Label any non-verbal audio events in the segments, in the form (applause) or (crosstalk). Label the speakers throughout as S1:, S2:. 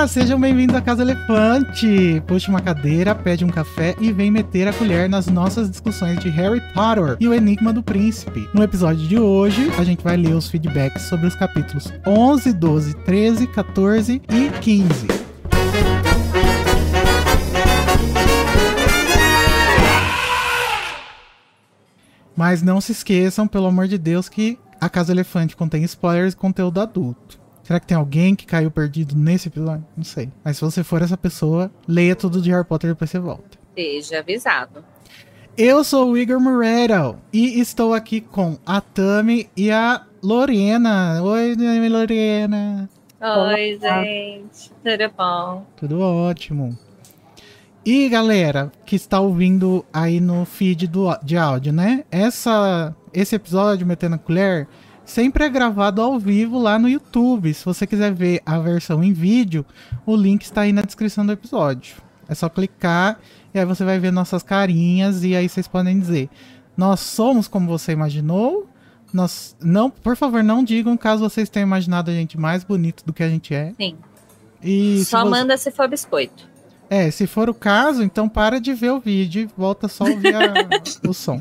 S1: Olá, sejam bem-vindos à Casa Elefante. Puxe uma cadeira, pede um café e vem meter a colher nas nossas discussões de Harry Potter e o Enigma do Príncipe. No episódio de hoje, a gente vai ler os feedbacks sobre os capítulos 11, 12, 13, 14 e 15. Mas não se esqueçam, pelo amor de Deus, que a Casa Elefante contém spoilers e conteúdo adulto. Será que tem alguém que caiu perdido nesse episódio? Não sei. Mas se você for essa pessoa, leia tudo de Harry Potter e depois você volta.
S2: Seja avisado.
S1: Eu sou o Igor Moreira e estou aqui com a Tami e a Lorena. Oi, Lorena.
S2: Oi, gente. Tudo bom?
S1: Tudo ótimo. E galera que está ouvindo aí no feed do, de áudio, né? Essa, esse episódio, Metendo a Colher, sempre é gravado ao vivo lá no YouTube. Se você quiser ver a versão em vídeo, o link está aí na descrição do episódio. É só clicar e aí você vai ver nossas carinhas e aí vocês podem dizer: Nós somos como você imaginou. Nós não, por favor, não digam caso vocês tenham imaginado a gente mais bonito do que a gente é.
S2: Sim.
S1: E
S2: Só
S1: se você-
S2: manda se for biscoito.
S1: É, se for o caso, então para de ver o vídeo e volta só a ouvir a- (laughs) o som.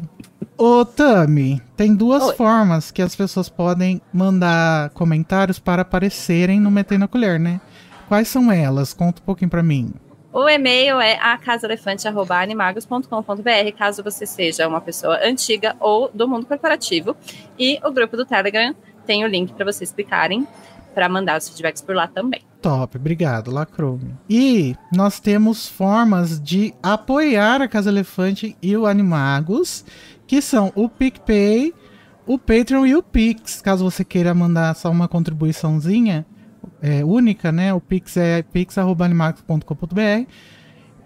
S1: Ô, Tami, tem duas
S2: Oi.
S1: formas que as pessoas podem mandar comentários para aparecerem no Metendo a Colher, né? Quais são elas? Conta um pouquinho pra mim.
S2: O e-mail é acasaelefante.animagos.com.br, caso você seja uma pessoa antiga ou do mundo corporativo. E o grupo do Telegram tem o link para vocês clicarem para mandar os feedbacks por lá também.
S1: Top, obrigado, Lacrome. E nós temos formas de apoiar a Casa Elefante e o Animagos, que são o PicPay, o Patreon e o Pix. Caso você queira mandar só uma contribuiçãozinha é, única, né? O Pix é pix.animagos.com.br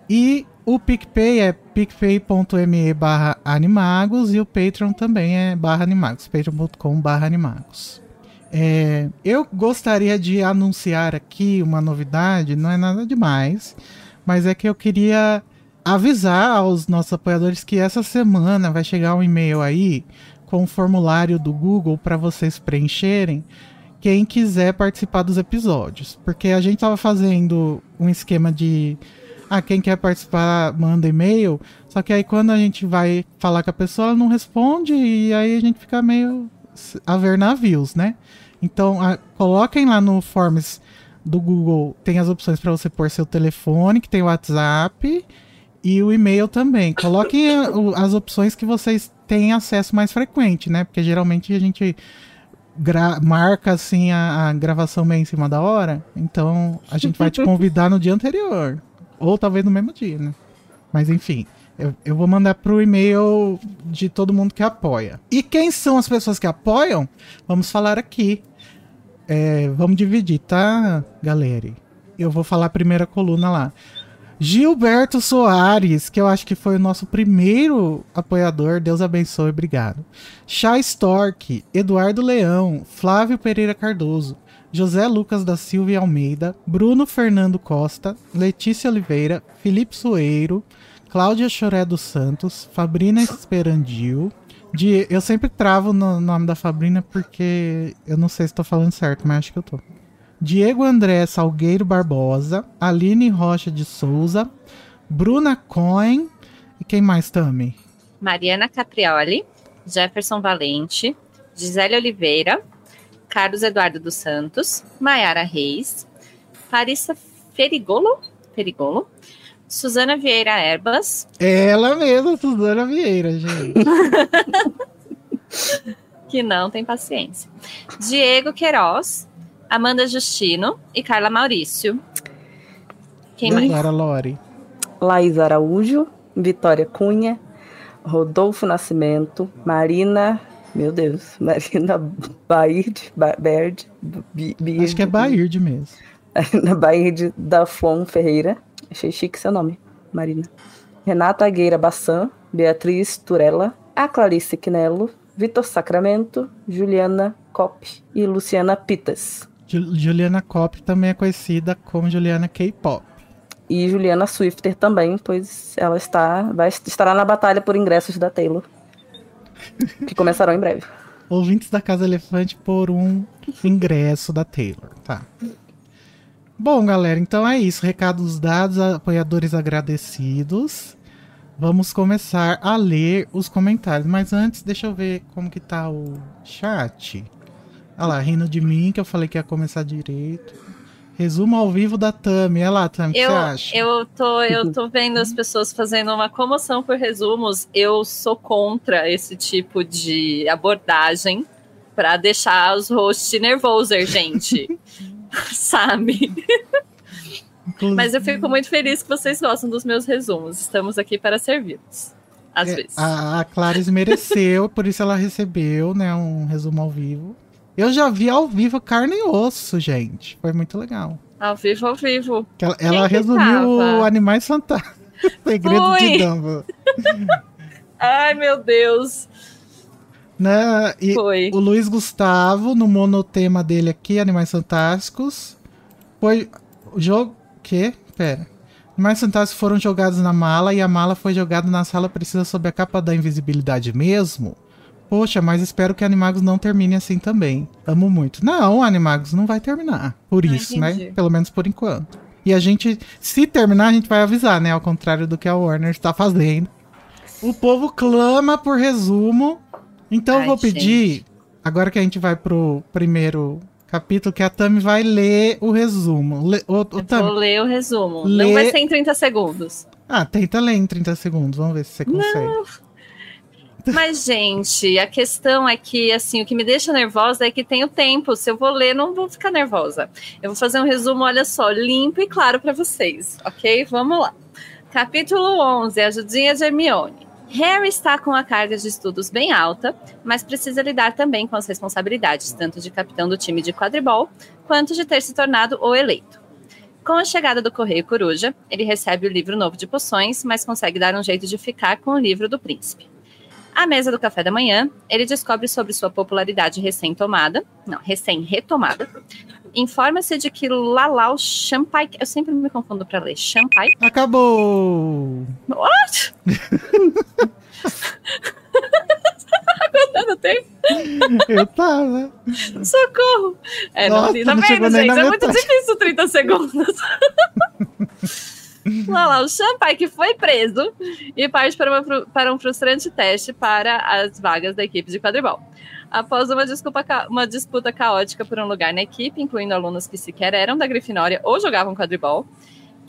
S1: e o PicPay é picpay.me barra animagos e o Patreon também é barra animagos, patreon.com barra animagos. É, eu gostaria de anunciar aqui uma novidade, não é nada demais, mas é que eu queria avisar aos nossos apoiadores que essa semana vai chegar um e-mail aí com um formulário do Google para vocês preencherem quem quiser participar dos episódios, porque a gente estava fazendo um esquema de ah, quem quer participar manda e-mail, só que aí quando a gente vai falar com a pessoa ela não responde e aí a gente fica meio a ver navios, né? Então, a- coloquem lá no Forms do Google, tem as opções para você pôr seu telefone, que tem o WhatsApp, e o e-mail também. Coloquem as opções que vocês têm acesso mais frequente, né? Porque geralmente a gente marca assim a, a gravação meio em cima da hora, então a gente vai te (laughs) convidar no dia anterior, ou talvez no mesmo dia, né? Mas enfim, eu, eu vou mandar pro e-mail de todo mundo que apoia. E quem são as pessoas que apoiam? Vamos falar aqui. É, vamos dividir, tá, galera? Eu vou falar a primeira coluna lá. Gilberto Soares, que eu acho que foi o nosso primeiro apoiador, Deus abençoe, obrigado. Chay Stork, Eduardo Leão, Flávio Pereira Cardoso, José Lucas da Silva e Almeida, Bruno Fernando Costa, Letícia Oliveira, Felipe Soeiro, Cláudia Choré dos Santos, Fabrina Esperandil. Die- eu sempre travo no nome da Fabrina porque eu não sei se estou falando certo, mas acho que eu tô. Diego André Salgueiro Barbosa, Aline Rocha de Souza, Bruna Cohen e quem mais, Tami?
S2: Mariana Caprioli, Jefferson Valente, Gisele Oliveira, Carlos Eduardo dos Santos, Maiara Reis, Clarissa Ferigolo, Ferigolo, Suzana Vieira Erbas,
S1: Ela mesma, Suzana Vieira, gente. (laughs) (laughs)
S2: que não tem paciência, Diego Queiroz, Amanda Justino e Carla Maurício. Quem mais?
S1: Agora, Lori.
S3: Laís Araújo, Vitória Cunha, Rodolfo Nascimento, Marina, meu Deus, (laughs) Marina Baird, Ba- Baird, Bi-
S1: Acho que é Baird mesmo. (laughs)
S3: Marina Baird da Flon Ferreira, achei chique seu nome, Marina. Renata Agueira Bassan, Beatriz Turella, a Clarice Quinello, Vitor Sacramento, Juliana Kopp e Luciana Pitas.
S1: Ju- Juliana Kopp também é conhecida como Juliana K-pop.
S3: E Juliana Swifter também, pois ela está, vai, estará na batalha por ingressos da Taylor. Que começarão em breve.
S1: Ouvintes da Casa Elefante por um ingresso da Taylor, tá? Bom, galera, então é isso. Recados dados, apoiadores agradecidos. Vamos começar a ler os comentários. Mas antes, deixa eu ver como que tá o chat. Olha lá, rindo de mim, que eu falei que ia começar direito. Resumo ao vivo da Tami. Olha lá, Tami, o que você acha?
S2: eu, tô, eu tô vendo as pessoas fazendo uma comoção por resumos. Eu sou contra esse tipo de abordagem pra deixar os hosts nervosos, gente. (laughs) Sabe?
S1: Inclusive-
S2: Mas eu fico muito feliz que vocês gostam dos meus resumos. Estamos aqui para servi-los. Às
S1: É,
S2: vezes.
S1: A, a Clarice mereceu, por isso ela recebeu, né, um resumo ao vivo. Eu já vi ao vivo carne e osso, gente. Foi muito legal.
S2: Ao vivo, ao vivo.
S1: Ela, ela resumiu
S2: tava?
S1: Animais Fantásticos. (laughs) Segredo de. Dumbledore. (laughs)
S2: Ai, meu Deus.
S1: Né? E
S2: Foi.
S1: o Luiz Gustavo, no monotema dele aqui, Animais Fantásticos, foi o jogo... que? Pera. Animais Fantásticos foram jogados na mala e a mala foi jogada na sala precisa sob a capa da invisibilidade mesmo? Poxa, mas espero que Animagos não termine assim também. Amo muito. Não, Animagos não vai terminar. Por
S2: Ah,
S1: isso, né?
S2: entendi.
S1: Pelo menos por enquanto. E a gente, se terminar, a gente vai avisar, né? Ao contrário do que a Warner está fazendo. O povo clama por resumo. Então eu
S2: Ai,
S1: vou pedir,
S2: gente.
S1: agora que a gente vai pro primeiro capítulo, que a Tami vai ler o resumo. Le, o, o
S2: Eu
S1: Tami,
S2: vou ler o resumo.
S1: Lê-
S2: Não vai ser em 30 segundos.
S1: Ah, tenta ler em 30 segundos. Vamos ver se você consegue.
S2: Mas, gente, a questão é que, assim, o que me deixa nervosa é que tem o tempo. Se eu vou ler, não vou ficar nervosa. Eu vou fazer um resumo, olha só, limpo e claro para vocês, ok? Vamos lá. Capítulo 11, Ajudinha de Hermione. Harry está com a carga de estudos bem alta, mas precisa lidar também com as responsabilidades, tanto de capitão do time de quadribol, quanto de ter se tornado o eleito. Com a chegada do Correio Coruja, ele recebe o livro novo de poções, mas consegue dar um jeito de ficar com o livro do príncipe. À mesa do café da manhã, ele descobre sobre sua popularidade recém-tomada, não, recém-retomada. Informa-se de que Lalau Champai, eu sempre me confundo para ler, Champai,
S1: Acabou!
S2: What? Não tem?
S1: Eu tava.
S2: Socorro! É, não
S1: Nossa,
S2: tá
S1: não chegou
S2: vendo, gente? É muito difícil 30 segundos. (laughs) Lá, lá, o Champai que foi preso e parte para, uma para um frustrante teste para as vagas da equipe de quadribol. Após uma, desculpa uma disputa caótica por um lugar na equipe, incluindo alunos que sequer eram da Grifinória ou jogavam quadribol,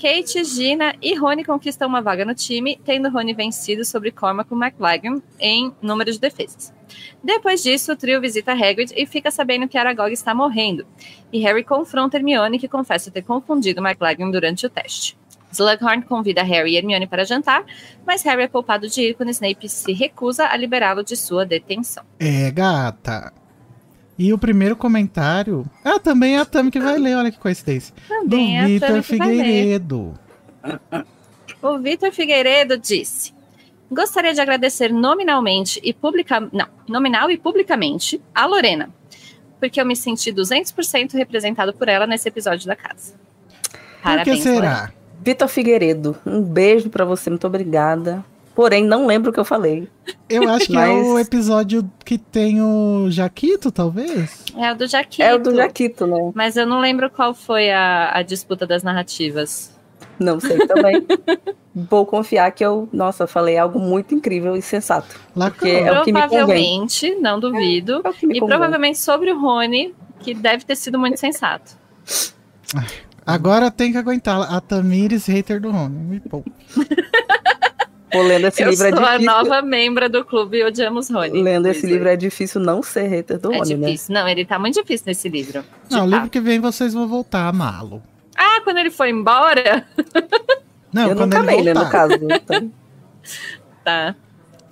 S2: Kate, Gina e Rony conquistam uma vaga no time, tendo Rony vencido sobre Cormac McLagan em número de defesas. Depois disso, o trio visita Hagrid e fica sabendo que Aragog está morrendo. E Harry confronta Hermione, que confessa ter confundido McLagan durante o teste. Slughorn convida Harry e Hermione para jantar, mas Harry é poupado de ir quando Snape se recusa a liberá-lo de sua detenção.
S1: É, gata. E o primeiro comentário. Ah, também é a Tami que vai ler, olha que coincidência. Do
S2: Também é
S1: Vitor
S2: que vai ler.
S1: Figueiredo.
S2: O Vitor Figueiredo disse: Gostaria de agradecer nominalmente e publica... não, nominal e publicamente a Lorena, porque eu me senti 200% representado por ela nesse episódio da casa.
S1: Por que
S2: Lorena.
S3: Vitor Figueiredo, um beijo pra você, muito obrigada. Porém, não lembro o que eu falei.
S1: Eu acho que é
S3: Mas-
S1: o episódio que tem o Jaquito, talvez.
S2: É o do Jaquito.
S3: É o do Jaquito, né?
S2: Mas eu não lembro qual foi a, a disputa das narrativas.
S3: Não sei também. (laughs) Vou confiar que eu, nossa, falei algo muito incrível e sensato.
S1: Lacrou.
S3: Porque é o que me convém.
S2: não duvido.
S3: É me
S2: e
S3: convém.
S2: provavelmente sobre o Rony, que deve ter sido muito sensato.
S1: Agora tem que aguentar a Tamires, hater do Rony. Me poupa. (laughs)
S3: Pô, lendo esse
S2: eu
S3: livro é
S2: sou a
S3: difícil.
S2: nova membra do clube Odiamos Rony.
S3: Lendo esse
S2: Pois
S3: livro é difícil não ser hater do
S2: É
S3: Rony, né?
S2: difícil. Não, ele tá muito difícil nesse livro.
S1: Não, o livro que vem vocês vão voltar a amá-lo.
S2: Ah, quando ele foi embora? (laughs)
S1: Não,
S3: eu
S1: quando
S3: nunca
S1: ele
S3: amei, né,
S1: voltar.
S3: no caso. Então, (laughs)
S2: Tá.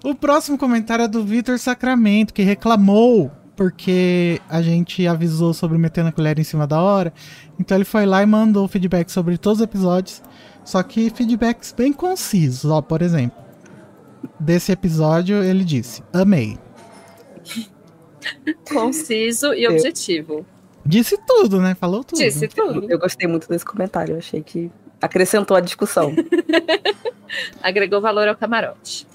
S1: O próximo comentário é do Vitor Sacramento, que reclamou porque a gente avisou sobre metendo a colher em cima da hora. Então ele foi lá e mandou feedback sobre todos os episódios. Só que feedbacks bem concisos. Ó, por exemplo, desse episódio ele disse: Amei. (laughs)
S2: Conciso e objetivo.
S1: Disse tudo, né? Falou tudo.
S2: Disse tudo.
S3: eu gostei muito desse comentário. Eu achei que acrescentou a discussão. (laughs)
S2: Agregou valor ao camarote.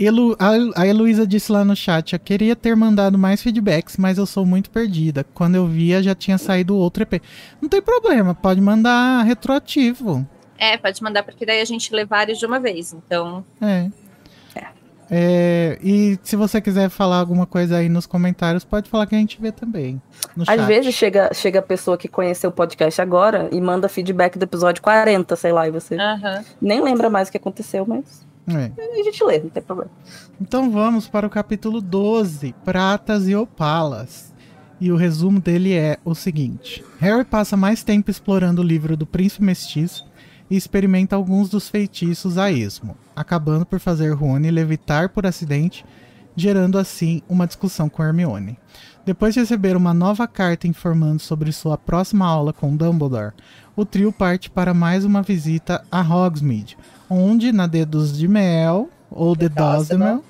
S1: Elu, a, a Heloísa disse lá no chat: Eu queria ter mandado mais feedbacks, mas eu sou muito perdida. Quando eu via, já tinha saído outro EP. Não tem problema, pode mandar retroativo.
S2: É, pode mandar, porque daí a gente lê vários de uma vez. Então.
S1: É. É, e se você quiser falar alguma coisa aí nos comentários, pode falar que a gente vê também. no
S3: Às
S1: chat.
S3: vezes chega, chega a pessoa que conheceu o podcast agora e manda feedback do episódio 40, sei lá, e você
S2: Aham.
S3: nem lembra mais o que aconteceu, mas
S1: É.
S3: a gente lê, não tem problema.
S1: Então vamos para o capítulo 12, Pratas e Opalas. E o resumo dele é o seguinte: Harry passa mais tempo explorando o livro do Príncipe Mestiço e experimenta alguns dos feitiços a esmo, acabando por fazer Rony levitar por acidente, gerando assim uma discussão com Hermione. Depois de receber uma nova carta informando sobre sua próxima aula com Dumbledore, o trio parte para mais uma visita a Hogsmeade, onde, na Dedos de Mel, ou The Dosmel,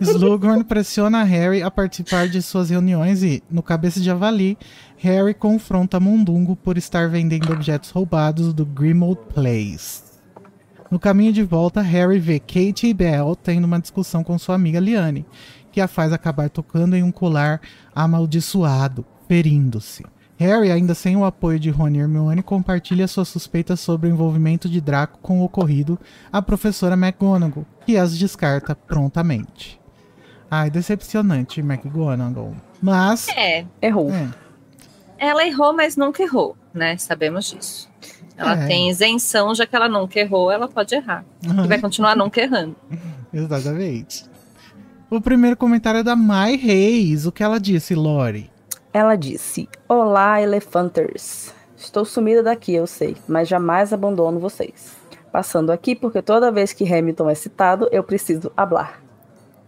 S1: Slughorn (laughs) pressiona Harry a participar de suas reuniões e, no cabeça de Javali, Harry confronta Mundungo por estar vendendo objetos roubados do Grimmauld Place. No caminho de volta, Harry vê Kate e Belle tendo uma discussão com sua amiga Liane, que a faz acabar tocando em um colar amaldiçoado, ferindo-se. Harry, ainda sem o apoio de Rony e Hermione, compartilha suas suspeitas sobre o envolvimento de Draco com o ocorrido à professora McGonagall, que as descarta prontamente. Ai, decepcionante, McGonagall. Mas,
S2: É,
S3: Errou.
S1: é,
S2: ela errou, mas nunca errou, né? Sabemos disso. Ela
S1: É.
S2: tem isenção, já que ela nunca errou, ela pode errar. (laughs) E vai continuar nunca errando.
S1: exatamente. O primeiro comentário é da Mai Reis. O que ela disse, Lori?
S3: Ela disse: Olá, Elefanters. Estou sumida daqui, eu sei, mas jamais abandono vocês. Passando aqui porque toda vez que Hamilton é citado, eu preciso hablar.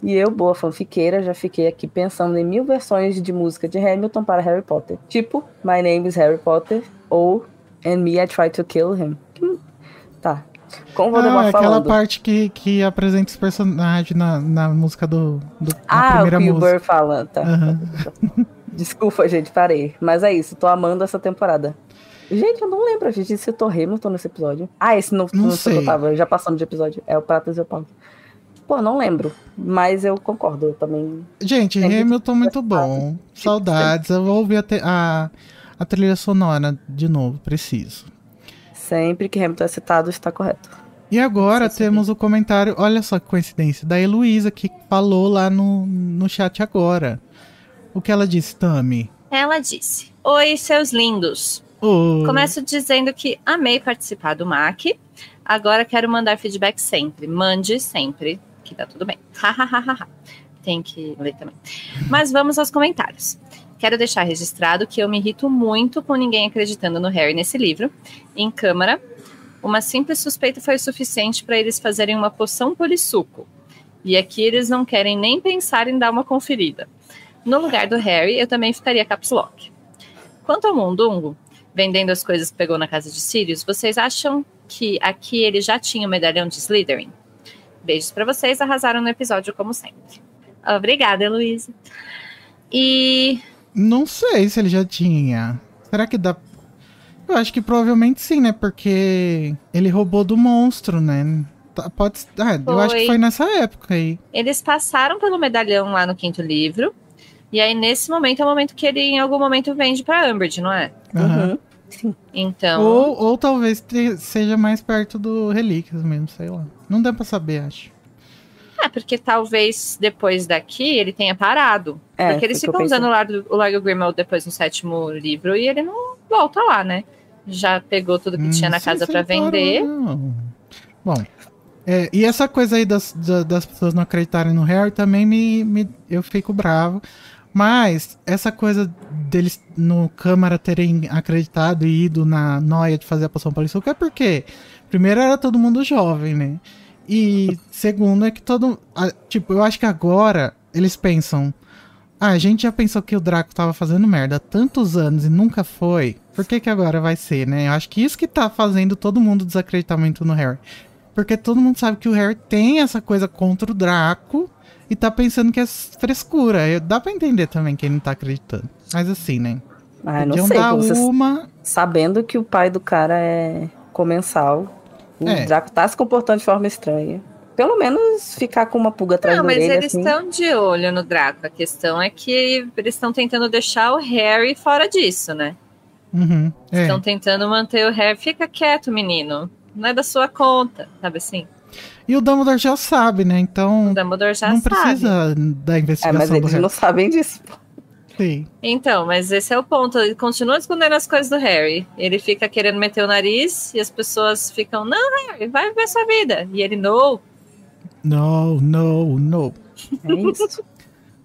S3: E eu, boa fanfiqueira, já fiquei aqui pensando em mil versões de música de Hamilton para Harry Potter. Tipo, My Name is Harry Potter ou And Me I Try to Kill Him. Tá. Como vou
S1: Ah,
S3: demorar
S1: aquela
S3: falando?
S1: parte que, que apresenta os personagens na, na música do, do na
S3: Ah, o
S1: primeira
S3: o
S1: música.
S3: Burr fala. Tá.
S1: Aham.
S3: Desculpa, gente, parei. Mas é isso, tô amando essa temporada. Gente, eu não lembro, a gente citou Hamilton nesse episódio. Ah, esse não,
S1: Não
S3: não,
S1: sei.
S3: tava, já passando de episódio. É o Pratas e o Paulo. Pô, não lembro. Mas eu concordo, eu também.
S1: Gente, Hamilton muito bom. Saudades. Eu vou ouvir a, te- a, a trilha sonora de novo, preciso.
S3: Sempre que Hamilton é citado, está correto.
S1: E agora temos o comentário, olha só que coincidência, da Heloísa, que falou lá no, no chat agora. O que ela disse, Tami?
S2: Ela disse: Oi, seus lindos.
S1: Ô,
S2: Começo dizendo que amei participar do MAC. Agora quero mandar feedback sempre. Mande sempre, que tá tudo bem. Tem que ler também. Mas vamos aos comentários. Quero deixar registrado que eu me irrito muito com ninguém acreditando no Harry nesse livro. Em câmara, uma simples suspeita foi o suficiente para eles fazerem uma poção polissuco. E aqui eles não querem nem pensar em dar uma conferida. No lugar do Harry, eu também ficaria caps lock. Quanto ao Mundungo, vendendo as coisas que pegou na casa de Sirius, vocês acham que aqui ele já tinha o medalhão de Slytherin? Beijos pra vocês, arrasaram no episódio como sempre. Obrigada, Heloísa. E
S1: Não sei se ele já tinha. Será que dá. Eu acho que provavelmente sim, né? Porque ele roubou do monstro, né? Tá- Pode. Ah, eu acho que
S2: foi
S1: nessa época aí.
S2: eles passaram pelo medalhão lá no quinto livro. E aí, nesse momento, é o momento que ele, em algum momento, vende pra Umbridge, não é?
S1: Aham.
S3: Uhum. Sim.
S2: Então.
S1: Ou, ou talvez seja mais perto do Relíquias mesmo, sei lá. Não dá pra saber, acho.
S2: É, porque talvez depois daqui ele tenha parado.
S3: É,
S2: porque eles ficam usando o Largo, o Largo Grimmauld depois no sétimo livro e ele não volta lá, né? Já pegou tudo que tinha
S1: Hum,
S2: na
S1: sim,
S2: casa
S1: parou,
S2: vender.
S1: não. Bom. é, e essa coisa aí das, da- das pessoas não acreditarem no Harry também me, me- eu fico bravo. Mas essa coisa deles no Câmara terem acreditado e ido na noia de fazer a poção polissuco é porque, primeiro, era todo mundo jovem, né? E segundo, é que todo. a- tipo, eu acho que agora eles pensam. Ah, a gente já pensou que o Draco tava fazendo merda há tantos anos e nunca foi. Por que que agora vai ser, né? Eu acho que isso que tá fazendo todo mundo desacreditar muito no Harry. Porque todo mundo sabe que o Harry tem essa coisa contra o Draco e tá pensando que é frescura. Eu- Dá pra entender também que ele não tá acreditando. Mas assim, né?
S3: Ah, não
S1: Podiam
S3: sei.
S1: dar
S3: Você,
S1: uma.
S3: sabendo que o pai do cara é comensal, o
S1: É.
S3: Draco tá se comportando de forma estranha. pelo menos ficar com uma pulga atrás
S2: Não,
S3: da
S2: mas
S3: orelha.
S2: eles
S3: assim.
S2: estão de olho no Draco. A questão é que eles estão tentando deixar o Harry fora disso, né?
S1: Uhum. É.
S2: Estão tentando manter o Harry. Fica quieto, menino. Não é da sua conta, sabe assim?
S1: E o Dumbledore já sabe, né? Então
S2: O Dumbledore já
S1: não
S2: sabe.
S1: precisa da
S3: É,
S1: investigação
S3: mas
S1: do
S3: eles
S1: Harry.
S3: não sabem disso.
S1: Sim.
S2: Então, mas esse é o ponto. Ele continua escondendo as coisas do Harry. Ele fica querendo meter o nariz e as pessoas ficam, não, Harry, vai viver sua vida. E ele, não.
S1: No, no, no.
S3: É isso. (laughs)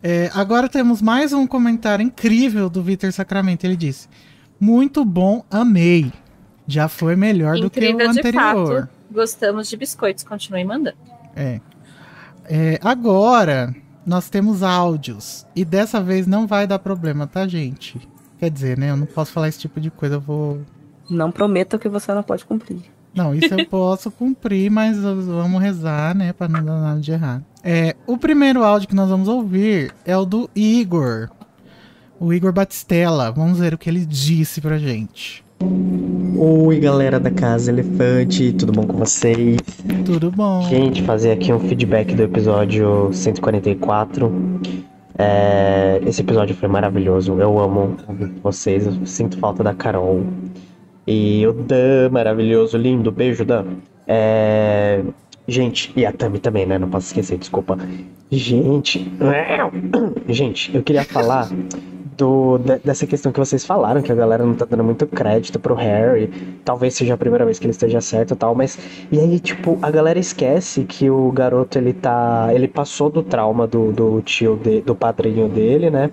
S1: É, agora temos mais um comentário incrível do Vitor Sacramento. Ele disse: Muito bom, amei. Já foi melhor do que o
S2: Incrível de
S1: anterior.
S2: fato. Gostamos de biscoitos, continue mandando.
S1: É. É, agora nós temos áudios. E dessa vez não vai dar problema, tá, gente? Quer dizer, né? Eu não posso falar esse tipo de coisa, eu vou.
S3: Não prometa que você não pode cumprir.
S1: Não, isso eu (laughs) posso cumprir, mas vamos rezar, né? Pra não dar nada de errado. É, o primeiro áudio que nós vamos ouvir é o do Igor. O Igor Batistella. Vamos ver o que ele disse pra gente.
S4: Oi, galera da Casa Elefante, tudo bom com vocês?
S1: Tudo bom?
S4: Gente, fazer aqui um feedback do episódio 144. É, esse episódio foi maravilhoso, eu amo vocês, eu sinto falta da Carol. E o Dan, maravilhoso, lindo, beijo, Dan. É, gente, e a Tami também, né? Não posso esquecer, desculpa. Gente, (coughs) gente, eu queria falar do, de- dessa questão que vocês falaram, que a galera não tá dando muito crédito pro Harry. Talvez seja a primeira vez que ele esteja certo e tal, mas. E aí, tipo, a galera esquece que o garoto ele tá. Ele passou do trauma do, do tio, de- do padrinho dele, né?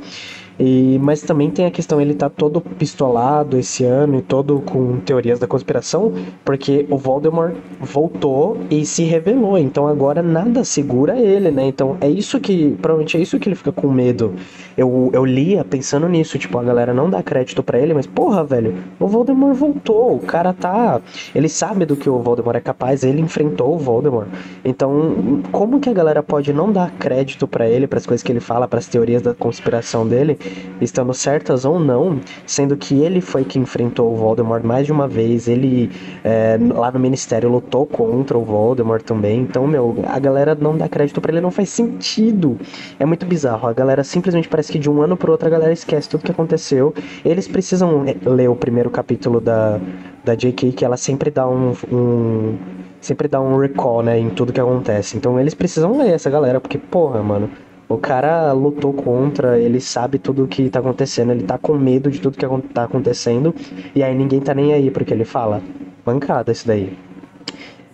S4: E, mas também tem a questão, ele tá todo pistolado esse ano e todo com teorias da conspiração, porque o Voldemort voltou e se revelou, então agora nada segura ele, né? Então é isso que, provavelmente é isso que ele fica com medo. Eu, eu lia pensando nisso, tipo, a galera não dá crédito pra ele, mas porra, velho, o Voldemort voltou, o cara tá. Ele sabe do que o Voldemort é capaz, ele enfrentou o Voldemort. Então, como que a galera pode não dar crédito pra ele, pras coisas que ele fala, pras teorias da conspiração dele, estando certas ou não, sendo que ele foi que enfrentou o Voldemort mais de uma vez, ele é, lá no Ministério lutou contra o Voldemort também, então, meu, a galera não dá crédito pra ele, não faz sentido. É muito bizarro, a galera simplesmente parece que de um ano pro outro a galera esquece tudo que aconteceu. Eles precisam ler o primeiro capítulo da, da J.K., que ela sempre dá um, um sempre dá um recall, né, em tudo que acontece. Então eles precisam ler essa galera, porque, porra, mano, o cara lutou contra, ele sabe tudo o que tá acontecendo, ele tá com medo de tudo que tá acontecendo, e aí ninguém tá nem aí porque ele fala. Bancada isso daí.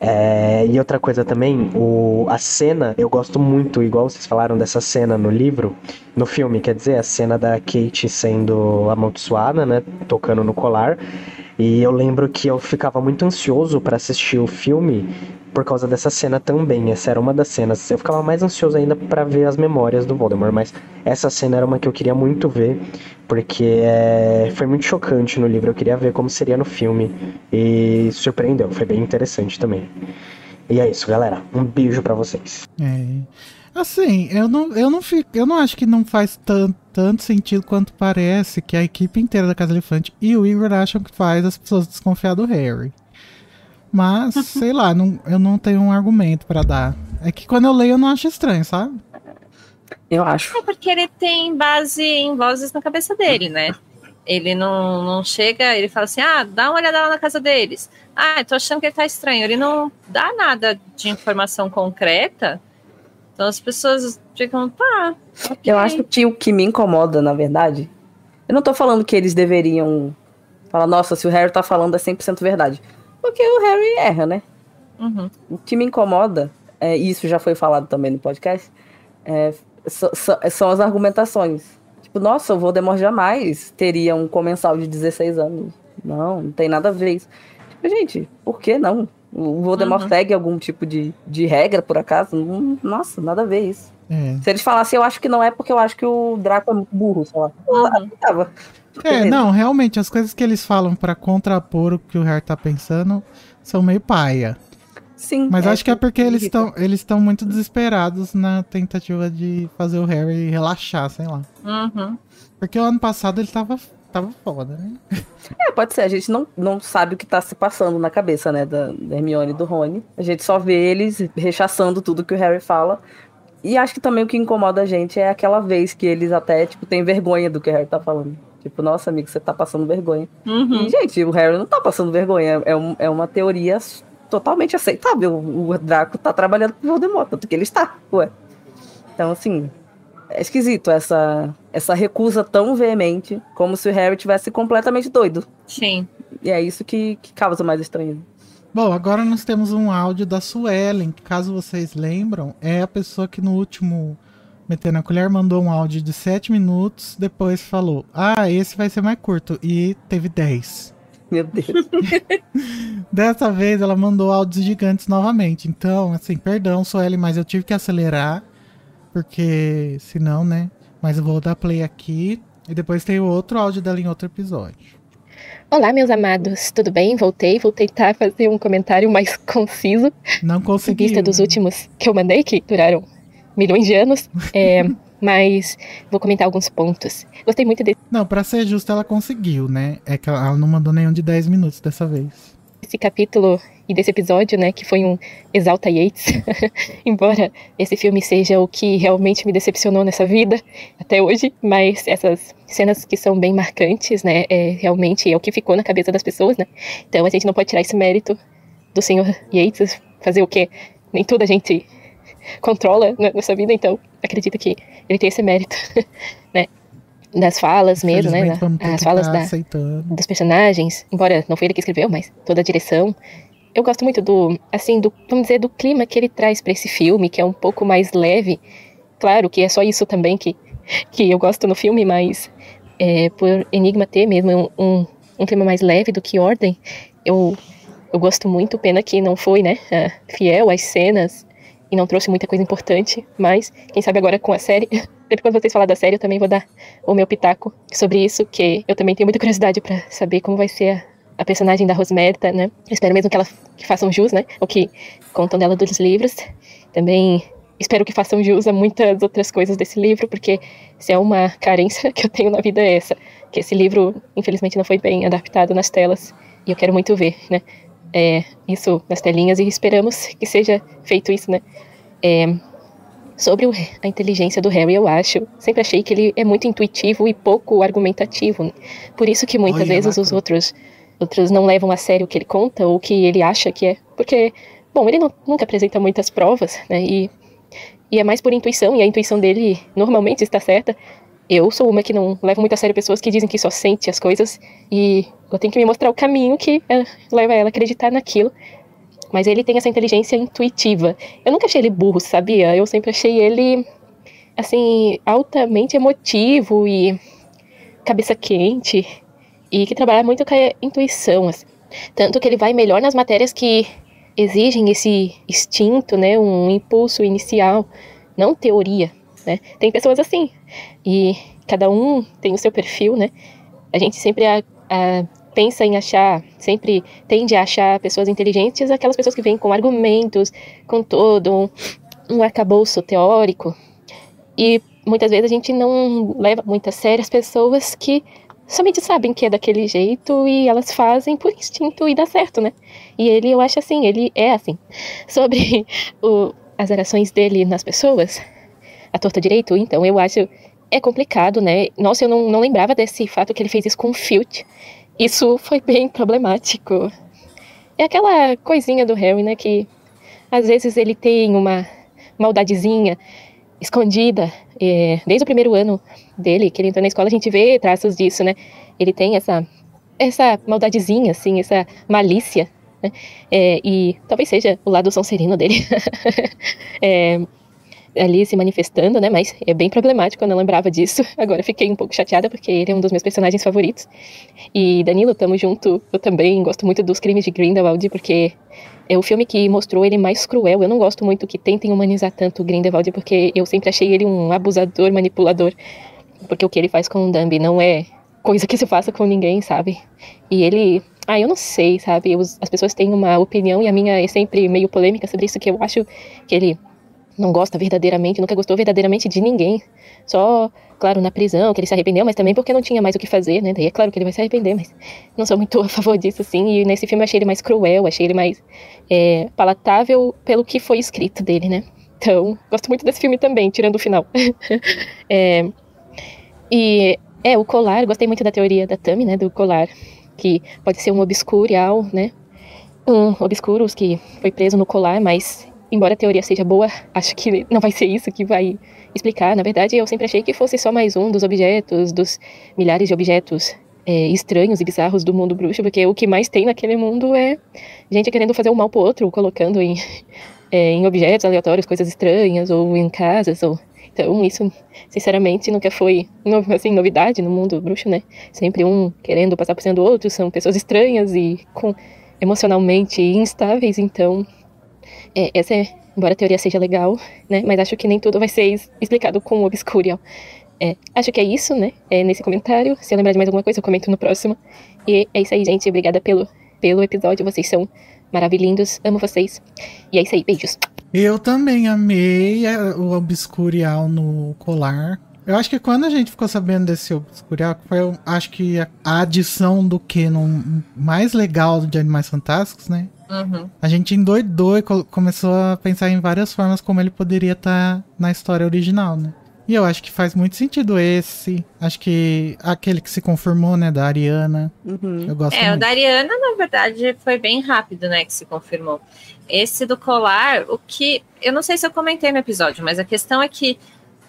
S4: É, e outra coisa também, o, a cena, eu gosto muito, igual vocês falaram dessa cena no livro, no filme, quer dizer, a cena da Kate sendo amaldiçoada, né, tocando no colar. E eu lembro que eu ficava muito ansioso pra assistir o filme por causa dessa cena também. Essa era uma das cenas. Eu ficava mais ansioso ainda pra ver as memórias do Voldemort, mas essa cena era uma que eu queria muito ver, porque é, foi muito chocante no livro. Eu queria ver como seria no filme e surpreendeu. Foi bem interessante também. E é isso, galera. Um beijo pra vocês.
S1: É. Assim, eu não, eu não fico, eu não acho que não faz tanto, tanto sentido quanto parece que a equipe inteira da Casa Elefante e o Igor acham que faz as pessoas desconfiar do Harry. Mas, (laughs) sei lá, não, eu não tenho um argumento pra dar. É que quando eu leio eu não acho estranho, sabe?
S3: Eu acho.
S2: É porque ele tem base em vozes na cabeça dele, né? Ele não, não chega, ele fala assim: ah, dá uma olhada lá na casa deles. Ah, tô achando que ele tá estranho. Ele não dá nada de informação concreta. Então as pessoas ficam, tá. ok.
S3: Eu acho que o que me incomoda, na verdade, eu não tô falando que eles deveriam falar, nossa, se o Harry tá falando é 100% verdade. Porque o Harry erra, né?
S2: Uhum.
S3: O que me incomoda, é, e isso já foi falado também no podcast, é, so- so- são as argumentações. Tipo, nossa, o Voldemort jamais teria um comensal de 16 anos. Não, não tem nada a ver isso. Tipo, gente, por que não? O Voldemort
S2: Uhum.
S3: segue algum tipo de, de regra, por acaso? Não- nossa, nada a ver isso.
S1: É.
S3: Se eles falassem, eu acho que não é porque eu acho que o Draco é muito burro, sei lá.
S2: Uhum.
S3: Tava.
S1: É, não, realmente, as coisas que eles falam pra contrapor o que o Harry tá pensando são meio paia.
S3: Sim.
S1: Mas acho que é porque eles estão eles estão muito desesperados na tentativa de fazer o Harry relaxar, sei lá.
S2: Uhum.
S1: Porque o ano passado ele tava tava foda, né?
S3: É, pode ser. A gente não, não sabe o que tá se passando na cabeça, né, da, da Hermione e do Rony. A gente só vê eles rechaçando tudo que o Harry fala. E acho que também o que incomoda a gente é aquela vez que eles até, tipo, têm vergonha do que o Harry tá falando. Tipo, nossa, amigo, você tá passando vergonha.
S2: Uhum.
S3: E, gente, o Harry não tá passando vergonha. É, um, é uma teoria totalmente aceitável. O Draco tá trabalhando com o Voldemort, tanto que ele está, ué. Então, assim, é esquisito essa, essa recusa tão veemente, como se o Harry tivesse completamente doido.
S2: Sim.
S3: E é isso que, que causa mais estranho.
S1: Bom, agora nós temos um áudio da Suelen, que caso vocês lembram, é a pessoa que no último Metendo a Colher mandou um áudio de 7 minutos, depois falou, ah, esse vai ser mais curto, e teve 10.
S3: Meu Deus. (laughs)
S1: Dessa vez ela mandou áudios gigantes novamente. Então, assim, perdão, Suelen, mas eu tive que acelerar. Porque senão, né? Mas eu vou dar play aqui. E depois tem o outro áudio dela em outro episódio.
S5: Olá, meus amados, tudo bem? Voltei, vou tentar fazer um comentário mais (laughs) conciso.
S1: Não
S5: Em
S1: consegui.
S5: vista dos últimos que eu mandei, que duraram milhões de anos. É, (laughs) mas vou comentar alguns pontos. Gostei muito desse
S1: Não, pra ser justo, ela conseguiu, né? É que ela não mandou nenhum de 10 minutos dessa vez.
S5: capítulo e desse episódio, né? Que foi um Exalta Yates. (laughs) Embora esse filme seja o que realmente me decepcionou nessa vida até hoje, mas essas cenas que são bem marcantes, né? É, realmente é o que ficou na cabeça das pessoas, né? Então a gente não pode tirar esse mérito do senhor Yates fazer o quê? Nem tudo a gente controla né, nessa vida, então acredito que ele tem esse mérito, (laughs) né? Das falas mesmo, né? As
S1: que
S5: falas
S1: tá
S5: da, dos personagens, embora não foi ele que escreveu, mas toda a direção. Eu gosto muito do, assim, do, vamos dizer, do clima que ele traz para esse filme, que é um pouco mais leve. Claro que é só isso também que, que eu gosto no filme, mas é, por Enigma ter mesmo um, um, um clima mais leve do que Ordem, eu, eu gosto muito. Pena que não foi, né, fiel às cenas e não trouxe muita coisa importante, mas quem sabe agora com a série. (laughs) Sempre quando vocês falar da série, eu também vou dar o meu pitaco sobre isso, que eu também tenho muita curiosidade para saber como vai ser a, personagem da Rosmerta, né? Eu espero mesmo que ela que façam jus, né? O que contam dela dos livros. Também espero que façam jus a muitas outras coisas desse livro, porque se é uma carência (laughs) que eu tenho na vida é essa, que esse livro infelizmente não foi bem adaptado nas telas e eu quero muito ver, né? É, isso nas telinhas e esperamos que seja feito isso, né? É, sobre o, a inteligência do Harry, eu acho. Sempre achei que ele é muito intuitivo e pouco argumentativo. né? Por isso que muitas
S1: Olha,
S5: vezes os outros, outros não levam a sério o que ele conta ou o que ele acha que é. Porque, bom, ele não- nunca apresenta muitas provas, né? E, e é mais por intuição, e a intuição dele normalmente está certa. Eu sou uma que não levo muito a sério pessoas que dizem que só sente as coisas e eu tenho que me mostrar o caminho que eh, leva ela a acreditar naquilo. Mas ele tem essa inteligência intuitiva. Eu nunca achei ele burro, sabia? Eu sempre achei ele, assim, altamente emotivo e cabeça quente e que trabalha muito com a intuição, assim. Tanto que ele vai melhor nas matérias que exigem esse instinto, né, um impulso inicial, não teoria, né? Tem pessoas assim e cada um tem o seu perfil, né? A gente sempre a- a- pensa em achar, sempre tende a achar pessoas inteligentes aquelas pessoas que vêm com argumentos, com todo um, um arcabouço teórico. E muitas vezes a gente não leva muito a sério as pessoas que somente sabem que é daquele jeito e elas fazem por instinto e dá certo, né? E ele, eu acho assim, ele é assim. Sobre o- as orações dele nas pessoas, a torta direito, então eu acho é complicado, né? Nossa, eu não, não lembrava desse fato que ele fez isso com o Filch. Isso foi bem problemático. É aquela coisinha do Harry, né? Que às vezes ele tem uma maldadezinha escondida. é, desde o primeiro ano dele, que ele entrou na escola, a gente vê traços disso, né? Ele tem essa, essa maldadezinha, assim, essa malícia. Né? É, e talvez seja o lado sonserino dele. (laughs) É, ali se manifestando, né? Mas é bem problemático, eu não lembrava disso. (laughs) Agora fiquei um pouco chateada porque ele é um dos meus personagens favoritos. E Danilo, tamo junto. Eu também gosto muito dos crimes de Grindelwald porque é o filme que mostrou ele mais cruel. Eu não gosto muito que tentem humanizar tanto o Grindelwald porque eu sempre achei ele um abusador, manipulador. Porque o que ele faz com o Dumby não é coisa que se faça com ninguém, sabe? E ele ah, eu não sei, sabe? As pessoas têm uma opinião e a minha é sempre meio polêmica sobre isso, que eu acho que ele não gosta verdadeiramente, nunca gostou verdadeiramente de ninguém. Só claro, na prisão, que ele se arrependeu, mas também porque não tinha mais o que fazer, né? Daí é claro que ele vai se arrepender, mas não sou muito (laughs) a favor disso, assim. E nesse filme eu achei ele mais cruel, achei ele mais é, palatável pelo que foi escrito dele, né? Então, gosto muito desse filme também, tirando o final. (laughs) é, e, é, o colar, gostei muito da teoria da Tami, né? Do colar, que pode ser um obscurial, né? Um obscuros que foi preso no colar, mas embora a teoria seja boa, acho que não vai ser isso que vai explicar. Na verdade, eu sempre achei que fosse só mais um dos objetos, dos milhares de objetos é, estranhos e bizarros do mundo bruxo, porque o que mais tem naquele mundo é gente querendo fazer um mal pro outro, colocando em, é, em objetos aleatórios coisas estranhas, ou em casas, ou... Então, isso, sinceramente, nunca foi assim, novidade no mundo bruxo, né? Sempre um querendo passar por cima do outro, são pessoas estranhas e com emocionalmente instáveis, então é, essa é, embora a teoria seja legal, né? Mas acho que nem tudo vai ser explicado com o Obscurial. É, acho que é isso, né? É nesse comentário. Se eu lembrar de mais alguma coisa, eu comento no próximo. E é isso aí, gente. Obrigada pelo, pelo episódio. Vocês são maravilhindos. Amo vocês. E é isso aí. Beijos.
S1: Eu também amei o Obscurial no colar. Eu acho que quando a gente ficou sabendo desse Obscurial, foi, acho que a, adição do que no mais legal de Animais Fantásticos, né? Uhum. A gente endoidou e começou a pensar em várias formas como ele poderia estar tá na história original, né? E eu acho que faz muito sentido esse. Acho que aquele que se confirmou, né, da Ariana. Uhum. Eu gosto
S2: É,
S1: muito.
S2: o da Ariana, na verdade, foi bem rápido, né, que se confirmou. Esse do colar, o que. Eu não sei se eu comentei no episódio, mas a questão é que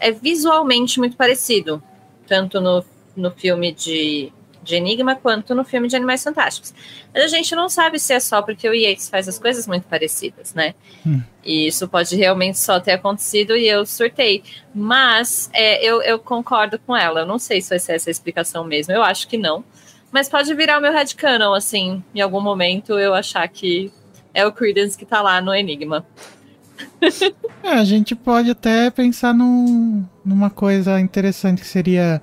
S2: é visualmente muito parecido. Tanto no, no filme de de Enigma quanto no filme de Animais Fantásticos. Mas a gente não sabe se é só porque o Yates faz as coisas muito parecidas, né? Hum. E isso pode realmente só ter acontecido e eu surtei. Mas é, eu, eu concordo com ela. Eu não sei se vai ser essa a explicação mesmo. Eu acho que não. Mas pode virar o meu headcanon, assim, em algum momento eu achar que é o Credence que tá lá no Enigma.
S1: É, a gente pode até pensar num, numa coisa interessante que seria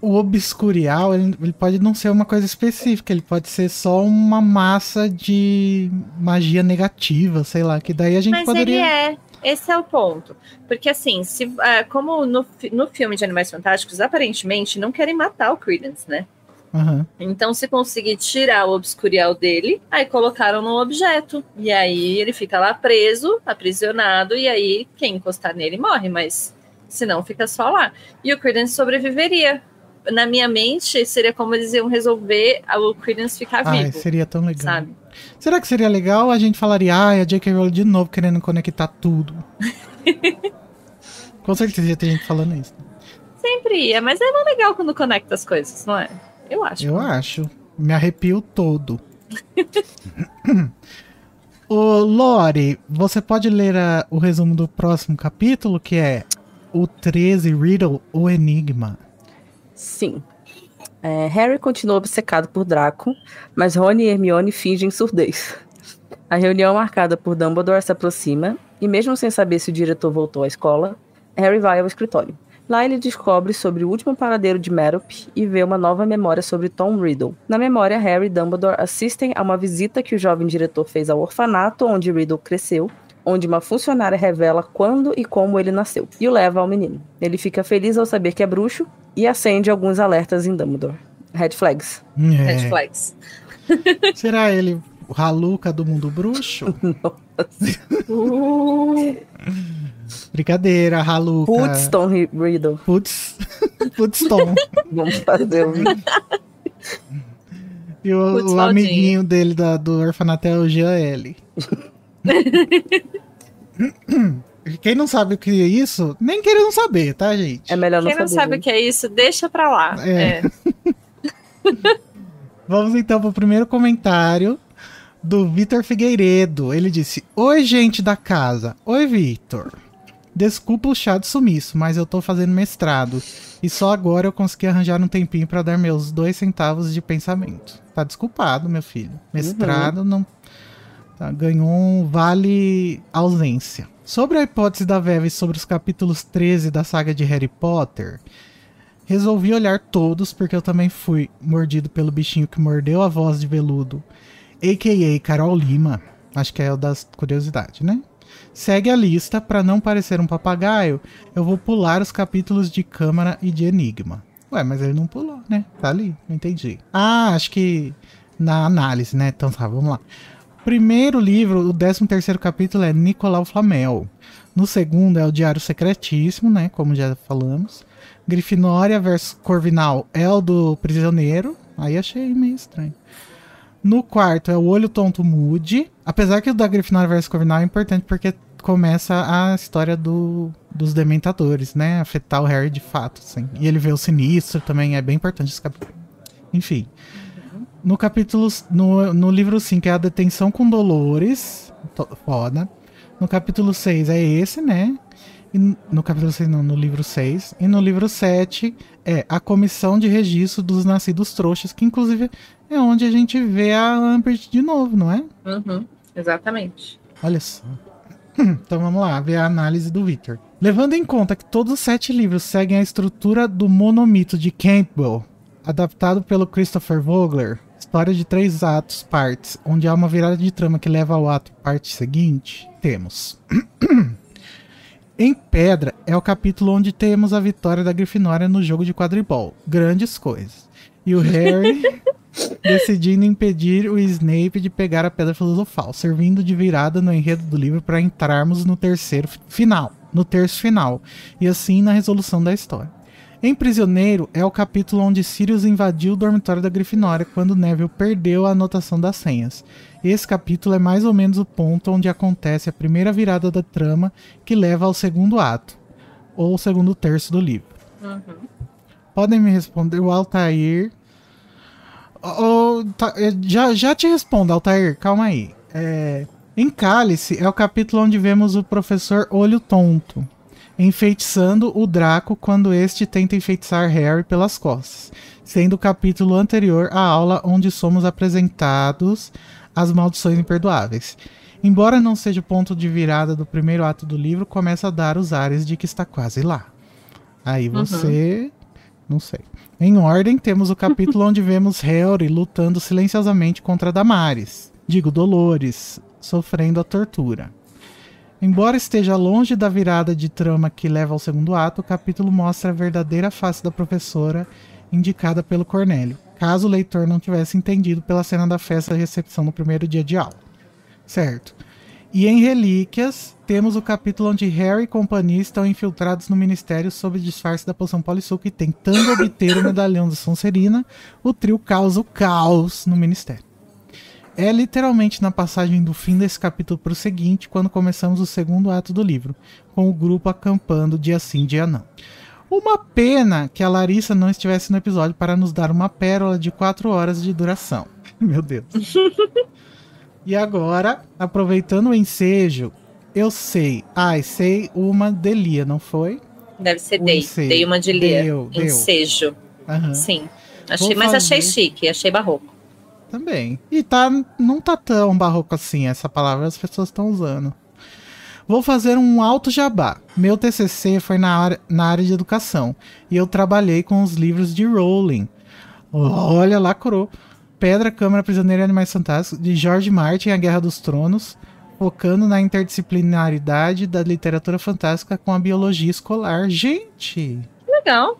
S1: o obscurial, ele, ele, pode não ser uma coisa específica, ele pode ser só uma massa de magia negativa, sei lá, que daí a gente
S2: Mas
S1: poderia...
S2: ele é, esse é o ponto. Porque assim, se, uh, como no, no filme de Animais Fantásticos, aparentemente não querem matar o Credence, né? Uhum. Então, se conseguir tirar o obscurial dele, aí colocaram no objeto. E aí ele fica lá preso, aprisionado, e aí quem encostar nele morre, mas se não, fica só lá. E o Credence sobreviveria na minha mente, seria como eles iam resolver o Credence ficar Ai, vivo.
S1: Seria tão legal. Sabe? Será que seria legal a gente falaria, ah, a J.K. Rowling de novo querendo conectar tudo? (laughs) Com certeza ter gente falando isso.
S2: Sempre ia, mas é legal quando conecta as coisas, não é? Eu acho.
S1: Eu acho. Me arrepio todo. (laughs) Ô, Lore, você pode ler a, o resumo do próximo capítulo, que é o 13 Riddle, o Enigma.
S3: Sim. É, Harry continua obcecado por Draco, mas Rony e Hermione fingem surdez. A reunião marcada por Dumbledore se aproxima, e mesmo sem saber se o diretor voltou à escola, Harry vai ao escritório. Lá ele descobre sobre o último paradeiro de Merop e vê uma nova memória sobre Tom Riddle. Na memória, Harry e Dumbledore assistem a uma visita que o jovem diretor fez ao orfanato onde Riddle cresceu, onde uma funcionária revela quando e como ele nasceu, e o leva ao menino. Ele fica feliz ao saber que é bruxo e acende alguns alertas em Dumbledore. Red flags.
S2: É. Red flags.
S1: Será ele Haluca do mundo bruxo? (laughs) Brincadeira, Haluca.
S3: Putstone Riddle.
S1: Putz. (laughs) Putstone.
S3: Vamos fazer um. (laughs)
S1: E o, o amiguinho dele da, do orfanato é o GL. Quem não sabe o que é isso, nem querendo saber, tá, gente?
S3: É melhor não
S2: Quem
S3: saber.
S2: Quem não sabe o que é isso, deixa pra lá. É. é.
S1: Vamos então pro primeiro comentário do Vitor Figueiredo. Ele disse: Oi, gente da casa. Oi, Vitor. Desculpa o chá de sumiço, mas eu tô fazendo mestrado. E só agora eu consegui arranjar um tempinho para dar meus dois centavos de pensamento. Tá desculpado, meu filho. Mestrado uhum. não. Tá, ganhou um vale ausência. Sobre a hipótese da Veve sobre os capítulos 13 da saga de Harry Potter, resolvi olhar todos porque eu também fui mordido pelo bichinho que mordeu a voz de veludo, a.k.a. Carol Lima. Acho que é o das curiosidades, né? Segue a lista, para não parecer um papagaio, eu vou pular os capítulos de Câmara e de Enigma. Ué, mas ele não pulou, né? Tá ali, não entendi. Ah, acho que na análise, né? Então tá, vamos lá. Primeiro livro, o 13 terceiro capítulo é Nicolau Flamel. No segundo é o Diário Secretíssimo, né? Como já falamos. Grifinória versus Corvinal é o do prisioneiro. Aí achei meio estranho. No quarto é o Olho Tonto Mude. Apesar que o da Grifinória versus Corvinal é importante porque começa a história do, dos dementadores, né? Afetar o Harry de fato, assim. E ele vê o sinistro também, é bem importante esse capítulo. Enfim. No capítulo. No, no livro 5 é a Detenção com Dolores. Foda. No capítulo 6 é esse, né? E no capítulo 6, não, no livro 6. E no livro 7 é a Comissão de Registro dos Nascidos Trouxas, que inclusive é onde a gente vê a Lambert de novo, não é?
S2: Uhum, exatamente.
S1: Olha só. (clears throat) Então vamos lá, ver a análise do Victor. Levando em conta que todos os sete livros seguem a estrutura do monomito de Campbell, adaptado pelo Christopher Vogler, história de três atos, partes, onde há uma virada de trama que leva ao ato parte seguinte, temos. (clears throat) em Pedra é o capítulo onde temos a vitória da Grifinória no jogo de quadribol. Grandes coisas. E o Harry (laughs) decidindo impedir o Snape de pegar a Pedra Filosofal, servindo de virada no enredo do livro para entrarmos no terceiro final, no terço final, e assim na resolução da história. Em Prisioneiro é o capítulo onde Sirius invadiu o dormitório da Grifinória quando Neville perdeu a anotação das senhas. Esse capítulo é mais ou menos o ponto onde acontece a primeira virada da trama que leva ao segundo ato, ou segundo terço do livro. Uhum. Podem me responder o Altair. Oh, tá, já, já te respondo, Altair, calma aí. É, em Cálice é o capítulo onde vemos o professor Olho Tonto enfeitiçando o Draco quando este tenta enfeitiçar Harry pelas costas, sendo o capítulo anterior à aula onde somos apresentados as maldições imperdoáveis. Embora não seja o ponto de virada do primeiro ato do livro, começa a dar os ares de que está quase lá. Aí uhum. você. Uhum. Não sei. Em ordem, temos o capítulo (laughs) onde vemos Harry lutando silenciosamente contra Damares. Digo, Dolores, sofrendo a tortura. Embora esteja longe da virada de trama que leva ao segundo ato, o capítulo mostra a verdadeira face da professora indicada pelo Cornélio, caso o leitor não tivesse entendido pela cena da festa de recepção no primeiro dia de aula. Certo. E em Relíquias, temos o capítulo onde Harry e companhia estão infiltrados no ministério sob disfarce da poção Polissuco e tentando obter o medalhão da Sonserina, o trio causa o caos no ministério. É literalmente na passagem do fim desse capítulo para o seguinte, quando começamos o segundo ato do livro, com o grupo acampando dia sim, dia não. Uma pena que a Larissa não estivesse no episódio para nos dar uma pérola de 4 horas de duração. (laughs) Meu Deus. e agora, aproveitando o ensejo, eu sei. Ai, sei uma de Lia, não foi?
S2: Deve ser Dei. Dei uma de Lia. Deu, ensejo. Uhum. Sim. Achei, mas achei chique, achei barroco.
S1: Também. E tá, não tá tão barroco assim essa palavra, as pessoas estão usando. Vou fazer um alto jabá. Meu TCC foi na área, na área de educação e eu trabalhei com os livros de Rowling. Olha lá, coro. Pedra, Câmara Prisioneira e Animais Fantásticos, de George Martin, A Guerra dos Tronos, focando na interdisciplinaridade da literatura fantástica com a biologia escolar. Gente!
S2: Legal.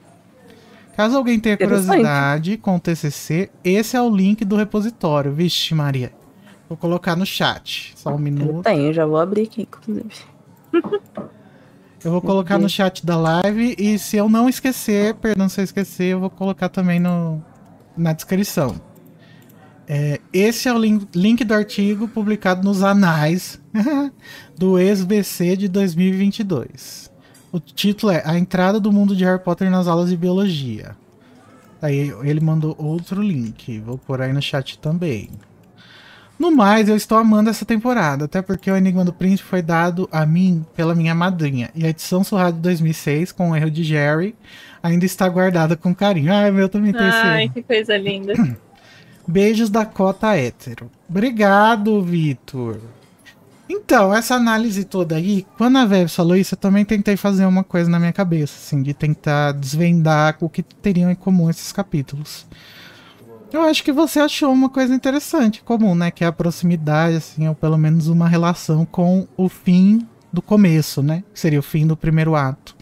S1: Caso alguém tenha curiosidade com o TCC, esse é o link do repositório. Vixe, Maria. Vou colocar no chat. Só um minuto. Eu
S3: tenho, já vou abrir aqui, inclusive. (laughs)
S1: Eu vou colocar no chat da live e se eu não esquecer, perdão se eu esquecer, eu vou colocar também no, na descrição. É, esse é o link, link do artigo publicado nos anais (laughs) do ex-BC de 2022. O título é A Entrada do Mundo de Harry Potter nas Aulas de Biologia. Aí ele mandou outro link. Vou pôr aí no chat também. No mais, eu estou amando essa temporada, até porque o Enigma do Príncipe foi dado a mim pela minha madrinha. E a edição surrada de 2006, com o erro de Jerry, ainda está guardada com carinho. Ai, meu também tem
S2: Ai, que coisa linda.
S1: Beijos da cota hétero. Obrigado, Vitor. Então, essa análise toda aí, quando a Veves falou isso, eu também tentei fazer uma coisa na minha cabeça, assim, de tentar desvendar o que teriam em comum esses capítulos. Eu acho que você achou uma coisa interessante, comum, né? Que é a proximidade, assim, ou pelo menos uma relação com o fim do começo, né? Que seria o fim do primeiro ato.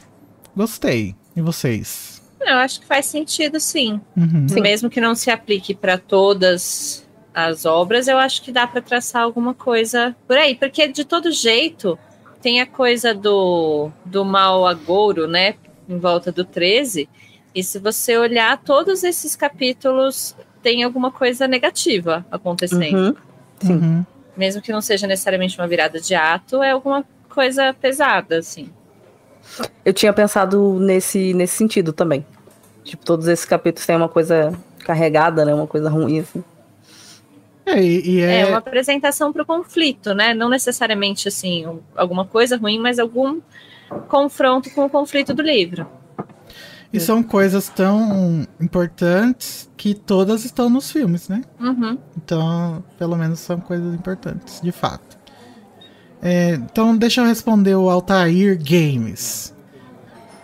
S1: Gostei. E vocês?
S2: Eu acho que faz sentido, sim.
S1: Uhum.
S2: Mesmo que não se aplique para todas as obras, eu acho que dá para traçar alguma coisa por aí. Porque, de todo jeito, tem a coisa do, do mal agouro, né? Em volta do 13. E se você olhar, todos esses capítulos tem alguma coisa negativa acontecendo.
S3: Uhum. Sim.
S1: Uhum.
S2: Mesmo que não seja necessariamente uma virada de ato, é alguma coisa pesada, assim.
S3: Eu tinha pensado nesse, nesse sentido também. Tipo, todos esses capítulos têm uma coisa carregada, né? Uma coisa ruim, assim.
S1: É, e, e
S2: É,
S1: é,
S2: uma apresentação para o conflito, né? Não necessariamente assim um- alguma coisa ruim, mas algum confronto com o conflito do livro.
S1: e são coisas tão importantes que todas estão nos filmes, né?
S2: Uhum.
S1: Então, pelo menos são coisas importantes, de fato. É, então, deixa eu responder o Altair Games.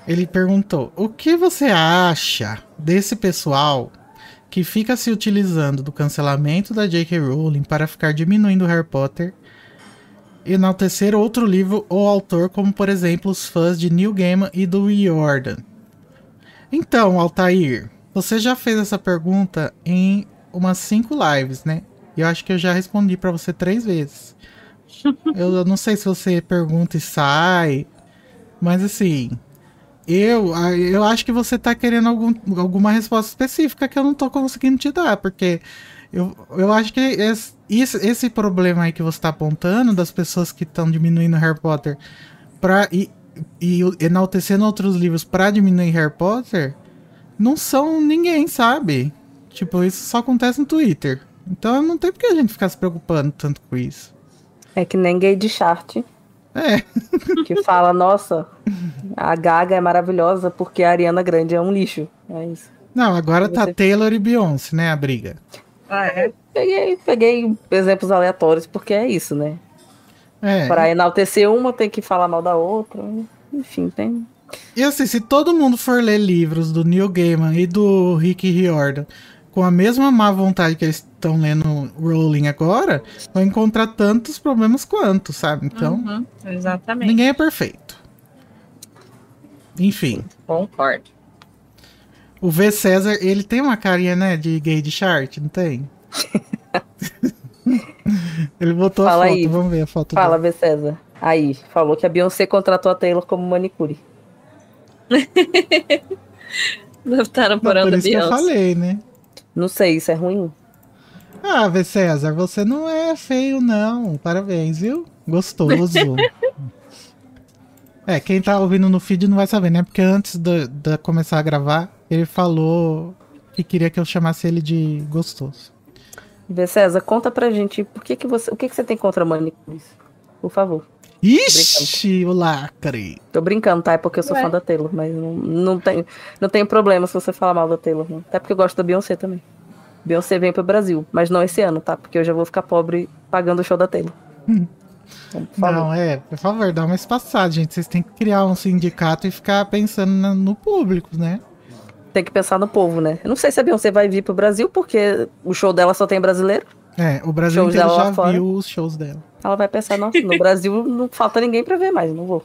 S1: Ele perguntou: O que você acha desse pessoal que fica se utilizando do cancelamento da J.K. Rowling para ficar diminuindo Harry Potter e enaltecer outro livro ou autor, como por exemplo os fãs de Neil Gaiman e do Riordan? Então, Altair, você já fez essa pergunta em umas cinco lives, né? E eu acho que eu já respondi pra você três vezes. (laughs) eu não sei se você pergunta e sai, mas assim, eu, eu acho que você tá querendo algum, alguma resposta específica que eu não tô conseguindo te dar, porque eu, eu acho que esse, esse problema aí que você tá apontando das pessoas que estão diminuindo Harry Potter pra, e, e enaltecendo outros livros pra diminuir Harry Potter não são ninguém, sabe? Tipo, isso só acontece no Twitter. Então não tem por que a gente ficar se preocupando tanto com isso.
S3: É que nem gay de chart,
S1: É,
S3: que fala, nossa, a Gaga é maravilhosa porque a Ariana Grande é um lixo. É isso.
S1: não, agora tá
S3: Você-
S1: Taylor e Beyoncé, né, a briga.
S2: Ah, é?
S3: Peguei, peguei exemplos aleatórios porque é isso, né?
S1: É,
S3: Para enaltecer uma, tem que falar mal da outra. Enfim, tem.
S1: e assim, se todo mundo for ler livros do Neil Gaiman e do Rick Riordan com a mesma má vontade que eles estão lendo Rowling agora, vão encontrar tantos problemas quanto, sabe? Então,
S2: Uhum, exatamente.
S1: ninguém é perfeito. Enfim.
S2: Concordo.
S1: O V. César, ele tem uma carinha, né, de gay de chart, não tem? (laughs) ele botou
S3: Fala
S1: a foto,
S3: aí.
S1: vamos ver a foto
S3: Fala,
S1: dele.
S3: B. César. Aí, falou que a Beyoncé contratou a Taylor como manicure. (laughs)
S2: Por
S1: por
S2: da
S1: isso que eu
S2: Beyoncé.
S1: falei, né?
S3: Não sei, isso é ruim.
S1: Ah, V. César, você não é feio, não. Parabéns, viu? Gostoso. (laughs) é, quem tá ouvindo no feed não vai saber, né? Porque antes de, de começar a gravar, ele falou que queria que eu chamasse ele de gostoso.
S3: B. César, conta pra gente por que que você, o que, que você tem contra manicures. Por favor.
S1: Ixi, o lacre.
S3: Tô brincando, tá? É porque eu sou
S2: Ué.
S3: fã da Taylor, mas não, não, tem, não tem problema se você falar mal da Taylor, não. Até porque eu gosto da Beyoncé também. Beyoncé vem pro Brasil, mas não esse ano, tá? Porque eu já vou ficar pobre pagando o show da Taylor. Então.
S1: Não, é, por favor, dá uma espaçada, gente. Vocês têm que criar um sindicato e ficar pensando na- no público, né?
S3: Tem que pensar no povo, né? Eu não sei se a Beyoncé vai vir pro Brasil, porque o show dela só tem brasileiro.
S1: É, o Brasil
S3: Shows
S1: inteiro já
S3: fora.
S1: viu os shows dela.
S3: Ela vai pensar, nossa, no Brasil (laughs) não falta ninguém pra ver mais, não vou.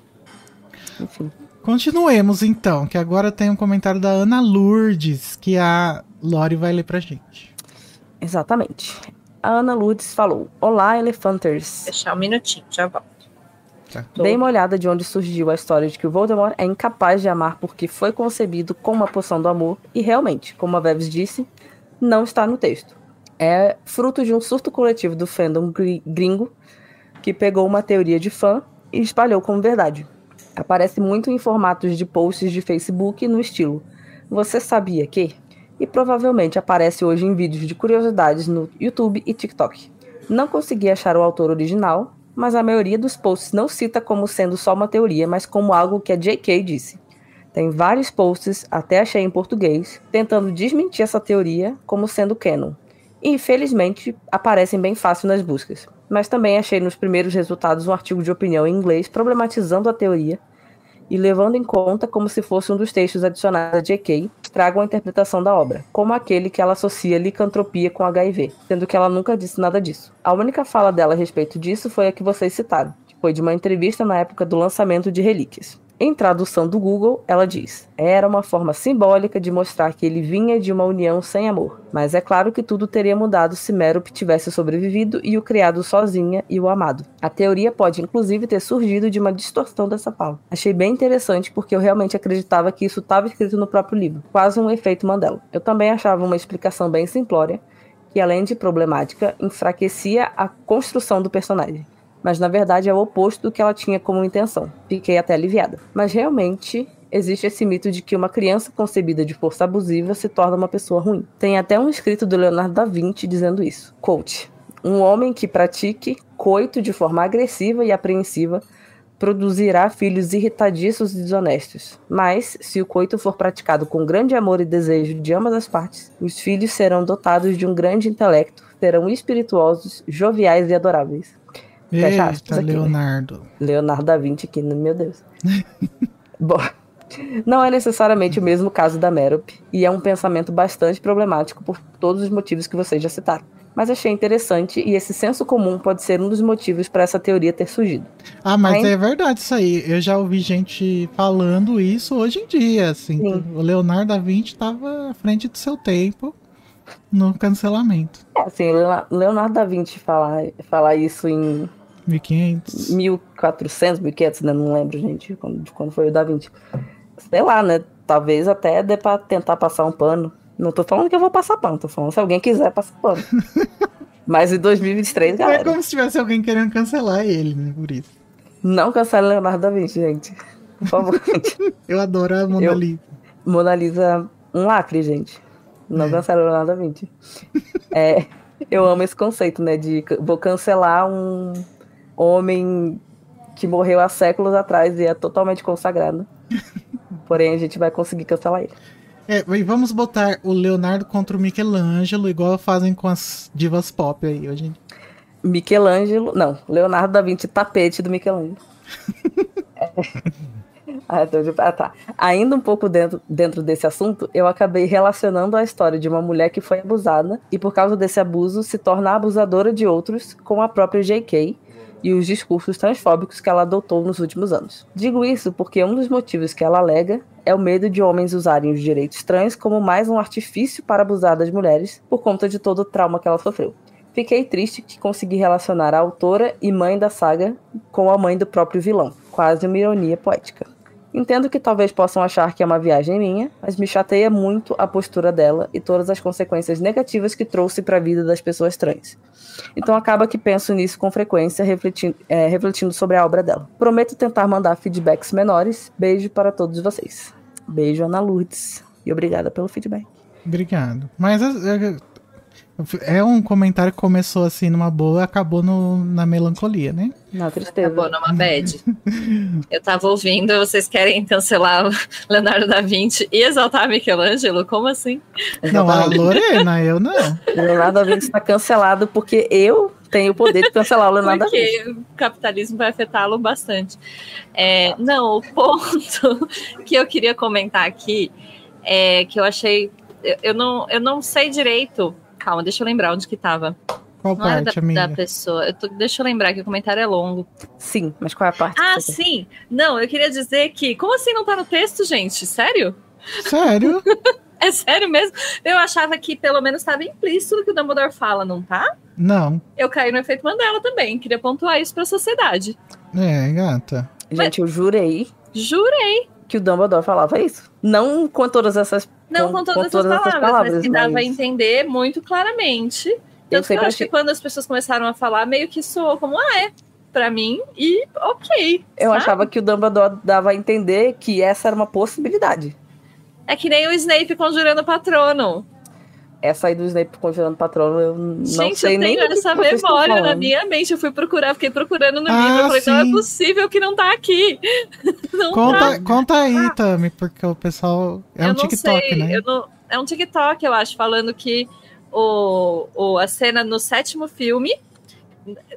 S3: Enfim.
S1: Continuemos então, que agora tem um comentário da Ana Lourdes, que a Lori vai ler pra gente.
S3: Exatamente. A Ana Lourdes falou: Olá, Elefanters.
S2: Deixar um minutinho, já volto.
S1: Tá.
S3: Dei uma olhada de onde surgiu a história de que o Voldemort é incapaz de amar porque foi concebido com uma poção do amor e realmente, como a Veves disse, não está no texto. É fruto de um surto coletivo do fandom gri- gringo que pegou uma teoria de fã e espalhou como verdade. Aparece muito em formatos de posts de Facebook no estilo Você sabia que? E provavelmente aparece hoje em vídeos de curiosidades no YouTube e TikTok. Não consegui achar o autor original, mas a maioria dos posts não cita como sendo só uma teoria, mas como algo que a JK disse. Tem vários posts, até achei em português, tentando desmentir essa teoria como sendo canon. E, infelizmente, aparecem bem fácil nas buscas. Mas também achei nos primeiros resultados um artigo de opinião em inglês problematizando a teoria e levando em conta como se fosse um dos textos adicionados a JK tragam a interpretação da obra, como aquele que ela associa licantropia com HIV, sendo que ela nunca disse nada disso. A única fala dela a respeito disso foi a que vocês citaram, que foi de uma entrevista na época do lançamento de Relíquias. Em tradução do Google, ela diz: era uma forma simbólica de mostrar que ele vinha de uma união sem amor. Mas é claro que tudo teria mudado se Merope tivesse sobrevivido e o criado sozinha e o amado. A teoria pode inclusive ter surgido de uma distorção dessa fala. Achei bem interessante porque eu realmente acreditava que isso estava escrito no próprio livro, quase um efeito Mandela. Eu também achava uma explicação bem simplória, que além de problemática, enfraquecia a construção do personagem mas na verdade é o oposto do que ela tinha como intenção. Fiquei até aliviada. Mas realmente existe esse mito de que uma criança concebida de força abusiva se torna uma pessoa ruim. Tem até um escrito do Leonardo da Vinci dizendo isso. Quote: Um homem que pratique coito de forma agressiva e apreensiva produzirá filhos irritadiços e desonestos. Mas, se o coito for praticado com grande amor e desejo de ambas as partes, os filhos serão dotados de um grande intelecto, serão espirituosos, joviais e adoráveis. Fecha aspas
S1: Eita,
S3: aqui, né?
S1: Leonardo.
S3: Leonardo da Vinci aqui, meu Deus. (laughs) Bom, não é necessariamente o mesmo caso da Merope, e é um pensamento bastante problemático por todos os motivos que vocês já citaram. Mas achei interessante e esse senso comum pode ser um dos motivos para essa teoria ter surgido.
S1: Ah, mas
S3: Ainda-
S1: é verdade isso aí. Eu já ouvi gente falando isso hoje em dia, assim.
S3: Sim.
S1: O Leonardo da Vinci estava à frente do seu tempo no cancelamento.
S3: É, assim, Leona- Leonardo da Vinci falar, falar isso em
S1: 1500.
S3: 1400, 1500, né? Não lembro, gente, quando, de quando foi o da Vinci. Sei lá, né? Talvez até dê pra tentar passar um pano. Não tô falando que eu vou passar pano, tô falando se alguém quiser passar pano. (laughs) Mas em 2023,
S1: É
S3: galera,
S1: como se tivesse alguém querendo cancelar ele, né? Por isso.
S3: não cancele Leonardo da Vinci, gente. Por favor, (laughs) gente.
S1: Eu adoro a Mona
S3: Eu-
S1: Lisa.
S3: Mona Lisa, um lacre, gente. Não
S1: É.
S3: cancela Leonardo da Vinci. É, eu amo esse conceito, né? De vou cancelar um homem que morreu há séculos atrás e é totalmente consagrado. (laughs) Porém, a gente vai conseguir cancelar ele.
S1: É, e vamos botar o Leonardo contra o Michelangelo, igual fazem com as divas pop aí hoje.
S3: Michelangelo. Não, Leonardo da Vinci, tapete do Michelangelo. É. (laughs) Ah, de- ah, tá. Ainda um pouco dentro, dentro desse assunto, eu acabei relacionando a história de uma mulher que foi abusada e, por causa desse abuso, se torna abusadora de outros com a própria J.K. e os discursos transfóbicos que ela adotou nos últimos anos. Digo isso porque um dos motivos que ela alega é o medo de homens usarem os direitos trans como mais um artifício para abusar das mulheres por conta de todo o trauma que ela sofreu. Fiquei triste que consegui relacionar a autora e mãe da saga com a mãe do próprio vilão, quase uma ironia poética. Entendo que talvez possam achar que é uma viagem minha, mas me chateia muito a postura dela e todas as consequências negativas que trouxe para a vida das pessoas trans. Então acaba que penso nisso com frequência, refletindo, é, refletindo sobre a obra dela. Prometo tentar mandar feedbacks menores. Beijo para todos vocês. Beijo, Ana Lourdes. E obrigada pelo feedback.
S1: Obrigado. Mas é, um comentário que começou assim numa boa e acabou no- na melancolia, né?
S3: Na tristeza.
S2: Acabou numa bad. (laughs) Eu tava ouvindo, vocês querem cancelar o Leonardo da Vinci e exaltar Michelangelo? Como assim?
S1: Não, a. Lorena, eu não. (laughs)
S3: Leonardo da Vinci está cancelado porque eu tenho o poder de cancelar o Leonardo da Vinci.
S2: Porque o capitalismo vai afetá-lo bastante. É, não, o ponto (laughs) que eu queria comentar aqui é que eu achei. Eu, eu não, eu não sei direito. Calma, deixa eu lembrar onde que tava.
S1: Qual
S2: Não era da,
S1: parte, amiga?
S2: da pessoa. Eu tô- deixa eu lembrar que o comentário é longo.
S3: Sim, mas qual é a parte?
S2: Ah,
S3: quer?
S2: sim! Não, eu queria dizer que. Como assim não tá no texto, gente? Sério?
S1: Sério? (laughs)
S2: É sério mesmo? Eu achava que pelo menos estava implícito no que o Dumbledore fala, não tá?
S1: Não.
S2: Eu caí no efeito Mandela também. Queria pontuar isso pra sociedade.
S1: É, gata.
S3: Gente, eu jurei
S2: Jurei.
S3: que o Dumbledore falava isso. Não com todas essas
S2: Não com, todas, essas palavras, mas que dava a entender muito claramente.
S3: Eu
S2: Tanto que eu acho que
S3: achei,
S2: quando as pessoas começaram a falar, meio que soou como, ah, é, pra mim, e ok.
S3: eu
S2: sabe?
S3: achava que o Dumbledore dava a entender que essa era uma possibilidade.
S2: É que nem o Snape conjurando o patrono.
S3: Essa aí do Snape congelando patrono, eu não
S2: Gente,
S3: sei
S2: eu
S3: nem
S2: tenho
S3: do que
S2: essa memória na minha mente. Eu fui procurar, fiquei procurando no
S1: Ah,
S2: livro. Eu falei, não é
S1: sim.
S2: possível que não tá aqui. (laughs) Não tá.
S1: Conta, conta aí, Tami, porque o pessoal. É
S2: eu
S1: um
S2: não
S1: TikTok,
S2: sei,
S1: né?
S2: eu não- é um TikTok, eu acho, falando que o, o, a cena no sétimo filme,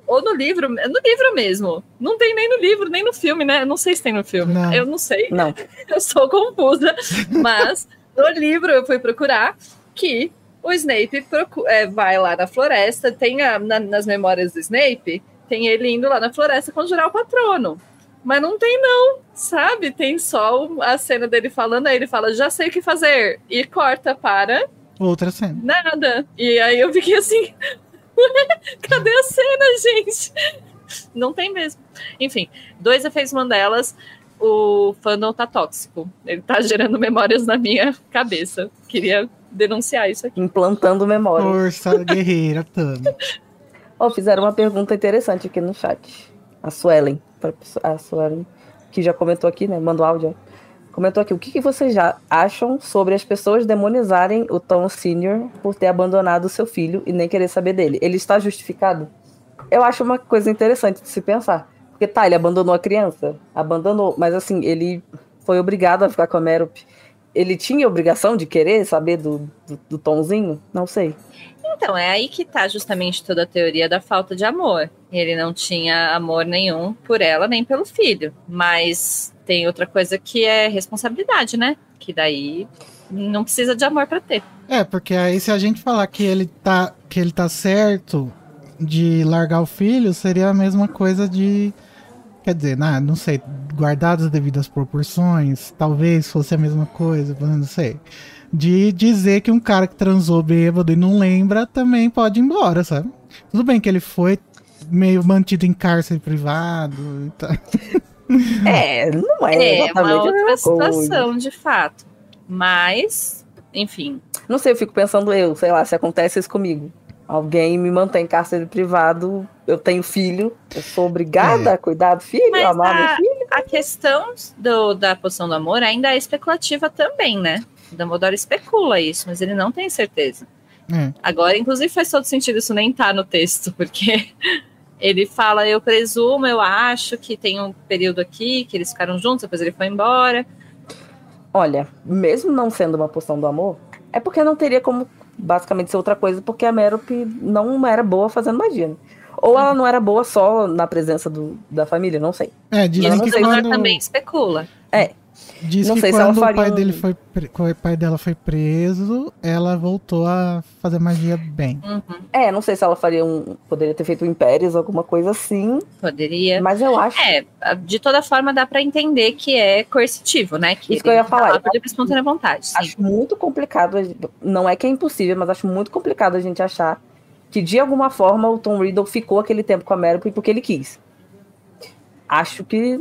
S2: ou no livro, no livro mesmo. Não tem nem no livro, nem no filme, né? Eu não sei se tem no filme.
S1: Não.
S2: Eu não sei,
S3: Não, (laughs)
S2: eu sou confusa. (laughs) Mas no livro eu fui procurar que o Snape procu- é, vai lá na floresta, tem a- na- nas memórias do Snape, tem ele indo lá na floresta conjurar o patrono. Mas não tem, não, sabe? Tem só a cena dele falando, aí ele fala, já sei o que fazer. E corta para
S1: Outra cena.
S2: nada. E aí eu fiquei assim, (laughs) cadê a cena, gente? Não tem mesmo. Enfim, dois efeitos Mandelas. O fandom tá tóxico. Ele tá gerando memórias na minha cabeça. Queria denunciar isso aqui.
S3: Implantando memória.
S1: Força (laughs) guerreira, Tami.
S3: Ó, fizeram uma pergunta interessante aqui no chat. A Suelen. A Suelen, que já comentou aqui, né? Mandou áudio. Comentou aqui. O que, que vocês já acham sobre as pessoas demonizarem o Tom Senior por ter abandonado o seu filho e nem querer saber dele? Ele está justificado? Eu acho uma coisa interessante de se pensar. Porque tá, ele abandonou a criança. Abandonou. Mas assim, ele foi obrigado a ficar com a Merup. Ele tinha obrigação de querer saber do, do, do Tomzinho? Não sei.
S2: Então, é aí que tá justamente toda a teoria da falta de amor. Ele não tinha amor nenhum por ela, nem pelo filho. Mas tem outra coisa que é responsabilidade, né? Que daí não precisa de amor pra ter.
S1: É, porque aí se a gente falar que ele tá, que ele tá certo de largar o filho, seria a mesma coisa de. Quer dizer, nah, não sei, guardadas as devidas proporções, talvez fosse a mesma coisa, não sei. De dizer que um cara que transou bêbado e não lembra também pode ir embora, sabe? Tudo bem que ele foi meio mantido em cárcere privado e tal. (laughs)
S3: É, não é,
S2: É,
S3: exatamente
S2: uma outra
S3: mesma coisa.
S2: situação, de fato. Mas, enfim.
S3: Não sei, eu fico pensando eu, sei lá, se acontece isso comigo. Alguém me mantém em cárcere privado, eu tenho filho, eu sou obrigada
S1: É.
S3: a cuidar do filho,
S2: Mas
S3: amar
S2: a-
S3: meu filho.
S2: A questão do, da poção do amor ainda é especulativa também, né? O Dumbledore especula isso, mas ele não tem certeza.
S1: É.
S2: Agora, inclusive, faz todo sentido isso nem tá no texto, (laughs) porque ele fala, eu presumo, eu acho que tem um período aqui que eles ficaram juntos, depois ele foi embora.
S3: Olha, mesmo não sendo uma poção do amor, é porque não teria como basicamente ser outra coisa, porque a Merup não era boa fazendo magia. né? Ou ela não era boa só na presença do, da família, não sei.
S1: É, dizem que quando.
S2: também especula.
S1: Diz
S3: Não
S1: que
S3: sei se ela
S1: quando o
S3: faria
S1: pai dele foi quando o pai dela foi preso, ela voltou a fazer magia bem.
S2: Uhum,
S3: É, não sei se ela faria um. Poderia ter feito um Impérios, alguma coisa assim.
S2: poderia.
S3: Mas eu acho.
S2: É, de toda forma dá pra entender que é coercitivo, né? Que
S3: Isso que eu ia falar.
S2: tá lá por livre espontânea vontade. sim.
S3: Acho muito complicado. Não é que é impossível, mas acho muito complicado a gente achar que de alguma forma o Tom Riddle ficou aquele tempo com a Meryl porque ele quis. Acho que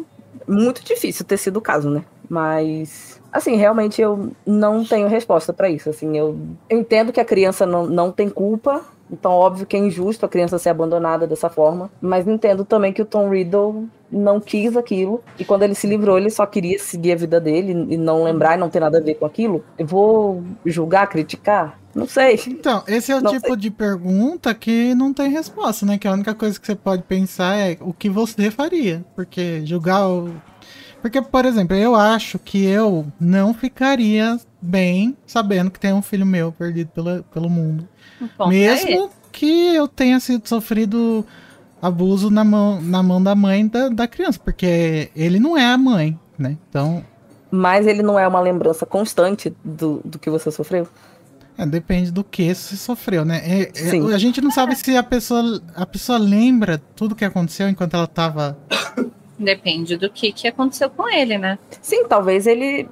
S3: muito difícil ter sido o caso, né? Mas assim, realmente eu não tenho resposta pra isso. Assim, eu entendo que a criança não, não tem culpa. Então, óbvio que é injusto a criança ser abandonada dessa forma. Mas entendo também que o Tom Riddle não quis aquilo. E quando ele se livrou, ele só queria seguir a vida dele e não lembrar e não ter nada a ver com aquilo. Eu vou julgar, criticar? Não sei.
S1: Então, esse é o
S3: Não
S1: tipo de pergunta que não tem resposta, né? Que a única coisa que você pode pensar é o que você faria. Porque julgar o. Porque, por exemplo, eu acho que eu não ficaria bem sabendo que tem um filho meu perdido pelo, pelo mundo.
S2: É.
S1: Mesmo que eu tenha sido sofrido abuso na mão, na mão da mãe da, da criança. Porque ele não é a mãe, né? Então,
S3: Mas ele não é uma lembrança constante do, do que você sofreu?
S1: É, depende do que você sofreu, né? É- é- a gente não sabe se a pessoa, a pessoa lembra tudo que aconteceu enquanto ela tava.
S2: Depende do que, que aconteceu com ele, né?
S3: Sim, talvez ele.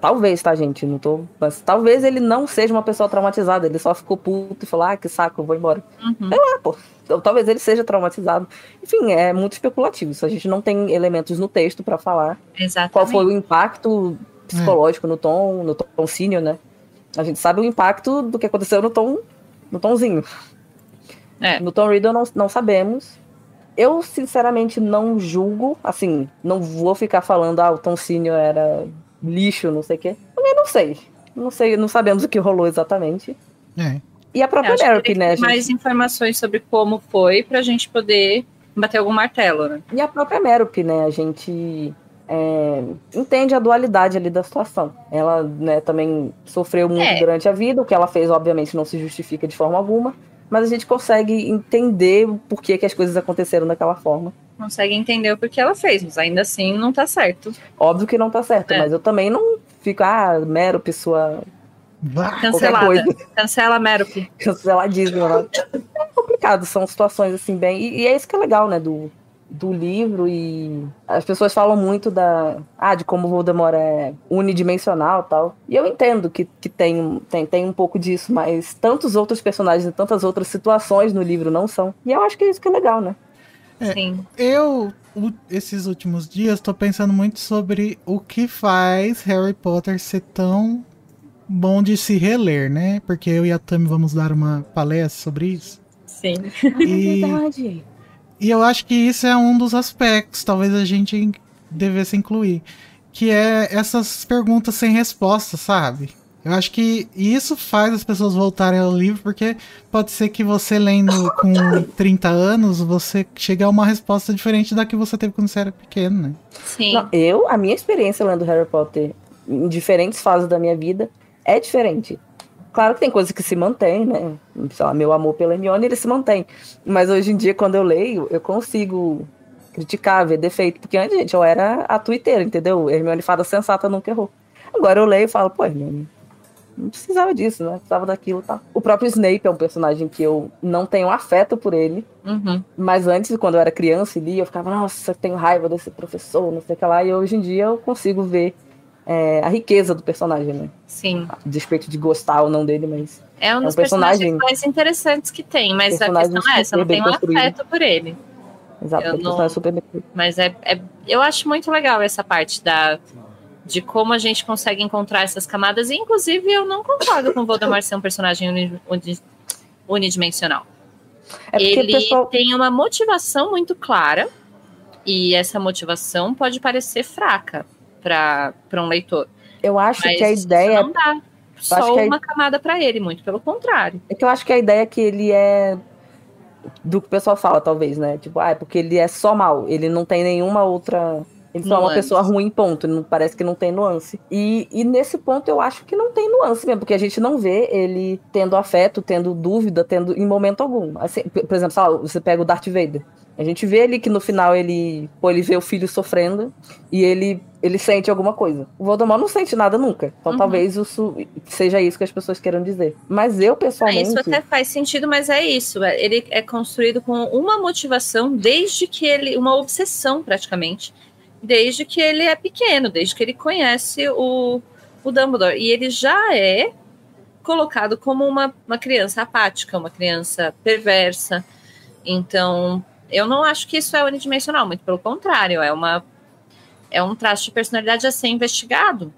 S3: Talvez, tá, gente? Não tô. Mas talvez ele não seja uma pessoa traumatizada. Ele só ficou puto e falou: ah, que saco, eu vou embora.
S2: Uhum.
S3: Ah, pô. Então, talvez ele seja traumatizado. Enfim, é muito especulativo. Isso a gente não tem elementos no texto pra falar.
S2: Exatamente.
S3: Qual foi o impacto psicológico no Tom, no Tom Senior, né? A gente sabe o impacto do que aconteceu no Tom, no Tomzinho.
S2: É.
S3: No Tom Riddle não, não sabemos. Eu, sinceramente, não julgo, assim, não vou ficar falando, ah, o Tom Senior era lixo, não sei o quê. Eu não sei. Não sei, não sabemos o que rolou exatamente.
S1: É.
S3: E a própria
S2: que
S3: né, gente?
S2: mais informações sobre como foi pra gente poder bater algum martelo, né?
S3: E a própria Merup, né? A gente é, entende a dualidade ali da situação. Ela né, também sofreu muito
S2: É.
S3: durante a vida, o que ela fez, obviamente, não se justifica de forma alguma, mas a gente consegue entender por que, que as coisas aconteceram daquela forma.
S2: Consegue entender o porquê ela fez, mas ainda assim não tá certo.
S3: Óbvio que não tá certo,
S2: É.
S3: mas eu também não fico, ah, mero pessoa
S1: Vá.
S2: Cancelada.
S3: coisa.
S2: Cancela Merope.
S3: canceladíssima. né? É complicado, são situações assim bem. E, e é isso que é legal, né? Do, do livro e as pessoas falam muito da ah, de como o Voldemort é unidimensional e tal. E eu entendo que, que tem, tem, tem um pouco disso, mas tantos outros personagens e tantas outras situações no livro não são. E eu acho que é isso que é legal, né?
S1: É.
S2: Sim.
S1: Eu, esses últimos dias, tô pensando muito sobre o que faz Harry Potter ser tão bom de se reler, né? Porque eu e a Tami vamos dar uma palestra sobre isso.
S2: Sim.
S1: E,
S3: verdade.
S1: E eu acho que isso é um dos aspectos, talvez a gente devesse incluir, que é essas perguntas sem resposta, sabe? Eu acho que isso faz as pessoas voltarem ao livro, porque pode ser que você lendo com 30 anos, você chegue a uma resposta diferente da que você teve quando você era pequeno, né?
S2: Sim.
S3: Não, eu, a minha experiência lendo Harry Potter em diferentes fases da minha vida é diferente. Claro que tem coisas que se mantêm, né? Sei lá, meu amor pela Hermione, ele se mantém. Mas hoje em dia, quando eu leio, eu consigo criticar, ver defeito. Porque antes, gente, eu era a tuiteira, entendeu? Hermione fada sensata nunca errou. Agora eu leio e falo, pô, Hermione, não precisava disso, né? Precisava daquilo e tal. O próprio Snape é um personagem que eu não tenho afeto por ele.
S2: Uhum.
S3: Mas antes, quando eu era criança e lia, eu ficava, nossa, eu tenho raiva desse professor, não sei o que lá. E hoje em dia eu consigo ver é, a riqueza do personagem, né?
S2: Sim.
S3: A despeito de gostar ou não dele, mas.
S2: É um
S3: um
S2: dos
S3: personagem-
S2: personagens mais interessantes que tem, mas a
S3: Personagem
S2: questão é essa, eu não tenho um afeto por ele.
S3: Exato,
S2: Eu não-
S3: personagem é super bem.
S2: Mas é, é- eu acho muito legal essa parte da de como a gente consegue encontrar essas camadas. E, inclusive, eu não concordo com o Voldemort ser um personagem uni- uni- unidimensional.
S3: É
S2: Ele
S3: pessoal.
S2: tem uma motivação muito clara, e essa motivação pode parecer fraca para um leitor.
S3: Eu acho
S2: Mas
S3: que a ideia.
S2: não dá só
S3: que a-
S2: uma camada para ele, muito pelo contrário.
S3: É que eu acho que a ideia é que ele é. Do que o pessoal fala, talvez, né? Tipo, ah, é porque ele é só mal. Ele não tem nenhuma outra. Ele só é uma pessoa ruim, ponto. Não, parece que não tem nuance. E, e nesse ponto eu acho que não tem nuance mesmo, porque a gente não vê ele tendo afeto, tendo dúvida, tendo em momento algum. Assim, por exemplo, lá, você pega o Darth Vader. A gente vê ele que no final ele, pô, ele vê o filho sofrendo e ele, ele sente alguma coisa. O Voldemort não sente nada nunca. Então
S2: Uhum.
S3: talvez isso seja isso que as pessoas queiram dizer. Mas eu,
S2: Ah,
S3: pessoalmente.
S2: Isso até faz sentido, mas é isso. é- Ele é construído com uma motivação desde que ele. uma obsessão praticamente. Desde que ele é pequeno, desde que ele conhece o, o Dumbledore. E ele já é colocado como uma, uma criança apática, uma criança perversa. Então, eu não acho que isso é unidimensional, muito pelo contrário, é uma. É um traço de personalidade a ser investigado.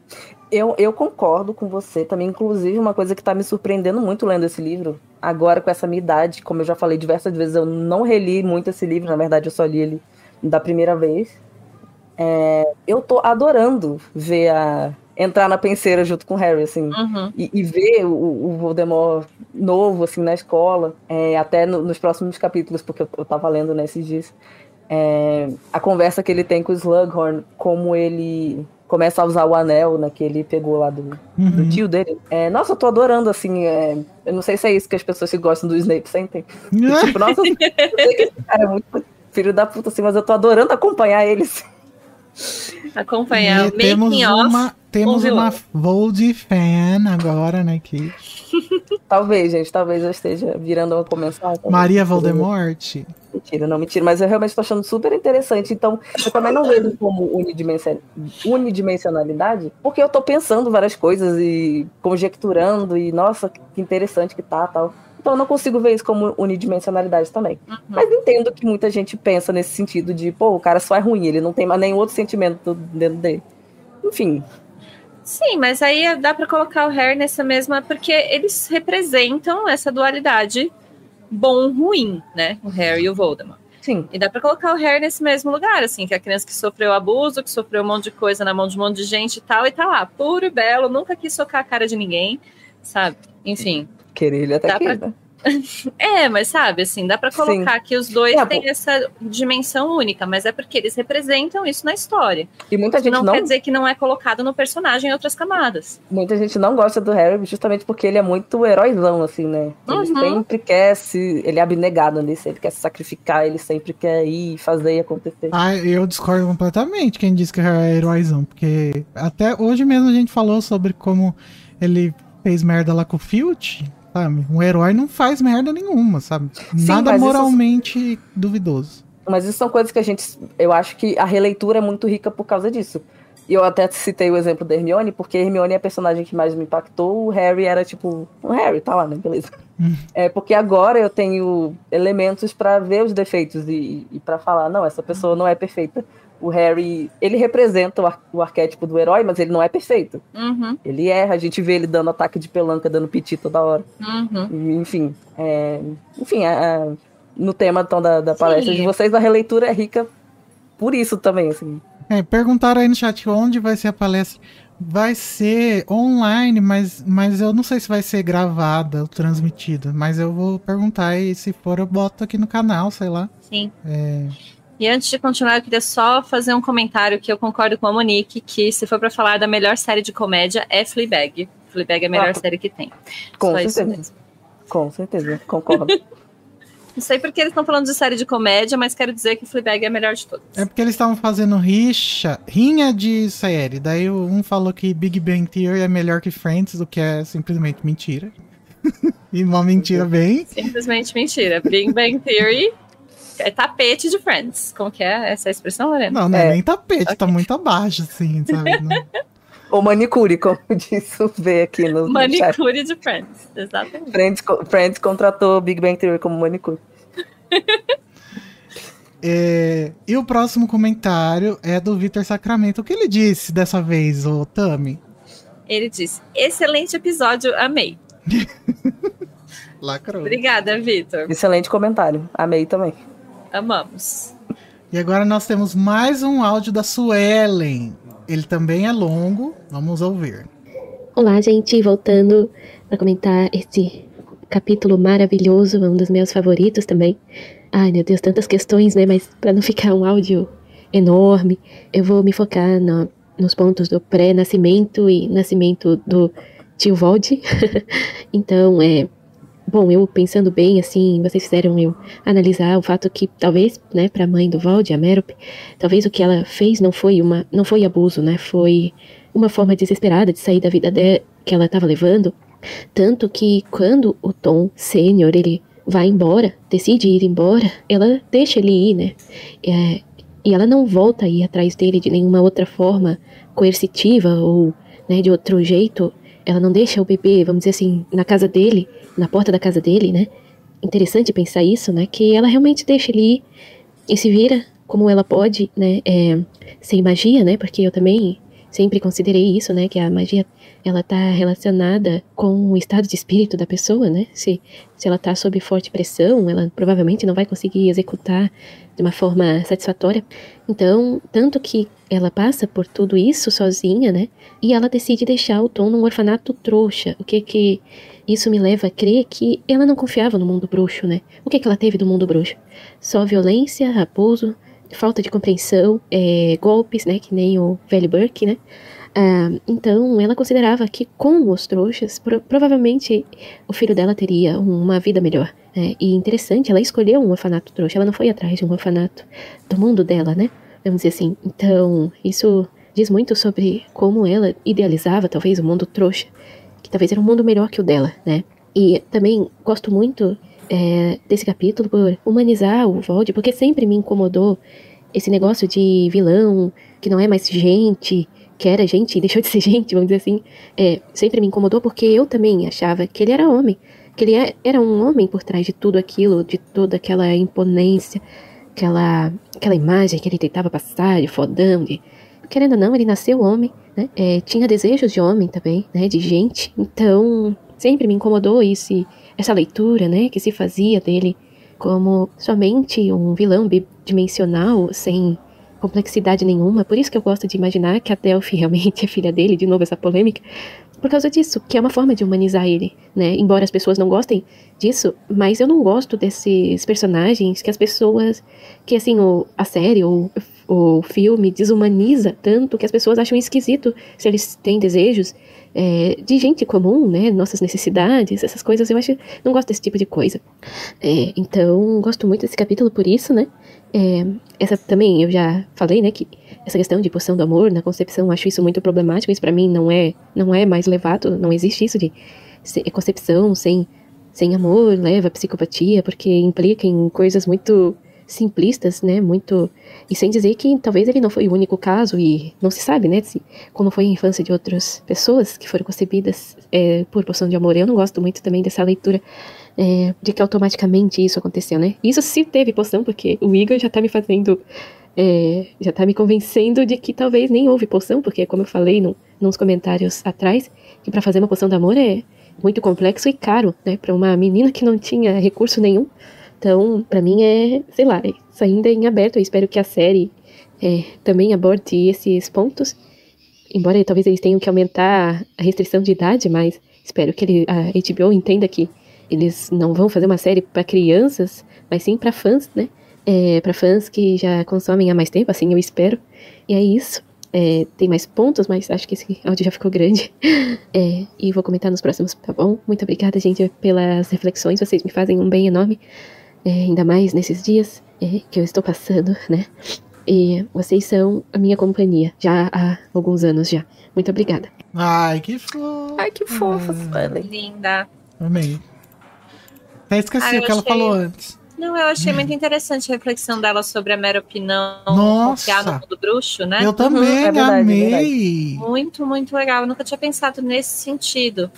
S3: Eu, eu concordo com você também. Inclusive, uma coisa que tá me surpreendendo muito lendo esse livro, agora com essa minha idade, como eu já falei diversas vezes, eu não reli muito esse livro, na verdade, eu só li ele da primeira vez. É, eu tô adorando ver a. entrar na penseira junto com o Harry, assim.
S2: Uhum.
S3: E, e ver o, o Voldemort novo, assim, na escola, é, até no- nos próximos capítulos, porque eu, eu tava lendo nesses dias, é, a conversa que ele tem com o Slughorn, como ele começa a usar o anel, né, que ele pegou lá do, do
S1: Uhum.
S3: tio dele. É, nossa, eu tô adorando, assim, é, eu não sei se é isso que as pessoas que gostam do Snape sentem. (laughs) tipo, nossa, eu sei que esse cara é muito filho da puta, assim, mas eu tô adorando acompanhar eles.
S2: Acompanhar
S1: E
S2: o
S1: temos
S2: making off.
S1: uma, temos uma Vold fan agora na equipe. (laughs)
S3: Talvez, gente, talvez eu esteja virando uma comensal.
S1: Maria Voldemort.
S3: Mentira, não, mentira, mas eu realmente tô achando super interessante. Então, eu também não vejo como unidimension- unidimensionalidade, porque eu tô pensando várias coisas e conjecturando, e nossa, que interessante que tá tal. Então, eu não consigo ver isso como unidimensionalidade também. Mas entendo que muita gente pensa nesse sentido de, pô, o cara só é ruim, ele não tem mais nenhum outro sentimento dentro dele. Enfim,
S2: Sim, mas aí dá pra colocar o Harry nessa mesma, porque eles representam essa dualidade bom-ruim, né? O Harry e o Voldemort.
S3: sim.
S2: E dá pra colocar o Harry nesse mesmo lugar, assim, que é a criança que sofreu abuso, que sofreu um monte de coisa na mão de um monte de gente e tal, e tá lá, puro e belo, nunca quis socar a cara de ninguém, sabe? Enfim,
S3: Querer ele até
S2: Dá
S3: que,
S2: pra-
S3: né? (laughs)
S2: É, mas sabe, assim, dá pra colocar
S3: Sim.
S2: que os dois
S3: É,
S2: têm
S3: pô.
S2: essa dimensão única, mas é porque eles representam isso na história.
S3: E muita gente
S2: não,
S3: não,
S2: quer dizer que não é colocado no personagem em outras camadas.
S3: muita gente não gosta do Harry justamente porque ele é muito heróizão, assim, né? Ele
S2: Uhum.
S3: sempre quer se. Ele é abnegado nisso, ele quer se sacrificar, ele sempre quer ir fazer e acontecer.
S1: Ah, eu discordo completamente quem disse que é heróizão, porque até hoje mesmo a gente falou sobre como ele fez merda lá com o Filch, sabe? Um herói não faz merda nenhuma, sabe? Nada
S3: mas isso-
S1: moralmente duvidoso.
S3: Mas isso são coisas que a gente. Eu acho que a releitura é muito rica por causa disso. E eu até citei o exemplo da Hermione, porque Hermione é a personagem que mais me impactou. O Harry era tipo. O Harry, tá lá, né? Beleza.
S1: Hum.
S3: É porque agora eu tenho elementos pra ver os defeitos e, e para falar, não, essa pessoa não é perfeita. O Harry, ele representa o, ar- o arquétipo do herói, mas ele não é perfeito.
S2: Uhum,
S3: Ele erra, a gente vê ele dando ataque de pelanca, dando piti toda hora.
S2: uhum.
S3: Enfim, é, enfim, a- a- no tema então da, da palestra
S2: Sim.
S3: de vocês, a releitura é rica por isso também, assim.
S1: É, perguntaram aí no chat onde vai ser a palestra. Vai ser online, mas, mas eu não sei se vai ser gravada ou transmitida. Mas eu vou perguntar e se for eu boto aqui no canal, sei lá.
S2: Sim.
S1: É,
S2: E antes de continuar, eu queria só fazer um comentário que eu concordo com a Monique, que se for pra falar da melhor série de comédia, é Fleabag. Fleabag é a melhor
S3: Ah,
S2: série que tem.
S3: Com
S2: Só
S3: certeza.
S2: mesmo.
S3: Com certeza, concordo. (laughs) (laughs)
S2: Não sei porque eles estão falando de série de comédia, mas quero dizer que Fleabag é a melhor de todas.
S1: é porque eles estavam fazendo rixa, rinha de série. Daí um falou que Big Bang Theory é melhor que Friends, o que é simplesmente mentira. (laughs) e uma mentira bem.
S2: Simplesmente mentira. Big Bang Theory é tapete de Friends. Como que é essa expressão, Lorena?
S1: Não, não é,
S3: É.
S1: nem tapete, tá muito abaixo, assim, sabe? (laughs) Não-
S3: Ou manicure, como disse o V aqui no, no.
S2: Manicure de Friends. Exatamente.
S3: Friends, Friends contratou Big Bang Theory como manicure. (laughs)
S1: É, e o próximo comentário é do Vitor Sacramento. O que ele disse dessa vez, ô Tami?
S2: Ele disse: excelente episódio, amei. (laughs)
S1: Lacrou.
S2: Obrigada, Vitor.
S3: Excelente comentário. Amei também.
S2: Amamos.
S1: E agora nós temos mais um áudio da Suelen. Ele também é longo, vamos ouvir.
S5: Olá, gente, voltando para comentar esse capítulo maravilhoso, um dos meus favoritos também. Ai, meu Deus, tantas questões, né? Mas para não ficar um áudio enorme, eu vou me focar na- nos pontos do pré-nascimento e nascimento do tio Vold. (laughs) então, é. Bom, eu pensando bem, assim, vocês fizeram eu analisar o fato que talvez, né, para a mãe do Vold, a Merope, talvez o que ela fez não foi uma, não foi abuso, né? Foi uma forma desesperada de sair da vida de, que ela estava levando. Tanto que quando o Tom Sênior ele vai embora, decide ir embora, ela deixa ele ir, né? É, e ela não volta a ir atrás dele de nenhuma outra forma coercitiva ou né, de outro jeito. Ela não deixa o bebê, vamos dizer assim, na casa dele, na porta da casa dele, né? Interessante pensar isso, né? Que ela realmente deixa ele ir e se vira como ela pode, né? É, sem magia, né? Porque eu também sempre considerei isso, né? Que a magia ela tá relacionada com o estado de espírito da pessoa, né? Se, se ela tá sob forte pressão, ela provavelmente não vai conseguir executar de uma forma satisfatória. Então, tanto que ela passa por tudo isso sozinha, né? E ela decide deixar o Tom num orfanato trouxa. O que que isso me leva a crer que ela não confiava no mundo bruxo, né? O que que ela teve do mundo bruxo? Só violência, abuso, falta de compreensão, é, golpes, né? Que nem o velho Burke, né? Ah, então, ela considerava que com os trouxas, pro- provavelmente o filho dela teria uma vida melhor. né? E interessante, ela escolheu um orfanato trouxa, ela não foi atrás de um orfanato do mundo dela, né? Vamos dizer assim. Então, isso diz muito sobre como ela idealizava, talvez, o mundo trouxa, que talvez era um mundo melhor que o dela, né? E também gosto muito é, desse capítulo por humanizar o Vold, porque sempre me incomodou esse negócio de vilão que não é mais gente, que era gente e deixou de ser (laughs) gente, vamos dizer assim, é, sempre me incomodou porque eu também achava que ele era homem, que ele é- era um homem por trás de tudo aquilo, de toda aquela imponência, aquela, aquela imagem que ele tentava passar de fodão, de... Querendo ou não, ele nasceu homem, né? É, tinha desejos de homem também, né? De gente. Então, sempre me incomodou esse, essa leitura, né? Que se fazia dele como somente um vilão bidimensional, sem complexidade nenhuma. Por isso que eu gosto de imaginar que a Delphi (laughs) realmente é filha dele, de novo essa polêmica. por causa disso, que é uma forma de humanizar ele, né? Embora as pessoas não gostem disso, mas eu não gosto desses personagens que as pessoas, que assim, o, a série ou o filme desumaniza tanto que as pessoas acham esquisito se eles têm desejos é, de gente comum, né? Nossas necessidades, essas coisas, eu acho, não gosto desse tipo de coisa. É, então, gosto muito desse capítulo por isso, né? É, essa também eu já falei, né, que essa questão de poção do amor na concepção, acho isso muito problemático. Isso para mim não é, não é mais levado, não existe isso de concepção sem, sem amor leva a psicopatia, porque implica em coisas muito simplistas, né, muito e sem dizer que talvez ele não foi o único caso e não se sabe, né, se, como foi a infância de outras pessoas que foram concebidas é, por poção de amor. Eu não gosto muito também dessa leitura é, de que automaticamente isso aconteceu, né? Isso se teve poção, porque o Igor já tá me fazendo. É, já tá me convencendo de que talvez nem houve poção, porque, como eu falei no, nos comentários atrás, que para fazer uma poção de amor é muito complexo e caro, né? Para uma menina que não tinha recurso nenhum. Então, para mim é, sei lá, isso ainda é em aberto. Eu espero que a série é, também aborde esses pontos. Embora talvez eles tenham que aumentar a restrição de idade, mas espero que ele, a HBO entenda que eles não vão fazer uma série para crianças, mas sim para fãs, né? É, para fãs que já consomem há mais tempo, assim eu espero. E é isso. É, tem mais pontos, mas acho que esse áudio já ficou grande. (laughs) É, e vou comentar nos próximos, tá bom? Muito obrigada, gente, pelas reflexões. Vocês me fazem um bem enorme, é, ainda mais nesses dias é, que eu estou passando, né? E vocês são a minha companhia já há alguns anos já. Muito obrigada.
S1: Ai, que fofo.
S3: Ai, que fofa, Suelen.
S2: Linda.
S1: Amei. Até esqueci
S2: Ah,
S1: o que ela
S2: achei-
S1: falou antes.
S2: Não, eu achei muito interessante a reflexão dela sobre a mera opinião
S1: Nossa.
S2: confiar no mundo bruxo, né?
S1: Eu também
S3: é verdade, é
S1: amei.
S2: Muito, muito legal. Eu nunca tinha pensado nesse sentido.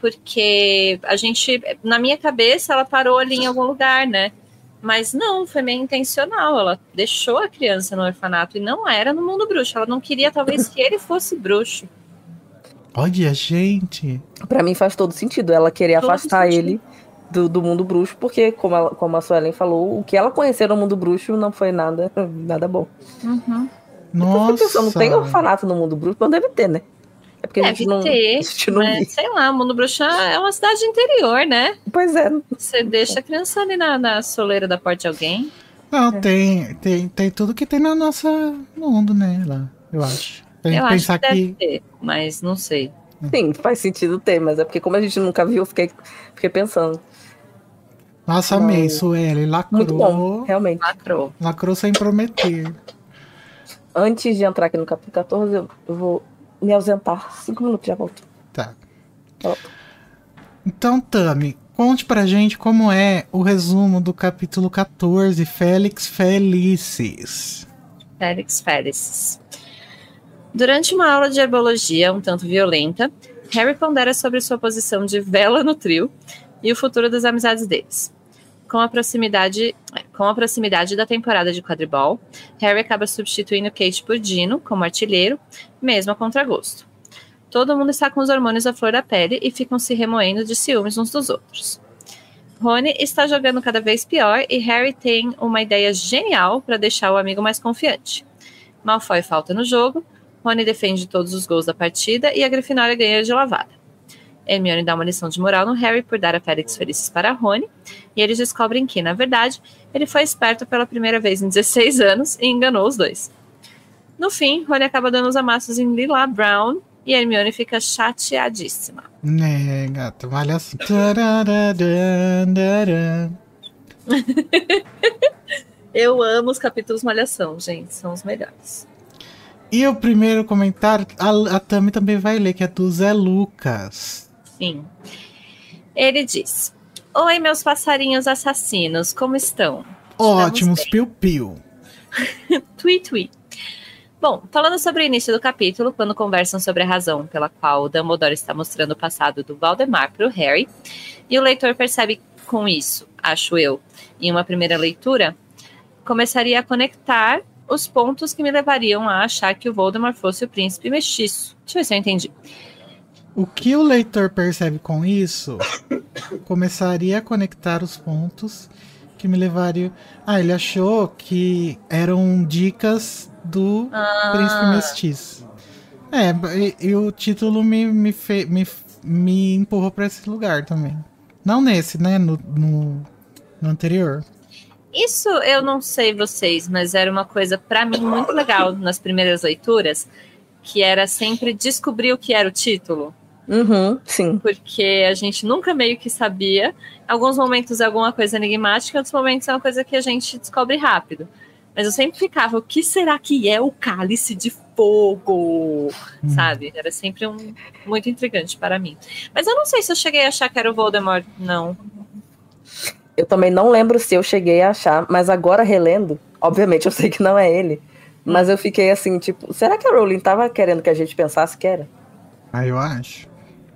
S2: Porque a gente, na minha cabeça, ela parou ali em algum lugar, né? Mas não, foi meio intencional. Ela deixou a criança no orfanato e não era no mundo bruxo. Ela não queria, talvez, que ele fosse bruxo.
S1: Olha, gente.
S3: Pra mim faz todo sentido ela querer
S2: Todo
S3: afastar
S2: sentido.
S3: ele do, do mundo bruxo, porque, como, ela, como a Suelen falou, o que ela conheceu no mundo bruxo não foi nada, nada bom.
S2: Uhum.
S1: Nossa.
S3: pensando, tem orfanato no mundo bruxo? Mas deve ter, né? É porque a
S2: Deve
S3: gente não,
S2: ter,
S3: a gente não
S2: Mas, sei lá, o mundo bruxo é uma cidade interior, né?
S3: Pois é.
S2: Você deixa a criança ali na, na soleira da porta de alguém.
S1: Não,
S3: É.
S1: tem, tem, tem tudo que tem no nosso mundo, né? Lá, eu acho. Tem
S2: eu
S1: que
S2: acho
S1: pensar
S2: que deve
S1: que.
S2: ter, mas não sei.
S3: Sim, faz sentido ter, mas é porque como a gente nunca viu, eu fiquei, fiquei pensando.
S1: Nossa, amei,
S3: Mas-
S1: Sueli. Lacrou.
S3: Muito bom, realmente.
S2: Lacrou.
S1: Lacrou sem prometer.
S3: Antes de entrar aqui no capítulo 14, eu, eu vou me ausentar. Cinco minutos, já volto.
S1: Tá.
S3: Volto.
S1: Então, Tami, conte pra gente como é o resumo do capítulo 14, Félix Felices.
S2: Félix Félix. Durante uma aula de herbologia um tanto violenta, Harry pondera sobre sua posição de vela no trio e o futuro das amizades deles. Com a proximidade, com a proximidade da temporada de quadribol, Harry acaba substituindo Kate por Dino como artilheiro, mesmo a contragosto. Todo mundo está com os hormônios à flor da pele e ficam se remoendo de ciúmes uns dos outros. Rony está jogando cada vez pior e Harry tem uma ideia genial para deixar o amigo mais confiante. Malfoy falta no jogo, Rony defende todos os gols da partida e a Grifinória ganha de lavada. Hermione dá uma lição de moral no Harry por dar a Félix Felices para Rony, e eles descobrem que, na verdade, ele foi esperto pela primeira vez em 16 anos e enganou os dois. No fim, Rony acaba dando os amassos em Lila Brown e Hermione fica chateadíssima.
S1: Né, gata, vale assim. (laughs)
S2: Eu amo os capítulos Malhação, gente, são os melhores.
S1: E o primeiro comentário, a, a Tami também vai ler, que é do Zé Lucas.
S2: Sim. Ele diz: Oi, meus passarinhos assassinos, como estão?
S1: Ótimos, piu-piu. (laughs)
S2: Tui, tui. Bom, falando sobre o início do capítulo, quando conversam sobre a razão pela qual o Dumbledore está mostrando o passado do Valdemar para o Harry, e o leitor percebe com isso, acho eu, em uma primeira leitura, começaria a conectar os pontos que me levariam a achar que o Voldemort fosse o príncipe mestiço. Deixa eu ver se eu entendi.
S1: O que o leitor percebe com isso (coughs) começaria a conectar os pontos que me levariam. Ah, ele achou que eram dicas do príncipe
S2: Ah,
S1: mestiço. É, e, e o título me, me, fe, me, me empurrou pra esse lugar também. Não nesse, né? No, no, no anterior.
S2: Isso eu não sei vocês, mas era uma coisa para mim muito legal nas primeiras leituras, que era sempre descobrir o que era o título.
S3: Uhum, sim.
S2: Porque a gente nunca meio que sabia. Em alguns momentos é alguma coisa enigmática, em outros momentos é uma coisa que a gente descobre rápido. Mas eu sempre ficava, o que será que é o cálice de fogo? Hum. Sabe? Era sempre um muito intrigante para mim. Mas eu não sei se eu cheguei a achar que era o Voldemort, não.
S3: Eu também não lembro se eu cheguei a achar, mas agora relendo, obviamente eu sei que não é ele. Mas eu fiquei assim, tipo, será que a Rowling tava querendo que a gente pensasse que era?
S1: Ah, eu acho.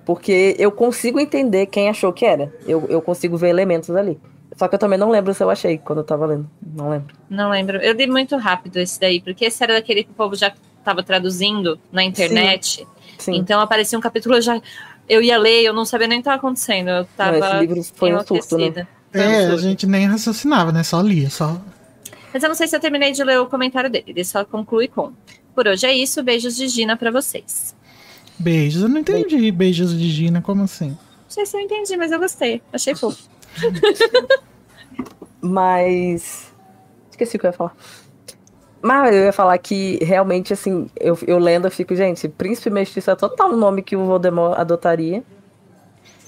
S3: Porque eu consigo entender quem achou que era. Eu, eu consigo ver elementos ali. Só que eu também não lembro se eu achei quando eu tava lendo. Não lembro.
S2: Não lembro. Eu li muito rápido esse daí, porque esse era daquele que o povo já tava traduzindo na internet. Sim. Sim. Então aparecia um capítulo, eu já. Eu ia ler, eu não sabia nem o que estava acontecendo. Eu tava. Não, esse livro
S3: foi um surto, né?
S1: É, a gente nem raciocinava, né? Só lia, só.
S2: Mas eu não sei se eu terminei de ler o comentário dele. Ele só conclui com: Por hoje é isso, beijos de Gina para vocês.
S1: Beijos, eu não entendi. Beijos de Gina, como assim? Não
S2: sei se eu entendi, mas eu gostei. Achei fofo. (laughs)
S3: mas. Esqueci o que eu ia falar. Mas eu ia falar que realmente, assim, eu, eu lendo, eu fico, gente, Príncipe Mestiço é total o nome que o Voldemort adotaria.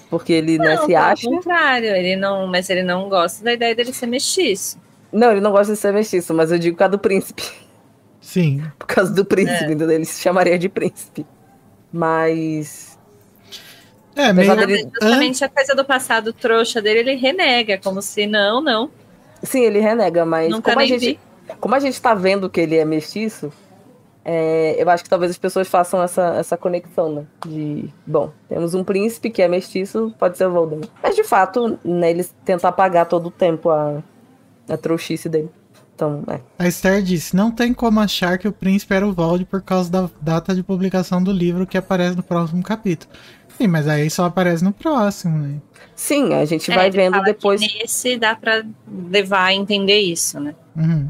S3: Porque ele né, não, né, se acha.
S2: Ao contrário, ele não, mas ele não gosta da ideia dele ser mestiço.
S3: Não, ele não gosta de ser mestiço, mas eu digo por causa do príncipe.
S1: Sim.
S3: Por causa do príncipe, é. Ele se chamaria de príncipe. Mas.
S1: É, meio...
S2: Dele... Justamente a coisa do passado trouxa dele, ele renega, como se não, não.
S3: Sim, ele renega, mas Nunca como a, gente, vi. como a gente tá vendo que ele é mestiço, é, eu acho que talvez as pessoas façam essa, essa conexão, né? De, bom, temos um príncipe que é mestiço, pode ser o Voldemort. Mas, de fato, né, eles tentam apagar todo o tempo a, a trouxice dele. Então, é.
S1: A Esther disse, não tem como achar que o príncipe era o Vold por causa da data de publicação do livro que aparece no próximo capítulo. Sim, mas aí só aparece no próximo, né?
S3: Sim, a gente é, vai vendo depois.
S2: nesse dá pra levar a entender isso, né?
S1: Uhum.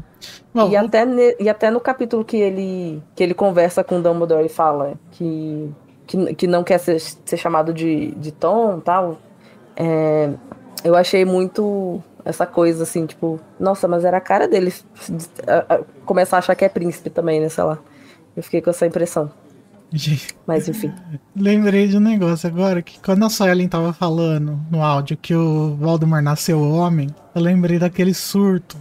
S3: Bom, e, até ne, e até no capítulo que ele, que ele conversa com o Dumbledore e fala que, que, que não quer ser, ser chamado de, de Tom tal, é, eu achei muito essa coisa assim, tipo, nossa, mas era a cara dele a, a, começar a achar que é príncipe também, né? Sei lá. Eu fiquei com essa impressão. (laughs) Mas enfim.
S1: Lembrei de um negócio agora, que quando a Soellen tava falando no áudio que o Voldemort nasceu homem, eu lembrei daquele surto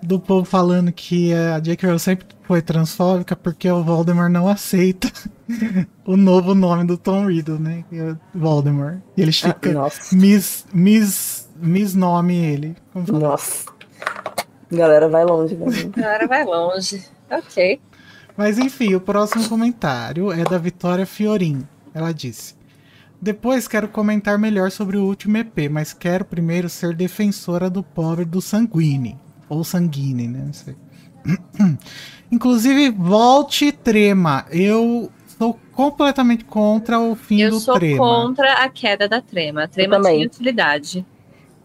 S1: do povo falando que a J.K. Rowling sempre foi transfóbica porque o Voldemort não aceita (laughs) o novo nome do Tom Riddle, né? É Voldemort. E eles ah, ficam ah, mis, mis, mis nome ele.
S3: Nossa. Galera vai longe, né? (laughs)
S2: Galera vai longe. Ok.
S1: Mas enfim, o próximo comentário é da Vitória Fiorin. Ela disse: Depois quero comentar melhor sobre o último EP, mas quero primeiro ser defensora do pobre do Sanguine. Ou Sanguine, né? Não sei. (clears throat) Inclusive, volte trema. Eu sou completamente contra o fim
S2: eu
S1: do trema.
S2: Eu sou contra a queda da trema. A trema tem utilidade.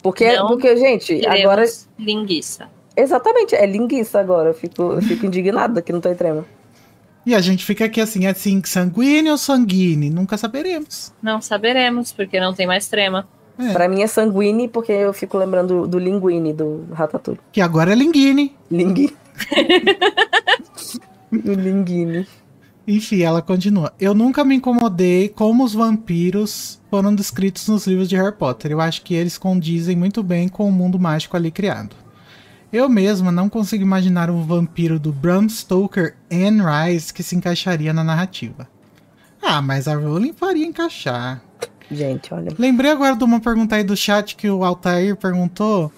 S3: Porque, porque gente, agora.
S2: Linguiça.
S3: Exatamente, é linguiça agora. Eu fico, eu fico indignada que não tem trema.
S1: E a gente fica aqui assim, é assim, sanguíneo ou sanguine? Nunca saberemos.
S2: Não saberemos, porque não tem mais trema.
S3: É. Pra mim é sanguine, porque eu fico lembrando do linguine do Ratatouille.
S1: Que agora é linguine.
S3: Linguine. (laughs) do linguine.
S1: Enfim, ela continua. Eu nunca me incomodei como os vampiros foram descritos nos livros de Harry Potter. Eu acho que eles condizem muito bem com o mundo mágico ali criado. Eu mesma não consigo imaginar um vampiro do Bram Stoker Anne Rice que se encaixaria na narrativa. Ah, mas a Rowling faria encaixar.
S3: Gente, olha.
S1: Lembrei agora de uma pergunta aí do chat que o Altair perguntou.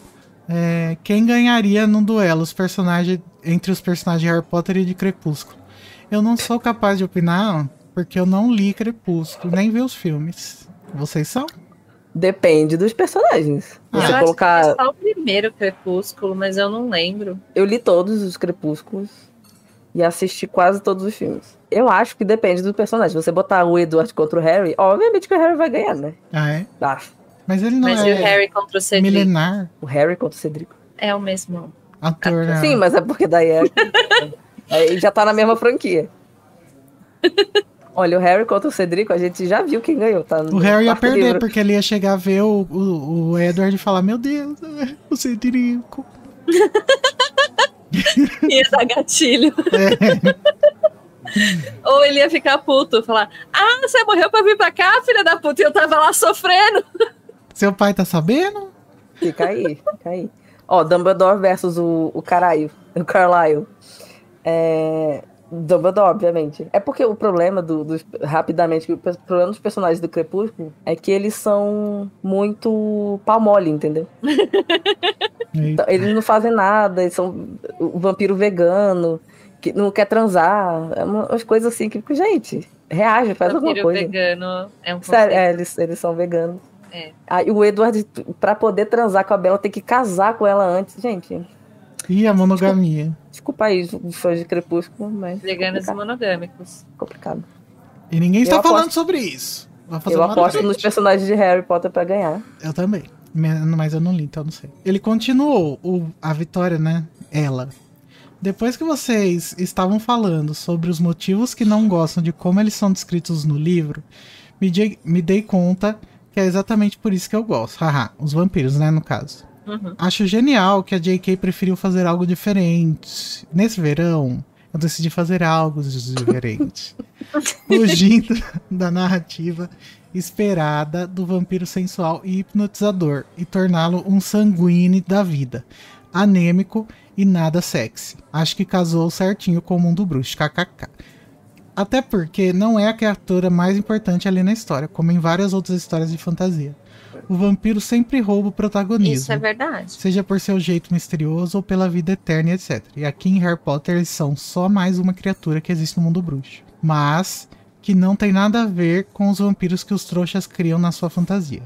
S1: É, quem ganharia no duelo os personagens entre os personagens de Harry Potter e de Crepúsculo? Eu não sou capaz de opinar porque eu não li Crepúsculo, nem vi os filmes. Vocês são?
S3: Depende dos personagens.
S2: Ah. Você eu colocar. Acho que só o primeiro Crepúsculo, mas eu não lembro.
S3: Eu li todos os Crepúsculos e assisti quase todos os filmes. Eu acho que depende do personagem. Você botar o Edward contra o Harry, obviamente que o Harry vai ganhar, né?
S1: Ah, é?
S3: Ah.
S1: Mas ele não
S2: mas
S1: é.
S2: Mas o Harry contra o Cedric?
S1: Milenar.
S3: O Harry contra o Cedric.
S2: É o mesmo.
S1: Ator, né?
S3: Sim, mas é porque daí é. (laughs) Aí já tá na mesma franquia. (laughs) Olha, o Harry contra o Cedrico, a gente já viu quem ganhou, tá?
S1: O Harry ia perder, livro. porque ele ia chegar a ver o, o, o Edward e falar: Meu Deus, (laughs) o Cedrico. (laughs)
S2: ia dar gatilho. É. Ou ele ia ficar puto, falar: Ah, você morreu pra vir pra cá, filha da puta, e eu tava lá sofrendo. (laughs)
S1: Seu pai tá sabendo?
S3: Fica aí, fica aí. Ó, Dumbledore versus o, o Caralho, o Carlyle. É, Dumbledore, obviamente. É porque o problema do, do, rapidamente, o problema dos personagens do Crepúsculo é que eles são muito pau mole, entendeu? (laughs) então, eles não fazem nada, eles são o vampiro vegano, que não quer transar, é umas coisas assim que, gente, reage, faz vampiro alguma coisa.
S2: vegano é um
S3: Sério, é, eles, eles são veganos. É. Aí o Edward, pra poder transar com a Bela, tem que casar com ela antes, gente.
S1: E a monogamia.
S3: Desculpa, desculpa aí, os fãs de Crepúsculo, mas.
S2: Veganos e monogâmicos.
S3: Complicado.
S1: E ninguém está falando sobre isso.
S3: eu aposto nos personagens de Harry Potter para ganhar.
S1: Eu também. Mas eu não li, então não sei. Ele continuou o, a vitória, né? Ela. Depois que vocês estavam falando sobre os motivos que não gostam de como eles são descritos no livro, me, me dei conta que é exatamente por isso que eu gosto. Haha, os vampiros, né, no caso. Uhum. Acho genial que a J.K. preferiu fazer algo diferente. Nesse verão, eu decidi fazer algo diferente. (laughs) Fugindo da narrativa esperada do vampiro sensual e hipnotizador e torná-lo um sanguíneo da vida, anêmico e nada sexy. Acho que casou certinho com o mundo bruxo, kkk. Até porque não é a criatura mais importante ali na história, como em várias outras histórias de fantasia o vampiro sempre rouba o protagonismo. Isso
S2: é verdade.
S1: Seja por seu jeito misterioso ou pela vida eterna, etc. E aqui em Harry Potter eles são só mais uma criatura que existe no mundo bruxo. Mas que não tem nada a ver com os vampiros que os trouxas criam na sua fantasia.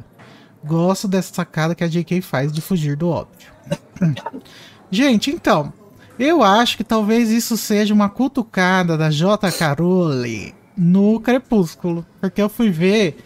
S1: Gosto dessa sacada que a J.K. faz de fugir do óbvio. (coughs) Gente, então, eu acho que talvez isso seja uma cutucada da J.K. Rowling no Crepúsculo, porque eu fui ver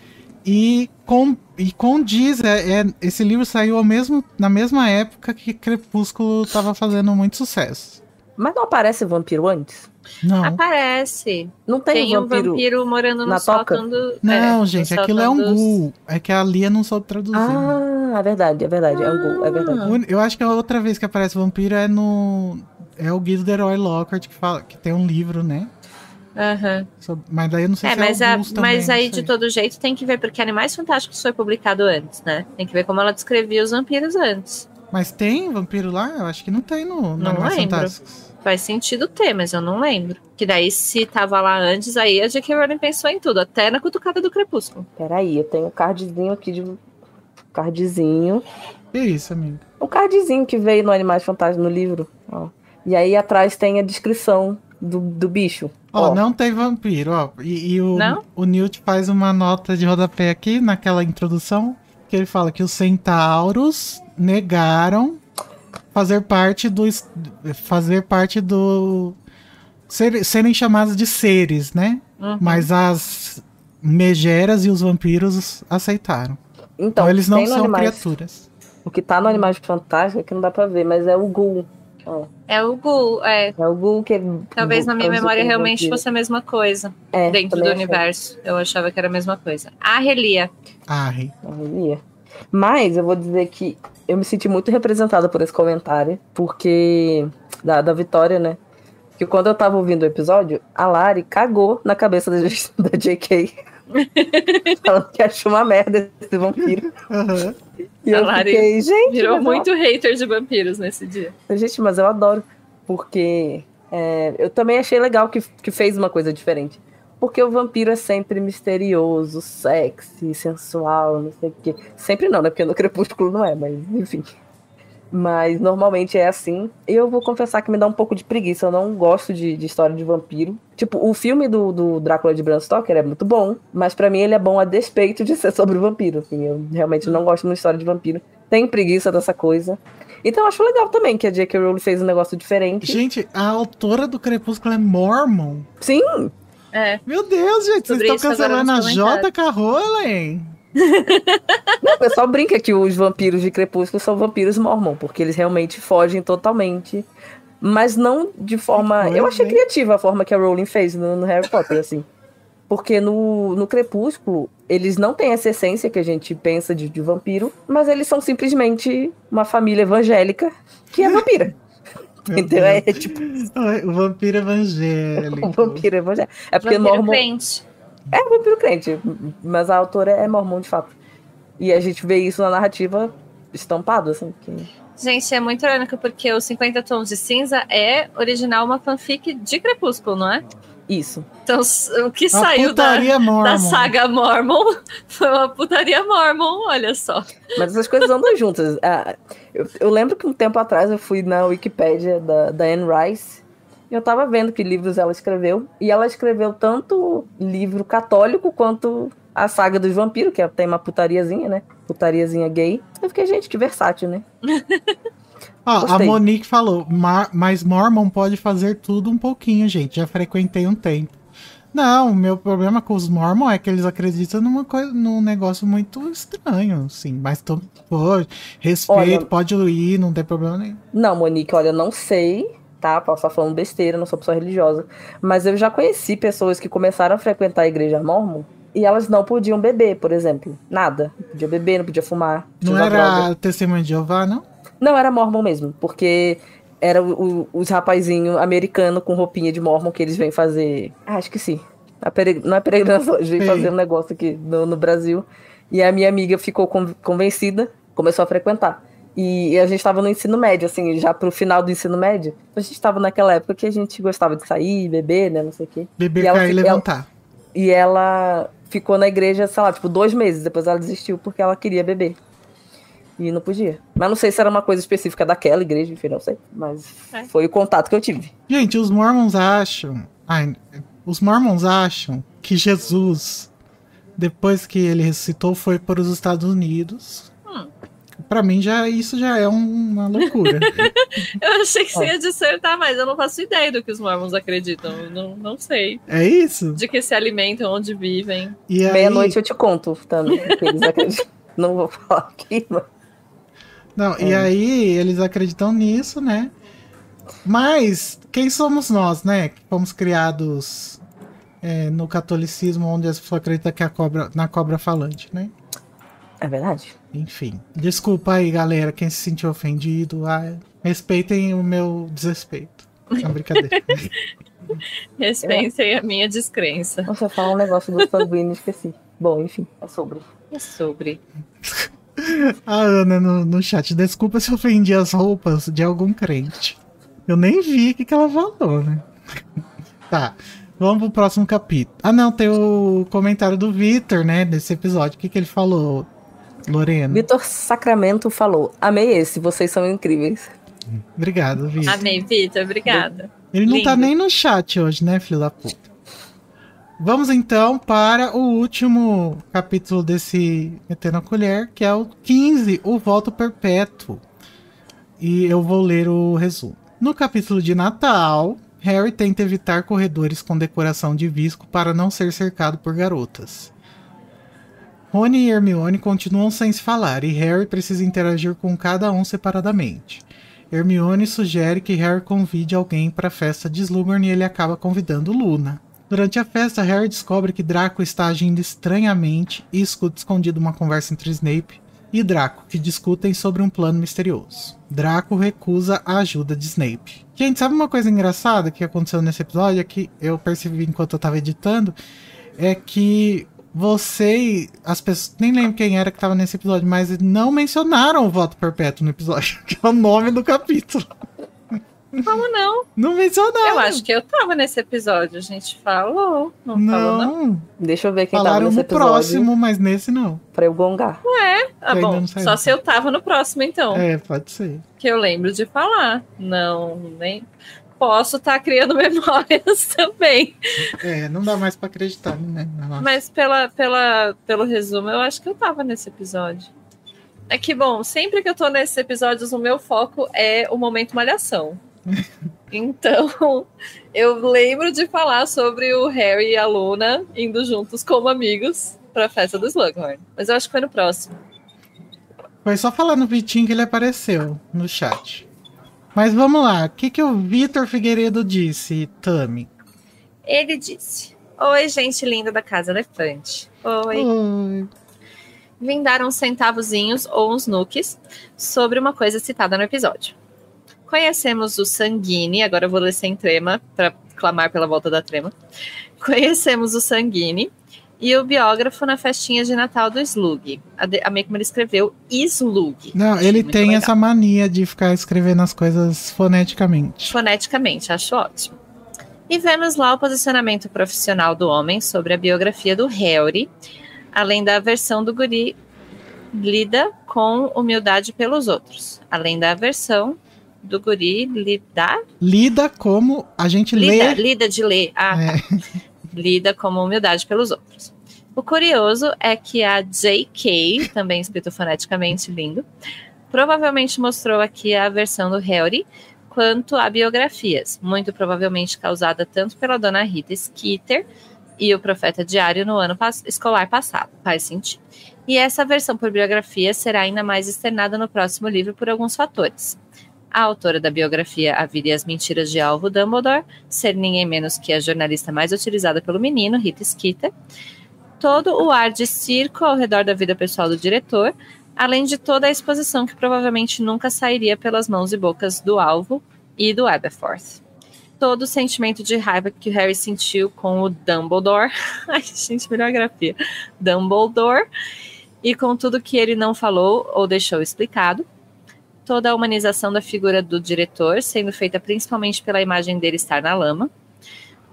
S1: e, com, e condiz, é, é, esse livro saiu ao mesmo, na mesma época que Crepúsculo estava fazendo muito sucesso.
S3: Mas não aparece vampiro antes?
S1: Não.
S2: Aparece.
S3: Não tem,
S2: tem
S3: vampiro,
S2: um vampiro morando no sótão do...
S1: Não, é, gente, aquilo é um dos... ghoul. É que a Lia não soube traduzir.
S3: Ah, é verdade, é verdade. Ah. É um ghoul, é verdade.
S1: Eu acho que a outra vez que aparece vampiro é no... É o Guido de Herói Lockhart que, fala, que tem um livro, né?
S2: Uhum.
S1: Mas daí eu não sei
S2: é,
S1: se
S2: mas,
S1: é
S2: a, mas aí de todo jeito tem que ver, porque Animais Fantásticos foi publicado antes, né? Tem que ver como ela descrevia os vampiros antes.
S1: Mas tem vampiro lá? Eu acho que não tem no, no
S2: não
S1: Animais
S2: lembro.
S1: Fantásticos.
S2: Faz sentido ter, mas eu não lembro. Que daí, se tava lá antes, aí a J.K. Rowling pensou em tudo, até na cutucada do Crepúsculo.
S3: Peraí, eu tenho um cardzinho aqui de. Cardzinho.
S1: Que isso, amigo?
S3: Um cardzinho que veio no Animais Fantásticos no livro. Ó. E aí atrás tem a descrição do, do bicho.
S1: Ó, oh, não tem vampiro, ó. E, e o,
S2: não?
S1: o Newt faz uma nota de rodapé aqui naquela introdução, que ele fala que os centauros negaram fazer parte do fazer parte do ser, serem chamados de seres, né? Uhum. Mas as megeras e os vampiros aceitaram. Então, então eles não são animais, criaturas.
S3: O que tá no Animais Fantásticos é que não dá pra ver, mas é o Ghoul.
S2: É o Gul, é.
S3: É o Gul que.
S2: Talvez na minha memória realmente fosse a mesma coisa. É, dentro do universo. Eu achava que era a mesma coisa. A Relia.
S1: A
S3: Relia. Mas eu vou dizer que eu me senti muito representada por esse comentário, porque. Da, da Vitória, né? Que quando eu tava ouvindo o episódio, a Lari cagou na cabeça da, da JK. (laughs) (laughs) Falando que achou uma merda esse vampiro.
S1: Uhum.
S3: E a eu Lari fiquei, gente.
S2: Virou muito ó... hater de vampiros nesse dia.
S3: Gente, mas eu adoro. Porque é, eu também achei legal que, que fez uma coisa diferente. Porque o vampiro é sempre misterioso, sexy, sensual, não sei o quê. Sempre não, né? Porque no Crepúsculo não é, mas enfim. Mas normalmente é assim. Eu vou confessar que me dá um pouco de preguiça. Eu não gosto de, de história de vampiro. Tipo, o filme do, do Drácula de Bram Stoker é muito bom, mas para mim ele é bom a despeito de (laughs) ser sobre vampiro. Assim, eu realmente não gosto de uma história de vampiro. Tenho preguiça dessa coisa. Então eu acho legal também que a J.K. Rowling fez um negócio diferente.
S1: Gente, a autora do Crepúsculo é Mormon.
S3: Sim.
S2: É.
S1: Meu Deus, gente, vocês estão cancelando a J.K. Rowling? (laughs)
S3: Não, o pessoal brinca que os vampiros de Crepúsculo são vampiros mormon, porque eles realmente fogem totalmente. Mas não de forma. eu achei criativa a forma que a Rowling fez no, no Harry Potter, assim. Porque no, no Crepúsculo, eles não têm essa essência que a gente pensa de, de vampiro, mas eles são simplesmente uma família evangélica que é vampira. (laughs) Entendeu? É tipo
S1: O vampiro evangélico. (laughs)
S3: um vampiro evangélico. É porque
S2: Vampiro
S3: Mormon.
S2: crente.
S3: É um vampiro crente, mas a autora é mormon de fato. E a gente vê isso na narrativa estampado, assim. Que...
S2: Gente, é muito irônico porque o 50 Tons de Cinza é original uma fanfic de Crepúsculo, não é?
S3: Isso.
S2: Então, o que
S1: A
S2: saiu da, da saga Mormon (laughs) foi uma putaria Mormon, olha só.
S3: Mas essas coisas andam juntas. Ah, eu, eu lembro que um tempo atrás eu fui na Wikipédia da, da Anne Rice eu tava vendo que livros ela escreveu. E ela escreveu tanto livro católico quanto a saga dos vampiros, que é- tem uma putariazinha, né? Putariazinha gay. Eu fiquei, gente, que versátil, né? (laughs)
S1: A. Monique falou, "Mar- mas Mormon pode fazer tudo um pouquinho, gente. Já frequentei um tempo. Não, o meu problema com os Mormon é que eles acreditam numa coisa, num negócio muito estranho, assim. Mas tô, pô, respeito,
S3: Olha-
S1: pode ir, não tem problema nenhum.
S3: Não, Monique, olha, eu não sei, tá? Posso estar falando besteira, não sou pessoa religiosa. Mas eu já conheci pessoas que começaram a frequentar a igreja mormon e elas não podiam beber, por exemplo. Nada. Não podia beber, não podia fumar.
S1: Não
S3: usar droga.
S1: era testemunho de Jeová, não?
S3: Não, era mormon mesmo, porque era o- os rapazinhos americanos com roupinha de mormon que eles vêm fazer. Ah, acho que sim. A pere- Não é peregrinação, eles vêm fazer um negócio aqui no, no Brasil. E a minha amiga ficou con- convencida, começou a frequentar. E a gente estava no ensino médio, assim, já pro final do ensino médio. A gente estava naquela época que a gente gostava de sair, beber, né, não sei o quê.
S1: Beber,
S3: E ela
S1: cair e levantar.
S3: E ela ficou na igreja, sei lá, tipo, dois meses. Depois ela desistiu porque ela queria beber. E não podia. Mas não sei se era uma coisa específica daquela igreja, enfim, não sei. Mas
S2: É.
S3: foi o contato que eu tive.
S1: Gente, os Mormons acham. Ai, os Mormons acham que Jesus, depois que ele ressuscitou, foi para os Estados Unidos. Pra mim, já, isso já é um- uma loucura. (laughs)
S2: Eu achei que você ia dissertar, mas eu não faço ideia do que os mormons acreditam. Eu Não, não sei.
S1: é isso?
S2: De que se alimentam, onde vivem.
S1: Aí,
S3: Meia-noite eu te conto também. o (laughs) que eles acreditam. não vou falar aqui, mas.
S1: Não, e aí eles acreditam nisso, né? Mas quem somos nós, né? Que fomos criados é, no catolicismo, onde as pessoas acreditam que é a cobra, na cobra falante, né?
S3: É verdade.
S1: Enfim. Desculpa aí, galera, quem se sentiu ofendido. Ah, respeitem o meu desrespeito. É uma brincadeira. (laughs)
S2: Respeitem a minha descrença.
S3: Você fala um negócio do sanguíneo e esqueci. Bom, enfim, é sobre.
S2: É sobre.
S1: A Ana no, no chat, desculpa se ofendi as roupas de algum crente. Eu nem vi o que, que ela falou, né? (laughs) tá, vamos pro próximo capítulo. Ah, não, tem o comentário do Vitor, né, desse episódio. O que, que ele falou, Lorena?
S3: Vitor Sacramento falou: Amei esse, vocês são incríveis.
S1: Obrigado, Vitor.
S2: Amei, Vitor. Obrigada.
S1: Ele não tá
S2: Lindo.
S1: nem no chat hoje, né, filho da puta? Vamos então para o último capítulo desse Metendo a Colher, que é o 15, O Voto Perpétuo. E eu vou ler o resumo. No capítulo de Natal, Harry tenta evitar corredores com decoração de visco para não ser cercado por garotas. Rony e Hermione continuam sem se falar e Harry precisa interagir com cada um separadamente. Hermione sugere que Harry convide alguém para a festa de Slughorn e ele acaba convidando Luna. Durante a festa, Harry descobre que Draco está agindo estranhamente e escuta escondido uma conversa entre Snape e Draco, que discutem sobre um plano misterioso. Draco recusa a ajuda de Snape. Gente, sabe uma coisa engraçada que aconteceu nesse episódio? É que eu percebi enquanto eu estava editando, é que você, as pessoas, nem lembro quem era que estava nesse episódio, mas não mencionaram o voto perpétuo no episódio, (laughs) que é o nome do capítulo.
S2: Como não?
S1: Não mencionaram.
S2: Eu acho que eu tava nesse episódio. A gente falou. Não, falou, não?
S1: Não,
S3: Deixa eu ver quem tava
S1: falaram
S3: nesse
S1: no
S3: episódio
S1: próximo, mas nesse não.
S3: pra eu gongar.
S2: Ah,
S1: ainda
S2: bom.
S1: não.
S2: Só se eu tava no próximo, então.
S1: É, pode ser.
S2: Que eu lembro de falar. Não, nem. Posso estar criando (laughs) memórias também.
S1: É, não dá mais pra acreditar, né?
S2: Mas pela, pela, pelo resumo, eu acho que eu tava nesse episódio. É que, bom, sempre que eu tô nesses episódios, o meu foco é o momento malhação. (laughs) Então, (laughs) eu lembro de falar sobre o Harry e a Luna indo juntos como amigos pra festa do Slughorn. Mas eu acho que foi no próximo.
S1: Foi só falar no Vitinho que ele apareceu no chat. Mas vamos lá, o que, que o Vitor Figueiredo disse, Tami?
S2: Ele disse: Oi, gente linda da Casa Elefante. Oi.
S1: Oi.
S2: Vim dar uns centavozinhos ou uns nuques sobre uma coisa citada no episódio. Conhecemos o Sanguine, agora eu vou ler sem trema, para clamar pela volta da trema. Conhecemos o Sanguine e o biógrafo na festinha de Natal do Slug. A, de, a ele escreveu Slug.
S1: Não, ele tem
S2: legal.
S1: essa mania de ficar escrevendo as coisas foneticamente.
S2: foneticamente, acho ótimo. E vemos lá o posicionamento profissional do homem sobre a biografia do Harry, além da versão do guri lida com humildade pelos outros, além da versão do guri lidar,
S1: Lida como a gente
S2: lida,
S1: lê.
S2: lida de ler, ah,
S1: É, (laughs)
S2: lida como humildade pelos outros. O curioso é que a J.K., também escrito foneticamente lindo, provavelmente mostrou aqui a versão do Harry quanto a biografias, muito provavelmente causada tanto pela dona Rita Skeeter e o Profeta Diário no ano pas- escolar passado. Faz sentido. E essa versão por biografia será ainda mais externada no próximo livro por alguns fatores. A autora da biografia A Vida e as Mentiras de Alvo Dumbledore ser ninguém menos que a jornalista mais utilizada pelo menino, Rita Skeeter, todo o ar de circo ao redor da vida pessoal do diretor, além de toda a exposição que provavelmente nunca sairia pelas mãos e bocas do alvo e do Aberforth. Todo o sentimento de raiva que o Harry sentiu com o Dumbledore, (laughs) ai gente, melhor grafia, Dumbledore, e com tudo que ele não falou ou deixou explicado, toda a humanização da figura do diretor, sendo feita principalmente pela imagem dele estar na lama,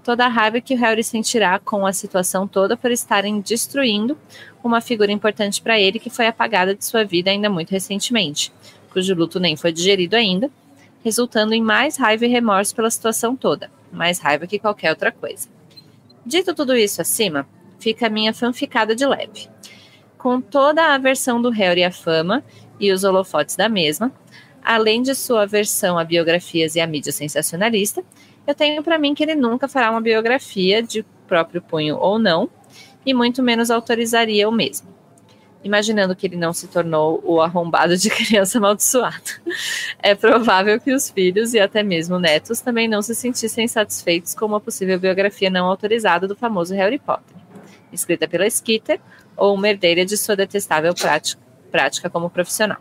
S2: toda a raiva que o Harry sentirá com a situação toda por estarem destruindo uma figura importante para ele que foi apagada de sua vida ainda muito recentemente, cujo luto nem foi digerido ainda, resultando em mais raiva e remorso pela situação toda, mais raiva que qualquer outra coisa. Dito tudo isso acima, fica a minha fanficada de leve. Com toda a versão do Harry à fama e os holofotes da mesma, além de sua versão a biografias e a mídia sensacionalista, eu tenho para mim que ele nunca fará uma biografia de próprio punho ou não, e muito menos autorizaria o mesmo. Imaginando que ele não se tornou o arrombado de (laughs) criança amaldiçoada. É provável que os filhos e até mesmo netos também não se sentissem satisfeitos com uma possível biografia não autorizada do famoso Harry Potter, escrita pela Skeeter ou uma herdeira de sua detestável prática, prática como profissional.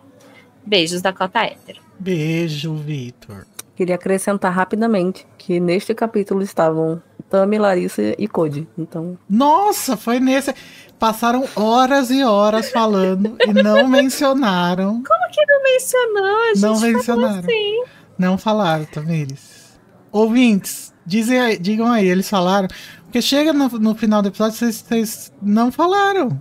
S2: Beijos da cota hétero.
S1: Beijo, Vitor.
S3: Queria acrescentar rapidamente que neste capítulo estavam Tami, Larissa e Cody. Então,
S1: Nossa, foi nesse. Passaram horas e horas falando e não mencionaram. (laughs)
S2: Não mencionou, a gente
S1: Não mencionaram.
S2: assim.
S1: Não falaram, Tamires. Ouvintes, dizem aí- digam aí, eles falaram. Porque chega no, no final do episódio, vocês, vocês não falaram.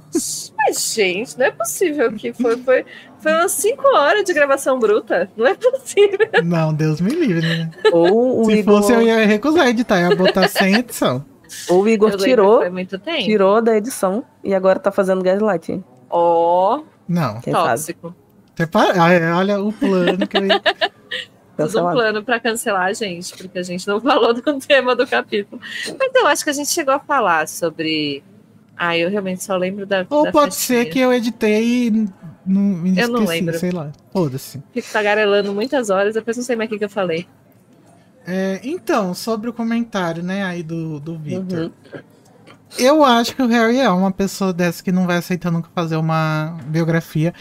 S2: Mas, gente, não é possível que foi, foi, foi umas 5 horas de gravação bruta. Não é possível.
S1: Não, Deus me livre, né?
S3: ou o
S1: Se
S3: Igor,
S1: fosse, eu ia recusar editar, ia botar sem (laughs) edição.
S3: ou o Igor
S2: Eu
S3: tirou,
S2: Foi muito tempo.
S3: tirou da edição e agora tá fazendo gaslight.
S2: Ó,
S1: Não.
S3: Quem sabe?
S2: tóxico.
S1: Ah, Olha o plano que eu ia. (laughs)
S2: Tudo um plano pra cancelar a gente, porque a gente não (laughs) falou do tema do capítulo. Mas eu acho que a gente chegou a falar sobre. Ah, eu realmente só lembro da.
S1: Ou
S2: da
S1: pode
S2: festinha.
S1: ser que eu editei e não me
S2: Eu não
S1: esqueci,
S2: lembro.
S1: sei lá. Foda-se.
S2: Fico tagarelando muitas horas, depois não sei mais o que, que eu falei.
S1: É, então, sobre o comentário, né, aí do, do Victor.
S3: Uhum.
S1: Eu acho que o Harry é uma pessoa dessa que não vai aceitar nunca fazer uma biografia.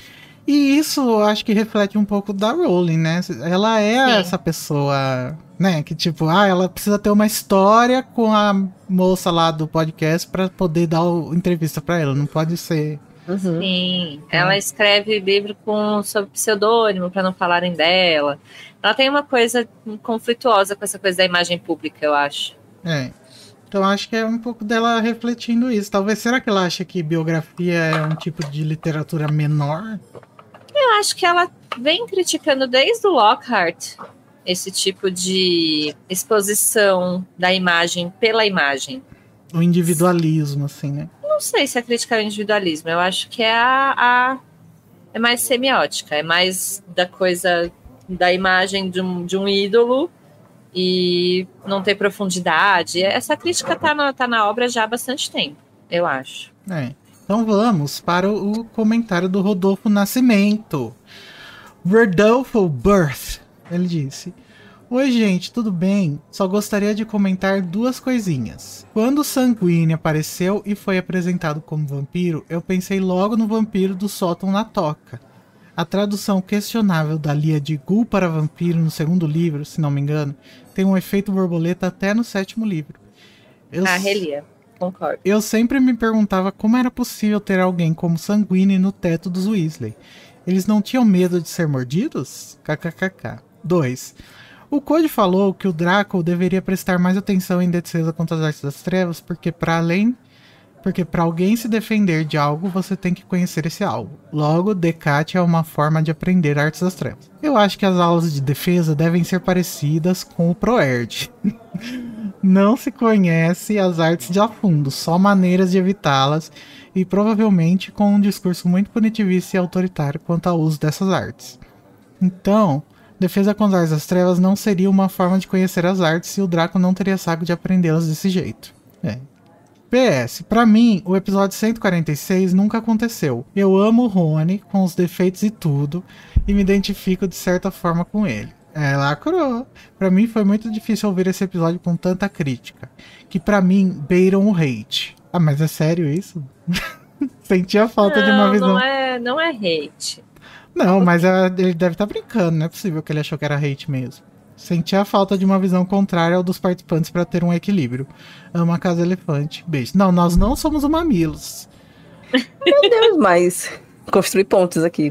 S1: E isso eu acho que reflete um pouco da Rowling, né? Ela é
S2: Sim.
S1: essa pessoa, né? Que tipo, ah, ela precisa ter uma história com a moça lá do podcast pra poder dar o, entrevista pra ela. Não pode ser.
S3: Uhum.
S2: Sim, ela escreve livro com sob pseudônimo para não falarem dela. Ela tem uma coisa conflituosa com essa coisa da imagem pública, eu acho.
S1: É. Então acho que é um pouco dela refletindo isso. Talvez será que ela acha que biografia é um tipo de literatura menor?
S2: Eu acho que ela vem criticando desde o Lockhart esse tipo de exposição da imagem pela imagem.
S1: O individualismo, assim, né?
S2: Não sei se é criticar o individualismo, eu acho que é a, a- é mais semiótica, é mais da coisa da imagem de um, de um ídolo e não ter profundidade. Essa crítica tá na, tá na obra já há bastante tempo, eu acho.
S1: É. Então vamos para o, comentário do Rodolfo Nascimento. Rodolfo Birth. Ele disse: Oi, gente, tudo bem? Só gostaria de comentar duas coisinhas. Quando o Sanguine apareceu e foi apresentado como vampiro, eu pensei logo no vampiro do sótão na toca. A tradução questionável da Lia de Gul para vampiro no segundo livro, se não me engano, tem um efeito borboleta até no sétimo livro. Eu,
S2: Ah, relia. Concordo.
S1: eu sempre me perguntava como era possível ter alguém como Sanguine no teto dos Weasley. Eles não tinham medo de ser mordidos? KKKK. 2. O Code falou que o Draco deveria prestar mais atenção em defesa contra as artes das trevas, porque para além porque para alguém se defender de algo, você tem que conhecer esse algo. Logo, Decate é uma forma de aprender artes das trevas. Eu acho que as aulas de defesa devem ser parecidas com o Proerd. (laughs) Não se conhece as artes de a fundo, só maneiras de evitá-las e provavelmente com um discurso muito punitivista e autoritário quanto ao uso dessas artes. Então, defesa contra as artes das trevas não seria uma forma de conhecer as artes e o Draco não teria saco de aprendê-las desse jeito. É. PS, pra mim, o episódio 146 nunca aconteceu. Eu amo o Rony, com os defeitos e tudo, e me identifico de certa forma com ele. É, lacrou. Pra mim foi muito difícil ouvir esse episódio com tanta crítica, que pra mim beiram o hate. Ah, mas é sério isso? (laughs) Senti a falta de uma
S2: Não,
S1: visão.
S2: não é, não é hate.
S1: Não, mas é- ele deve estar brincando, não é possível que ele achou que era hate mesmo. Senti a falta de uma visão contrária ao dos participantes para ter um equilíbrio. Ama a Casa Elefante. Beijo. Não, nós não somos o Mamilos.
S3: Meu Deus, mas. Construir pontos aqui.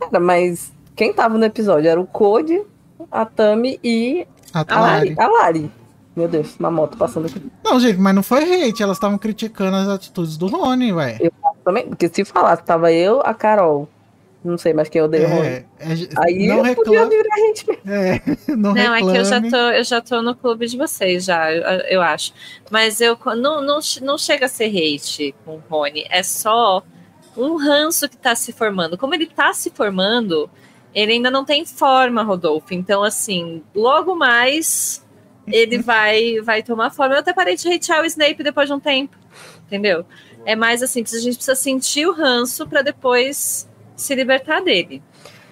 S3: Cara, mas quem tava no episódio era o Code, a Tami e
S1: A
S3: a Lari. A Lari. Meu Deus, uma moto passando aqui.
S1: Não, gente, mas não foi hate. Elas estavam criticando as atitudes do Rony, ué.
S3: Eu também, porque se falasse, tava eu, a Carol. Não sei mais quem eu dei o Rony.
S1: É, é,
S3: Aí
S1: não
S3: eu podia
S1: reclame.
S3: virar a gente mesmo.
S1: É, (laughs) não,
S2: Não, é
S1: reclame.
S2: que eu já, tô, eu já tô no clube de vocês, já, eu, eu acho. Mas eu não, não, não chega a ser hate com o Rony, é só um ranço que tá se formando. Como ele tá se formando, ele ainda não tem forma, Rodolfo. Então, assim, logo mais ele vai, vai tomar forma. Eu até parei de hatear o Snape depois de um tempo, entendeu? É mais assim, a gente precisa sentir o ranço para depois se libertar dele.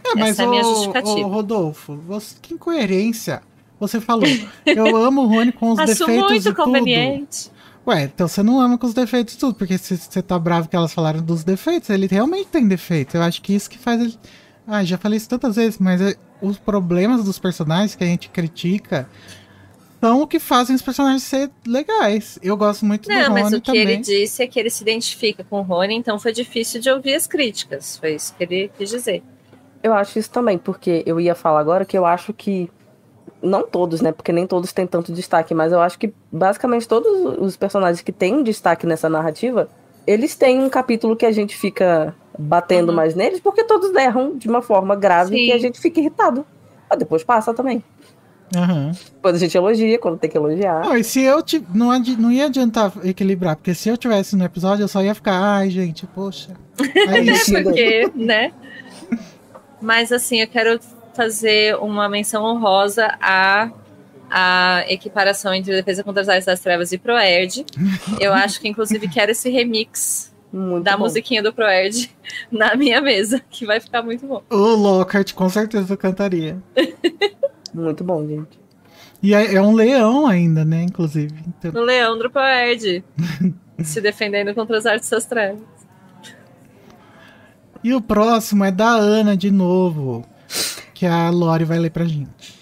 S1: É, mas
S2: Essa é a minha justificativa.
S1: ô, Rodolfo, você, que incoerência. Você falou, eu (laughs) amo o Rony com os
S2: Acho
S1: defeitos
S2: muito
S1: e tudo.
S2: conveniente.
S1: Ué, então você não ama com os defeitos e tudo, porque você tá bravo que elas falaram dos defeitos, ele realmente tem defeitos. Eu acho que isso que faz ele. Ah, já falei isso tantas vezes, mas é- os problemas dos personagens que a gente critica são o que fazem os personagens ser legais. Eu gosto muito do
S2: Não,
S1: Rony
S2: mas o que
S1: também.
S2: ele disse é que ele se identifica com o Rony, então foi difícil de ouvir as críticas. Foi isso que ele quis dizer.
S3: Eu acho isso também, porque eu ia falar agora que eu acho que. Não todos, né? Porque nem todos têm tanto destaque, mas eu acho que basicamente todos os personagens que têm destaque nessa narrativa, eles têm um capítulo que a gente fica batendo
S2: Uhum.
S3: mais neles, porque todos erram de uma forma grave
S2: Sim.
S3: que a gente fica irritado. Mas depois passa também.
S1: Aham.
S3: Depois a gente elogia, quando tem que elogiar.
S1: Não, e se eu ti- não, adi- não ia adiantar equilibrar, porque se eu tivesse no episódio, eu só ia ficar, ai, gente, poxa. (laughs) É.
S2: Porque, né? Mas assim, eu quero fazer uma menção honrosa à, à equiparação entre Defesa contra as Artes das Trevas e Proerd. Eu (laughs) acho que, inclusive, quero esse remix
S3: Muito
S2: da
S3: bom.
S2: musiquinha do Proerd (laughs) na minha mesa, que vai ficar muito bom.
S1: O Lockhart com certeza cantaria. (laughs)
S3: Muito bom, gente.
S1: E é, é um leão ainda, né, inclusive. Então,
S2: No Leandro Proerd, se defendendo contra as Artes das Trevas.
S1: E o próximo é da Ana de novo. Que a Lori vai ler pra gente.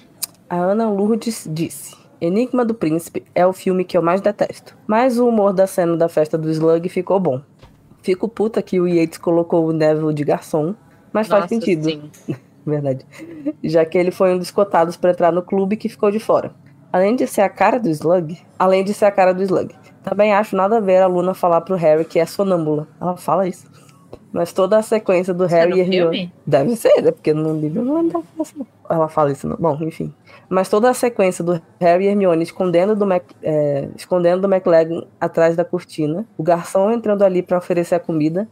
S3: A Ana Lourdes disse: Enigma do Príncipe é o filme que eu mais detesto. Mas o humor da cena da festa do Slug ficou bom. Fico puta que o Yates colocou o Neville de garçom, mas faz
S2: Nossa,
S3: sentido,
S2: sim. (laughs)
S3: verdade. Já que ele foi um dos cotados pra entrar no clube que ficou de fora. Além de ser a cara do Slug, além de ser a cara do Slug, também acho nada a ver a Luna falar pro Harry que é sonâmbula. Ela fala isso. Mas toda a sequência do
S2: é
S3: Harry e Hermione. Deve ser, né? Porque no livro não pra assim. Ela fala isso, não. Bom, enfim. Mas toda a sequência do Harry e Hermione escondendo do, Mac, é, escondendo do McLaggen atrás da cortina, o garçom entrando ali pra oferecer a comida,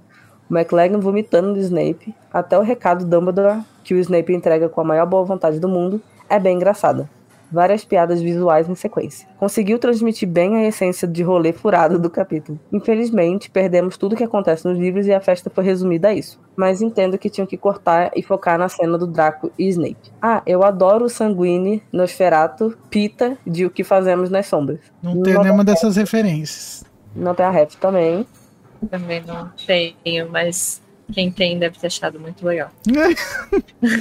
S3: o McLaggen vomitando no Snape, até o recado Dumbledore, que o Snape entrega com a maior boa vontade do mundo, é bem engraçada. Várias piadas visuais em sequência. Conseguiu transmitir bem a essência de rolê furado do capítulo. Infelizmente, perdemos tudo que acontece nos livros e a festa foi resumida a isso. Mas entendo que tinham que cortar e focar na cena do Draco e Snape. Ah, eu adoro o Sanguine, Nosferato, Pita de O Que Fazemos nas Sombras.
S1: Não tem nenhuma dessas referências.
S3: Não tem a rap também.
S2: Também não tenho, mas quem tem deve ter achado muito legal.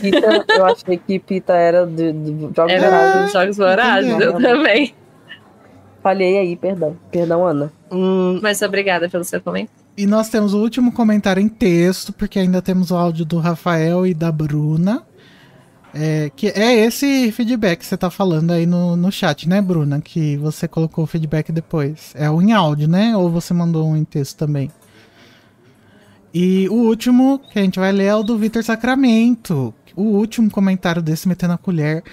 S3: Pita, (laughs) eu achei que Pita era de, de Jogos
S2: Era
S3: Vorazes.
S2: dos Jogos Vorazes, eu também.
S3: Falhei aí, perdão. Perdão, Ana.
S1: O-
S2: Mas obrigada pelo seu comentário.
S1: E nós temos o último comentário em texto, porque ainda temos o áudio do Rafael e da Bruna. É, que é esse feedback que você tá falando aí no, no chat, né, Bruna? Que você colocou o feedback depois. É o em áudio, né? Ou você mandou um em texto também? E o último que a gente vai ler é o do Vitor Sacramento. O último comentário desse Metendo a Colher,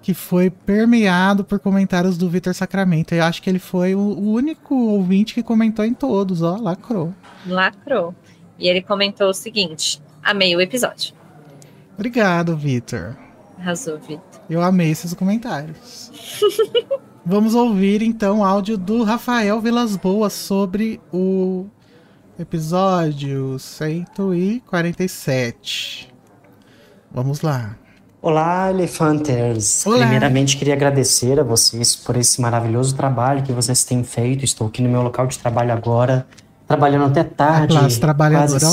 S1: que foi permeado por comentários do Vitor Sacramento. Eu acho que ele foi o, único ouvinte que comentou em todos, ó, lacrou.
S2: Lacrou. E ele comentou o seguinte: amei o episódio.
S1: Obrigado, Vitor.
S2: Arrasou, Vitor.
S1: Eu amei esses comentários. (laughs) Vamos ouvir então o áudio do Rafael Vilas Boas sobre o episódio 147. Vamos lá.
S6: Olá, Elefanters!
S1: Olá.
S6: Primeiramente, queria agradecer a vocês por esse maravilhoso trabalho que vocês têm feito. Estou aqui no meu local de trabalho agora, trabalhando até tarde, quase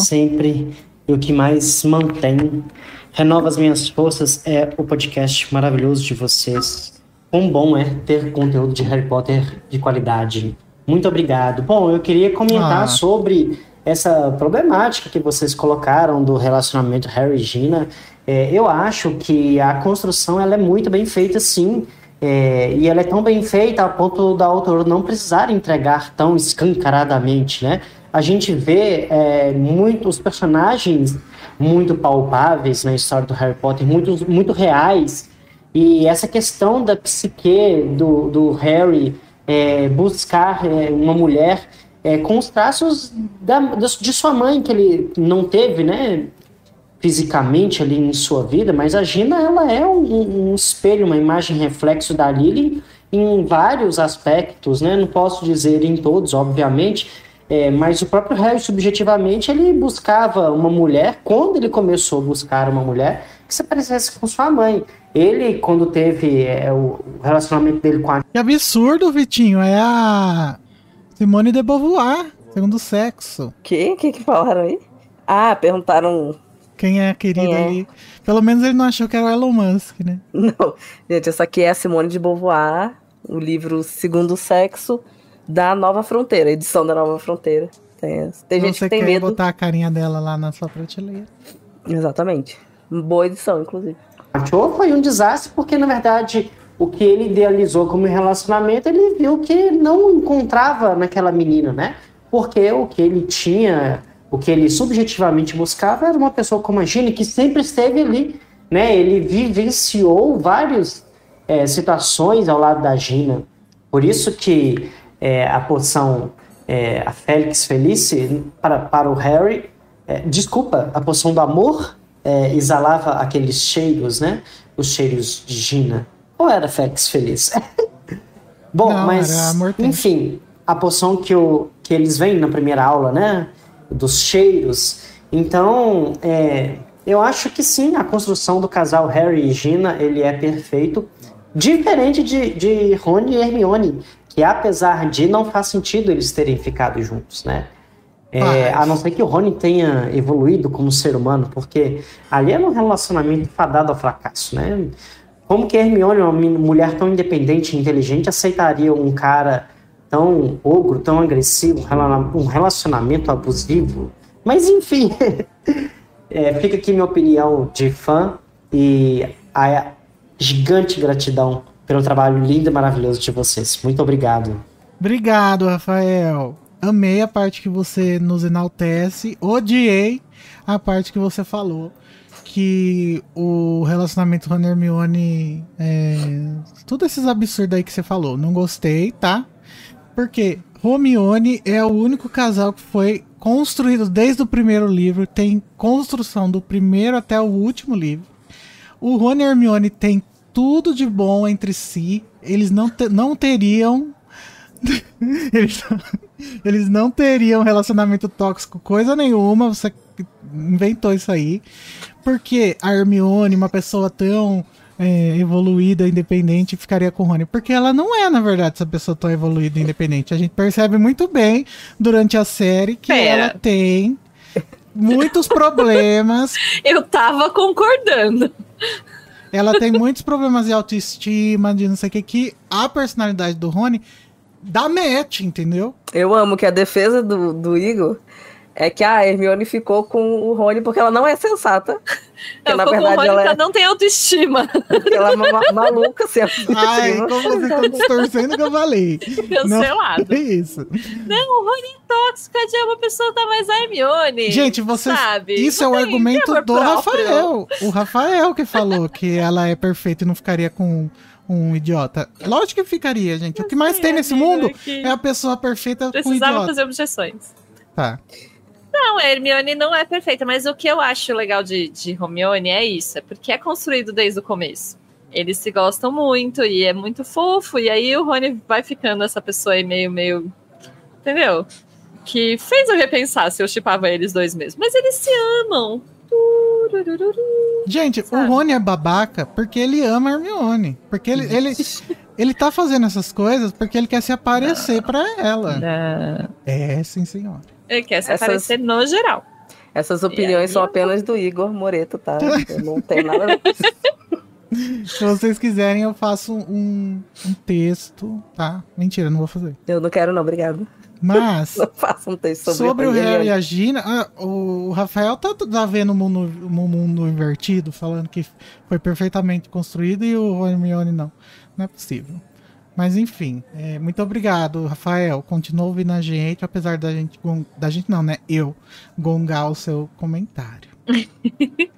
S6: sempre. E o que mais mantém, renova as minhas forças é o podcast maravilhoso de vocês. Quão bom é ter conteúdo de Harry Potter de qualidade. Muito obrigado. Bom, eu queria comentar
S1: Ah.
S6: sobre essa problemática que vocês colocaram do relacionamento Harry e Gina. É, eu acho que a construção ela é muito bem feita, sim. É, e ela é tão bem feita a ponto da autora não precisar entregar tão escancaradamente, né? A gente vê é, muitos personagens muito palpáveis na história do Harry Potter, muito, muito reais. E essa questão da psique do, do Harry é, buscar é, uma mulher é, com os traços da, de sua mãe, que ele não teve, né? fisicamente ali em sua vida, mas a Gina ela é um, um espelho, uma imagem reflexo da Lily em vários aspectos, né? Não posso dizer em todos, obviamente, é, mas o próprio Harry subjetivamente ele buscava uma mulher quando ele começou a buscar uma mulher que se parecesse com sua mãe. Ele quando teve é, o relacionamento dele com a
S1: Que absurdo, Vitinho. É a Simone de Beauvoir, segundo sexo.
S3: Que? que que falaram aí? Ah, perguntaram.
S1: Quem é a querida
S3: é?
S1: ali? Pelo menos ele não achou que era o Elon Musk, né? (laughs)
S3: Não, gente, essa aqui é a Simone de Beauvoir, o livro Segundo Sexo da Nova Fronteira, edição da Nova Fronteira. Tem, tem gente
S1: Você
S3: que tem
S1: quer
S3: medo.
S1: botar a carinha dela lá na sua prateleira.
S3: Exatamente. Boa edição, inclusive.
S6: Show foi um desastre porque na verdade o que ele idealizou como relacionamento ele viu que não encontrava naquela menina, né? Porque o que ele tinha, o que ele subjetivamente buscava era uma pessoa como a Gina que sempre esteve ali, né? Ele vivenciou várias é, situações ao lado da Gina. Por isso que é, a poção é, a Félix Felice para, para o Harry, desculpa, a poção do amor é, exalava aqueles cheiros, né? Os cheiros de Gina. Ou era Félix Feliz? (laughs) Bom,
S1: Não,
S6: mas enfim, a poção que, o, que eles veem na primeira aula, né? Dos cheiros. Então, é, eu acho que sim, a construção do casal Harry e Gina, ele é perfeito. Diferente de, de Rony e Hermione, que apesar de não faz sentido eles terem ficado juntos, né? É, a não ser que o Rony tenha evoluído como ser humano, porque ali era um relacionamento fadado ao fracasso, né? Como que a Hermione, uma mulher tão independente e inteligente, aceitaria um cara tão ogro, tão agressivo, um relacionamento abusivo? Mas enfim, (laughs) é, fica aqui minha opinião de fã e a gigante gratidão pelo trabalho lindo e maravilhoso de vocês. Muito obrigado.
S1: Obrigado, Rafael. Amei a parte que você nos enaltece. Odiei a parte que você falou que o relacionamento Ron e Hermione é, tudo esses absurdos aí que você falou. Não gostei, tá? Porque Romione é o único casal que foi construído desde o primeiro livro, tem construção do primeiro até o último livro. O Ron e Hermione tem tudo de bom entre si. Eles não, te- não teriam. (laughs) eles, eles não teriam relacionamento tóxico, coisa nenhuma. Você inventou isso aí. Porque a Hermione, uma pessoa tão é, evoluída, independente, ficaria com o Rony? Porque ela não é, na verdade, essa pessoa tão evoluída e independente. A gente percebe muito bem durante a série que
S2: Pera.
S1: ela tem muitos problemas. (laughs)
S2: Eu tava concordando.
S1: Ela tem muitos problemas de autoestima, de não sei o que, que a personalidade do Rony dá match, entendeu?
S3: Eu amo que a defesa do, do Igor é que a Hermione ficou com o Rony porque ela não é sensata. (laughs) Porque,
S2: Eu
S3: na
S2: fico com o
S3: verdade,
S2: Rony
S3: ela é,
S2: ela não tem autoestima.
S3: porque ela é ma- maluca, sem (laughs)
S1: Ai, como vocês estão distorcendo o que eu falei.
S2: Cancelado.
S1: É isso.
S2: Não, o Rony é tóxico, é uma pessoa tá mais a Hermione.
S1: Gente, vocês.
S2: sabe?
S1: Isso é
S2: Não
S1: o
S2: tem-
S1: argumento do
S2: próprio.
S1: Rafael. O Rafael que falou que ela é perfeita e não ficaria com um idiota. Lógico que ficaria, gente. O que mais tem nesse
S2: amigo,
S1: mundo
S2: é que
S1: é a pessoa perfeita com
S2: Precisava
S1: idiota.
S2: fazer objeções.
S1: Tá.
S2: Não, a Hermione não é perfeita, mas o que eu acho legal de, de Hermione é isso, é porque é construído desde o começo. Eles se gostam muito e é muito fofo, e aí o Rony vai ficando essa pessoa aí meio, meio. Entendeu? Que fez eu repensar se eu chipava eles dois mesmo. Mas eles se amam.
S1: Gente, o
S2: Sabe?
S1: Rony é babaca porque ele ama a Hermione. Porque ele, ele, (laughs) ele tá fazendo essas coisas porque ele quer se aparecer pra ela.
S2: Não.
S1: É, sim, senhora.
S2: Ele quer se
S3: Essas-
S2: aparecer no geral.
S3: Essas opiniões
S2: aí
S3: são apenas do Igor Moreto, tá? (laughs) Eu não tenho nada.
S1: Se vocês quiserem, eu faço um, um texto, tá? Mentira, não vou fazer.
S3: Eu não quero, não, obrigado.
S1: Mas,
S3: sobre,
S1: sobre o. Harry e a Gina, ah, o Rafael tá, tá vendo o mundo, o mundo invertido, falando que foi perfeitamente construído e o Hermione não. Não é possível. Mas enfim, é, muito obrigado, Rafael. Continua ouvindo a gente, apesar da gente. Da gente não, né? Eu gongar o seu comentário. (laughs)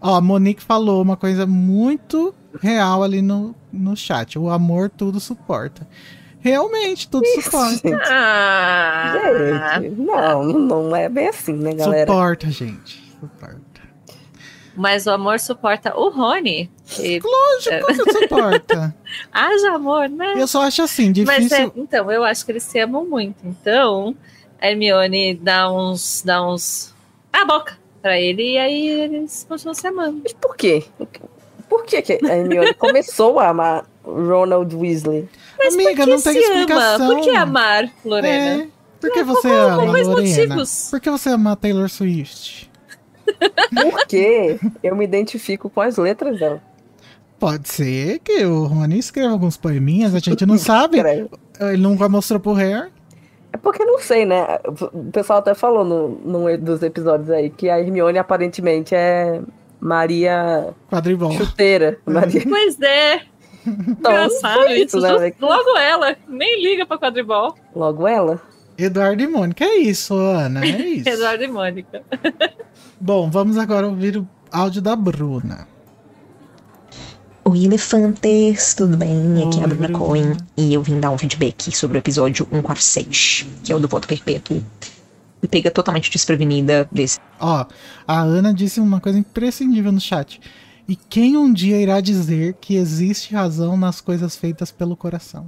S1: Ó, a Monique falou uma coisa muito real ali no, no chat. O amor tudo suporta. Realmente, tudo suporta.
S3: Gente,
S2: Ah,
S3: gente, não, não é bem assim, né, galera?
S1: Suporta, gente. Suporta.
S2: mas o amor suporta o Rony. E
S1: Lógico que (laughs) suporta.
S2: haja amor, né?
S1: Eu só acho assim,
S2: Mas
S1: difícil.
S2: é, então, eu acho que eles se amam muito. Então, a Hermione dá uns. dá uns. a boca pra ele e aí eles continuam se amando.
S3: Mas por quê? Por que, que a Hermione começou a amar Ronald Weasley?
S2: Mas
S1: Amiga,
S2: por que
S1: não tem explicação.
S2: ama? Por que amar, Lorena?
S1: É. Por que você ama,
S2: quais
S1: Lorena?
S2: motivos?
S1: Por que você ama a Taylor Swift?
S3: Porque eu me identifico com as letras dela.
S1: Pode ser que o Rony escreva alguns poeminhas, a gente não sabe. (laughs) Ele nunca mostrou pro Harry.
S3: É porque não sei, né? O pessoal até falou no, num dos episódios aí que a Hermione aparentemente é Maria
S1: Quadribol.
S3: Chuteira. Maria...
S2: Pois é,
S3: Então,
S2: engraçado isso.
S3: né?
S2: Logo ela, nem liga pra quadribol.
S3: Logo ela.
S1: Eduardo e Mônica. É isso, Ana. É (laughs) isso.
S2: Eduardo e Mônica. (laughs)
S1: Bom, vamos agora ouvir o áudio da Bruna.
S7: Oi, elefantes, tudo bem? Aqui é a Bruna. Cohen e eu vim dar um feedback sobre o episódio 146, que é o do voto perpétuo. Me pega totalmente desprevenida desse.
S1: Ó, a Ana disse uma coisa imprescindível no chat. E quem um dia irá dizer que existe razão nas coisas feitas pelo coração?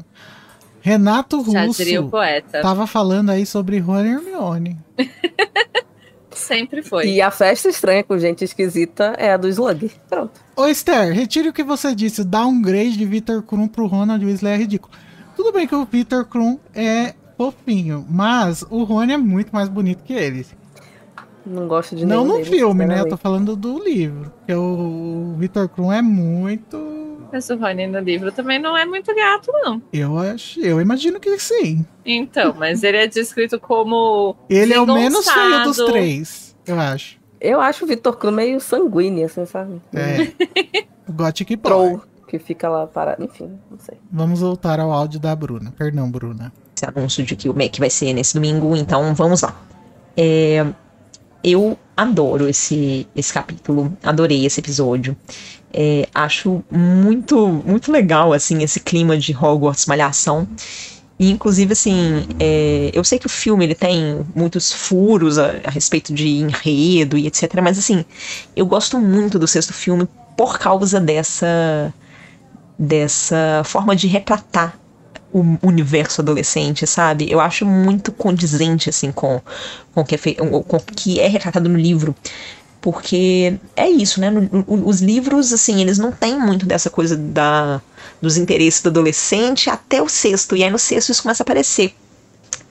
S1: Renato Russo
S2: diria o poeta.
S1: tava falando aí sobre Rony e Hermione. (laughs)
S2: Sempre foi.
S3: E a festa estranha com gente esquisita é a do Slug. Pronto.
S1: Ô Esther, retire o que você disse. O downgrade de Victor Krum pro Ronald Weasley é ridículo. Tudo bem que o Victor Krum é fofinho, mas o Rony é muito mais bonito que ele.
S3: Não gosto de
S1: Não no
S3: deles,
S1: filme, né? Eu tô falando do livro. Porque o Victor Krum é muito.
S2: Mas o Rony no livro também não é muito gato, não.
S1: Eu acho. Eu imagino que sim.
S2: Então, mas ele é descrito como.
S1: Ele é o menos feio dos três, eu acho.
S3: Eu acho o Victor Krum meio sanguíneo, assim, sabe?
S1: É. o (laughs) Gothic.
S3: Troll, que fica lá parado. Enfim, não sei.
S1: Vamos voltar ao áudio da Bruna. Perdão, Bruna.
S7: esse anúncio de que o Mac vai ser nesse domingo, então vamos lá. É, eu adoro esse, esse capítulo, adorei esse episódio. É, acho muito, muito legal, assim, esse clima de Hogwarts Malhação. E, inclusive, assim, é, eu sei que o filme ele tem muitos furos a, a respeito de enredo e etc. Mas, assim, eu gosto muito do sexto filme por causa dessa dessa forma de retratar o universo adolescente, sabe? Eu acho muito condizente, assim, com, com, o, que é com o que é retratado no livro. Porque é isso, né? Os livros, assim, eles não têm muito dessa coisa da, dos interesses do adolescente até o sexto. E aí no sexto isso começa a aparecer.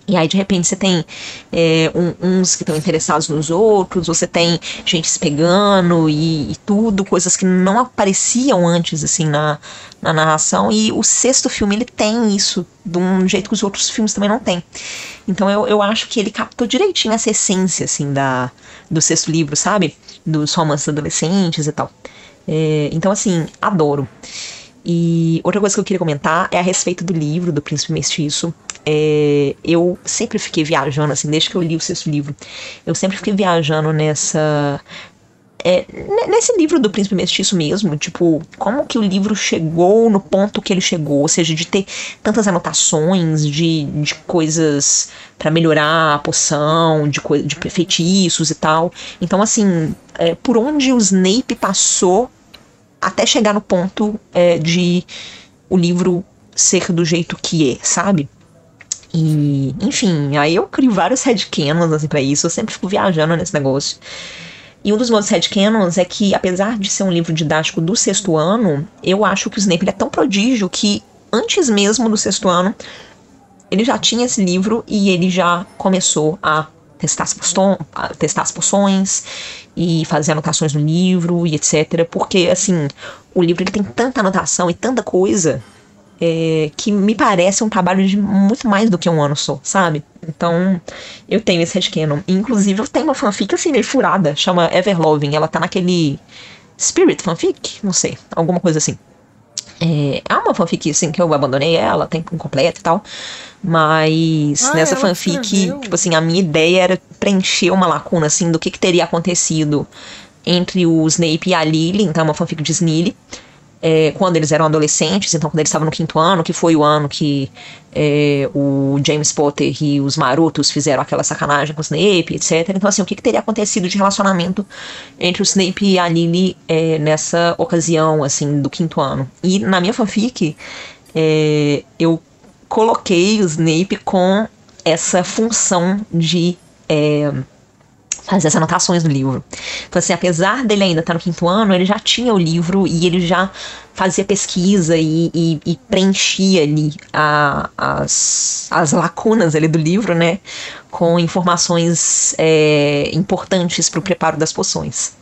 S7: E aí, de repente, você tem é, um, uns que estão interessados nos outros, você tem gente se pegando e, e, tudo, coisas que não apareciam antes, assim, na, na narração. E o sexto filme, ele tem isso de um jeito que os outros filmes também não têm. Então, eu, eu acho que ele captou direitinho essa essência, assim, da, do sexto livro, sabe? Dos romances adolescentes e tal. É, então, assim, adoro. E outra coisa que eu queria comentar é a respeito do livro do Príncipe Mestiço. É, eu sempre fiquei viajando, assim, desde que eu li o sexto livro, eu sempre fiquei viajando nessa. É, nesse livro do Príncipe Mestiço mesmo, tipo, como que o livro chegou no ponto que ele chegou, ou seja, de ter tantas anotações de, de coisas para melhorar a poção, de, de feitiços e tal. Então, assim, é, por onde o Snape passou até chegar no ponto é, de o livro ser do jeito que é, sabe? E, enfim, aí eu crio vários headcanons assim pra isso, eu sempre fico viajando nesse negócio. E um dos meus headcanons é que, apesar de ser um livro didático do sexto ano, eu acho que o Snape é tão prodígio que, antes mesmo do sexto ano, ele já tinha esse livro e ele já começou a testar as, testar as poções e fazer anotações no livro e etc. Porque, assim, o livro ele tem tanta anotação e tanta coisa é, que me parece um trabalho de muito mais do que um ano só, sabe? Então, eu tenho esse headcanon. Inclusive, eu tenho uma fanfic assim, meio furada, chama Everloving. Ela tá naquele Spirit fanfic? Não sei, alguma coisa assim. É, é uma fanfic, assim, que eu abandonei ela, tem completo e tal. Mas ah, nessa fanfic, escreveu. tipo assim, a minha ideia era preencher uma lacuna, assim, do que, que teria acontecido entre o Snape e a Lily, então é uma fanfic de Snilly é, quando eles eram adolescentes, então quando eles estavam no quinto ano, que foi o ano que é, o James Potter e os marotos fizeram aquela sacanagem com o Snape, etc. Então, assim, o que, que teria acontecido de relacionamento entre o Snape e a Lily é, nessa ocasião, assim, do quinto ano. E na minha fanfic, é, eu coloquei o Snape com essa função de é, fazer as anotações do livro. Então, assim, apesar dele ainda estar no quinto ano, ele já tinha o livro e ele já fazia pesquisa e, e, e preenchia ali a, as, as lacunas ali do livro, né? Com informações é, importantes para o preparo das poções.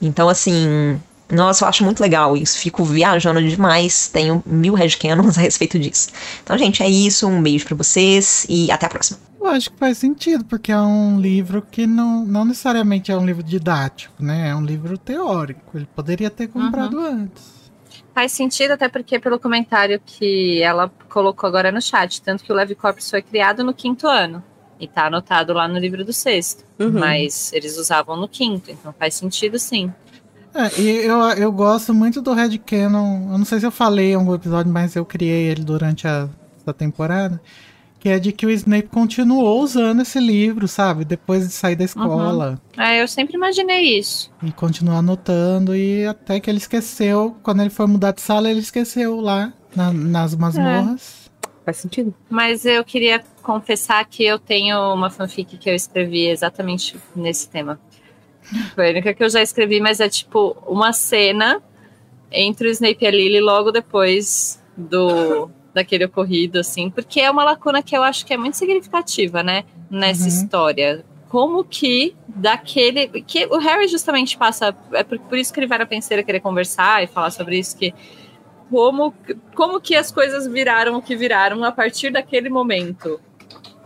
S7: Então, assim, nossa, eu acho muito legal isso. Fico viajando demais. Tenho mil headcanons (laughs) a respeito disso. Então, gente, é isso. Um beijo para vocês e até a próxima.
S1: Eu acho que faz sentido, porque é um livro que não, não necessariamente é um livro didático, né? É um livro teórico. Ele poderia ter comprado uhum. antes.
S2: Faz sentido, até porque pelo comentário que ela colocou agora no chat, tanto que o Levi Corpus foi criado no quinto ano. E tá anotado lá no livro do sexto. Uhum. Mas eles usavam no quinto, então faz sentido sim.
S1: É, e eu, eu gosto muito do Red Canon. Eu não sei se eu falei em algum episódio, mas eu criei ele durante a, essa temporada que é de que o Snape continuou usando esse livro, sabe? Depois de sair da escola.
S2: Uhum. É, eu sempre imaginei isso.
S1: E continuou anotando, e até que ele esqueceu, quando ele foi mudar de sala, ele esqueceu lá na, nas masmorras.
S3: É. Faz sentido.
S2: Mas eu queria confessar que eu tenho uma fanfic que eu escrevi exatamente nesse tema. Foi a única que eu já escrevi, mas é tipo uma cena entre o Snape e a Lily logo depois do daquele ocorrido, assim, porque é uma lacuna que eu acho que é muito significativa, né, nessa uhum. história. Como que daquele. que O Harry justamente passa. É por, por isso que ele vai na penseira querer conversar e falar sobre isso, que como, como que as coisas viraram o que viraram a partir daquele momento.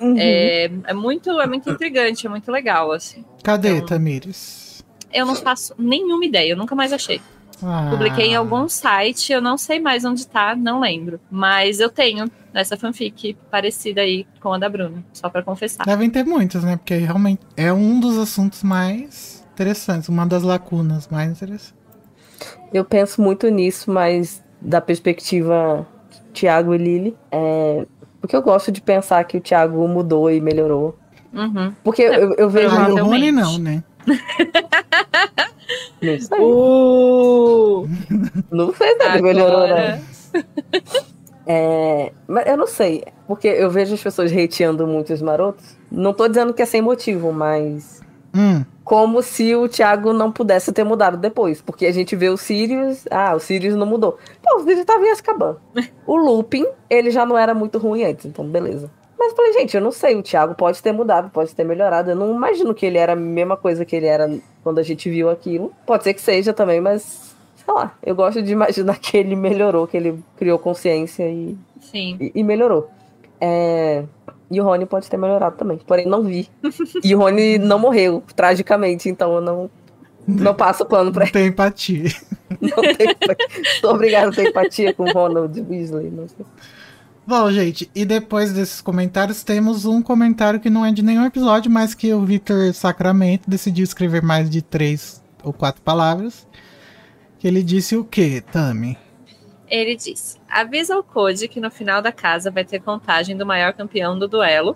S2: Uhum. É, é, muito, é muito intrigante, é muito legal, assim.
S1: Cadê, então, Tamires?
S2: Eu não faço nenhuma ideia, eu nunca mais achei. Ah. Publiquei em algum site, eu não sei mais onde tá, não lembro. Mas eu tenho essa fanfic parecida aí com a da Bruna, só para confessar.
S1: Devem ter muitas, né? Porque realmente é um dos assuntos mais interessantes, uma das lacunas mais interessantes.
S3: Eu penso muito nisso, mas da perspectiva Tiago e Lili, é... porque eu gosto de pensar que o Tiago mudou e melhorou.
S2: Uhum.
S3: Porque é, eu, eu vejo.
S1: Ah, o Rony não, né? (laughs)
S3: Não sei. Uh, não fez nada, melhorou, né? É, mas eu não sei, porque eu vejo as pessoas hateando muito os marotos. Não tô dizendo que é sem motivo, mas.
S1: Hum,
S3: Como se o Thiago não pudesse ter mudado depois. Porque a gente vê o Sirius. Ah, o Sirius não mudou. Pô, o Sirius tava em Azkaban. (laughs) O Lupin, ele já não era muito ruim antes, então beleza. Mas eu falei, gente, eu não sei, o Thiago pode ter mudado, pode ter melhorado. Eu não imagino que ele era a mesma coisa que ele era quando a gente viu aquilo. Pode ser que seja também, mas sei lá. Eu gosto de imaginar que ele melhorou, que ele criou consciência e,
S2: Sim.
S3: e, e melhorou. É, E o Rony pode ter melhorado também, porém não vi. (laughs) E o Rony não morreu, tragicamente, então eu não, não passo pano pra
S1: não tem empatia.
S3: ele. Não tenho, sou obrigada a ter empatia com o Ronald Weasley. Não sei.
S1: Bom, gente, e depois desses comentários, temos um comentário que não é de nenhum episódio, mas que o Victor Sacramento decidiu escrever mais de três ou quatro palavras. Que ele disse o quê, Tami?
S2: Ele disse: avisa o Code que no final da casa vai ter contagem do maior campeão do duelo.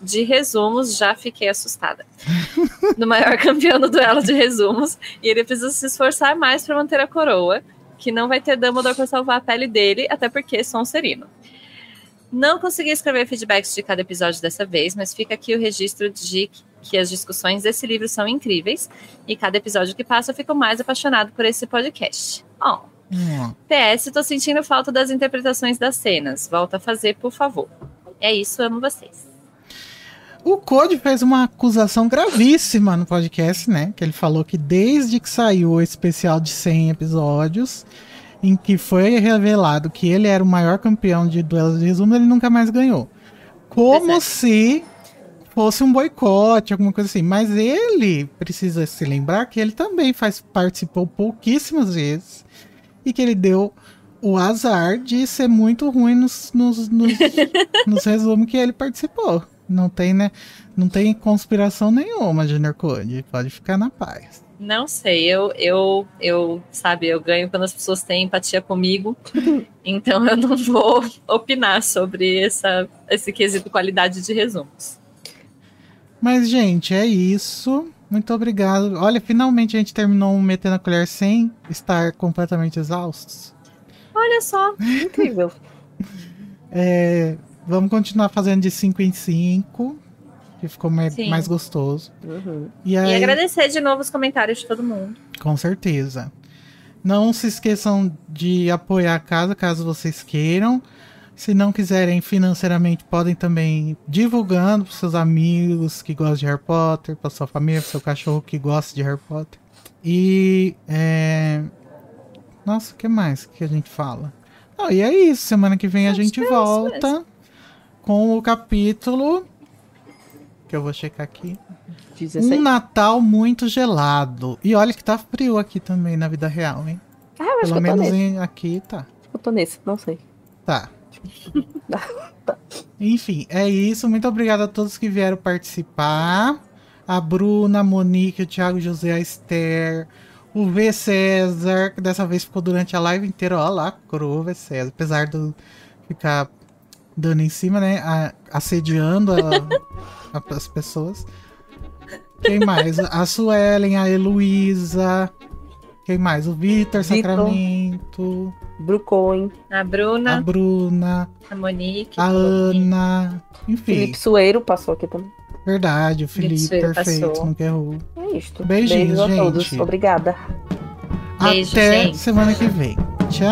S2: De resumos, já fiquei assustada. (laughs) do maior campeão do duelo de resumos. E ele precisa se esforçar mais para manter a coroa. Que não vai ter Dumbledore para salvar a pele dele, até porque é Sonserino. Não consegui escrever feedbacks de cada episódio dessa vez, mas fica aqui o registro de que as discussões desse livro são incríveis. E cada episódio que passa eu fico mais apaixonado por esse podcast. Oh,
S1: Hum,
S2: PS, tô sentindo falta das interpretações das cenas. Volta a fazer, por favor. É isso, amo vocês.
S1: O Code fez uma acusação gravíssima no podcast, né? Que ele falou que desde que saiu o especial de 100 episódios, em que foi revelado que ele era o maior campeão de duelos de resumo, ele nunca mais ganhou. Como
S2: é.
S1: se fosse um boicote, alguma coisa assim. Mas ele precisa se lembrar que ele também faz, participou pouquíssimas vezes e que ele deu o azar de ser muito ruim nos, nos, nos, (laughs) nos resumos que ele participou. Não tem, né? Não tem conspiração nenhuma, Junior Code. Pode ficar na paz.
S2: Não sei, eu, eu, eu, sabe, eu ganho quando as pessoas têm empatia comigo, (laughs) então eu não vou opinar sobre essa, esse quesito qualidade de resumos.
S1: Mas, gente, é isso. Muito obrigado. Olha, finalmente a gente terminou um Metendo a Colher sem estar completamente exaustos.
S2: Olha só, (laughs)
S3: Incrível.
S1: É, vamos continuar fazendo de 5 em 5, que ficou mais, mais gostoso.
S3: Uhum.
S1: E
S2: e
S1: aí,
S2: agradecer de novo os comentários de todo mundo.
S1: Com certeza. Não se esqueçam de apoiar a casa caso vocês queiram. Se não quiserem financeiramente, podem também ir divulgando para seus amigos que gostam de Harry Potter, para sua família, para seu cachorro que gosta de Harry Potter. E é... nossa, o que mais que a gente fala? Não, e é isso. Semana que vem a gente
S2: é
S1: volta com o capítulo que eu vou checar aqui.
S3: 16.
S1: Um Natal muito gelado. E olha que tá frio aqui também na vida real, hein?
S3: Ah, eu acho
S1: Pelo
S3: que eu tô
S1: menos
S3: nesse.
S1: em- aqui tá.
S3: Eu tô nesse, não sei.
S1: Tá. (laughs) Enfim, é isso. Muito obrigado a todos que vieram participar. A Bruna, a Monique, o Thiago José, a Esther, o V César, que dessa vez ficou durante a live inteira. Ó lá, coroa V César. Apesar de ficar dando em cima, né? a- assediando a- (laughs) (laughs) as pessoas. Quem mais? A Suelen, a Heloísa. Quem mais? O
S3: Vitor.
S1: Sacramento.
S3: Brucoin,
S2: A
S1: A
S2: Bruna,
S1: Bruna.
S2: a Monique,
S1: A Ana. Enfim,
S3: Felipe Sueiro passou aqui também.
S1: verdade, o Felipe,
S2: Felipe
S1: perfeito,
S2: passou.
S1: nunca errou.
S3: É isto.
S1: Beijinhos,
S3: Beijos a
S1: gente.
S3: todos. Obrigada.
S2: Beijo,
S1: Até
S2: gente.
S1: semana que vem. Tchau.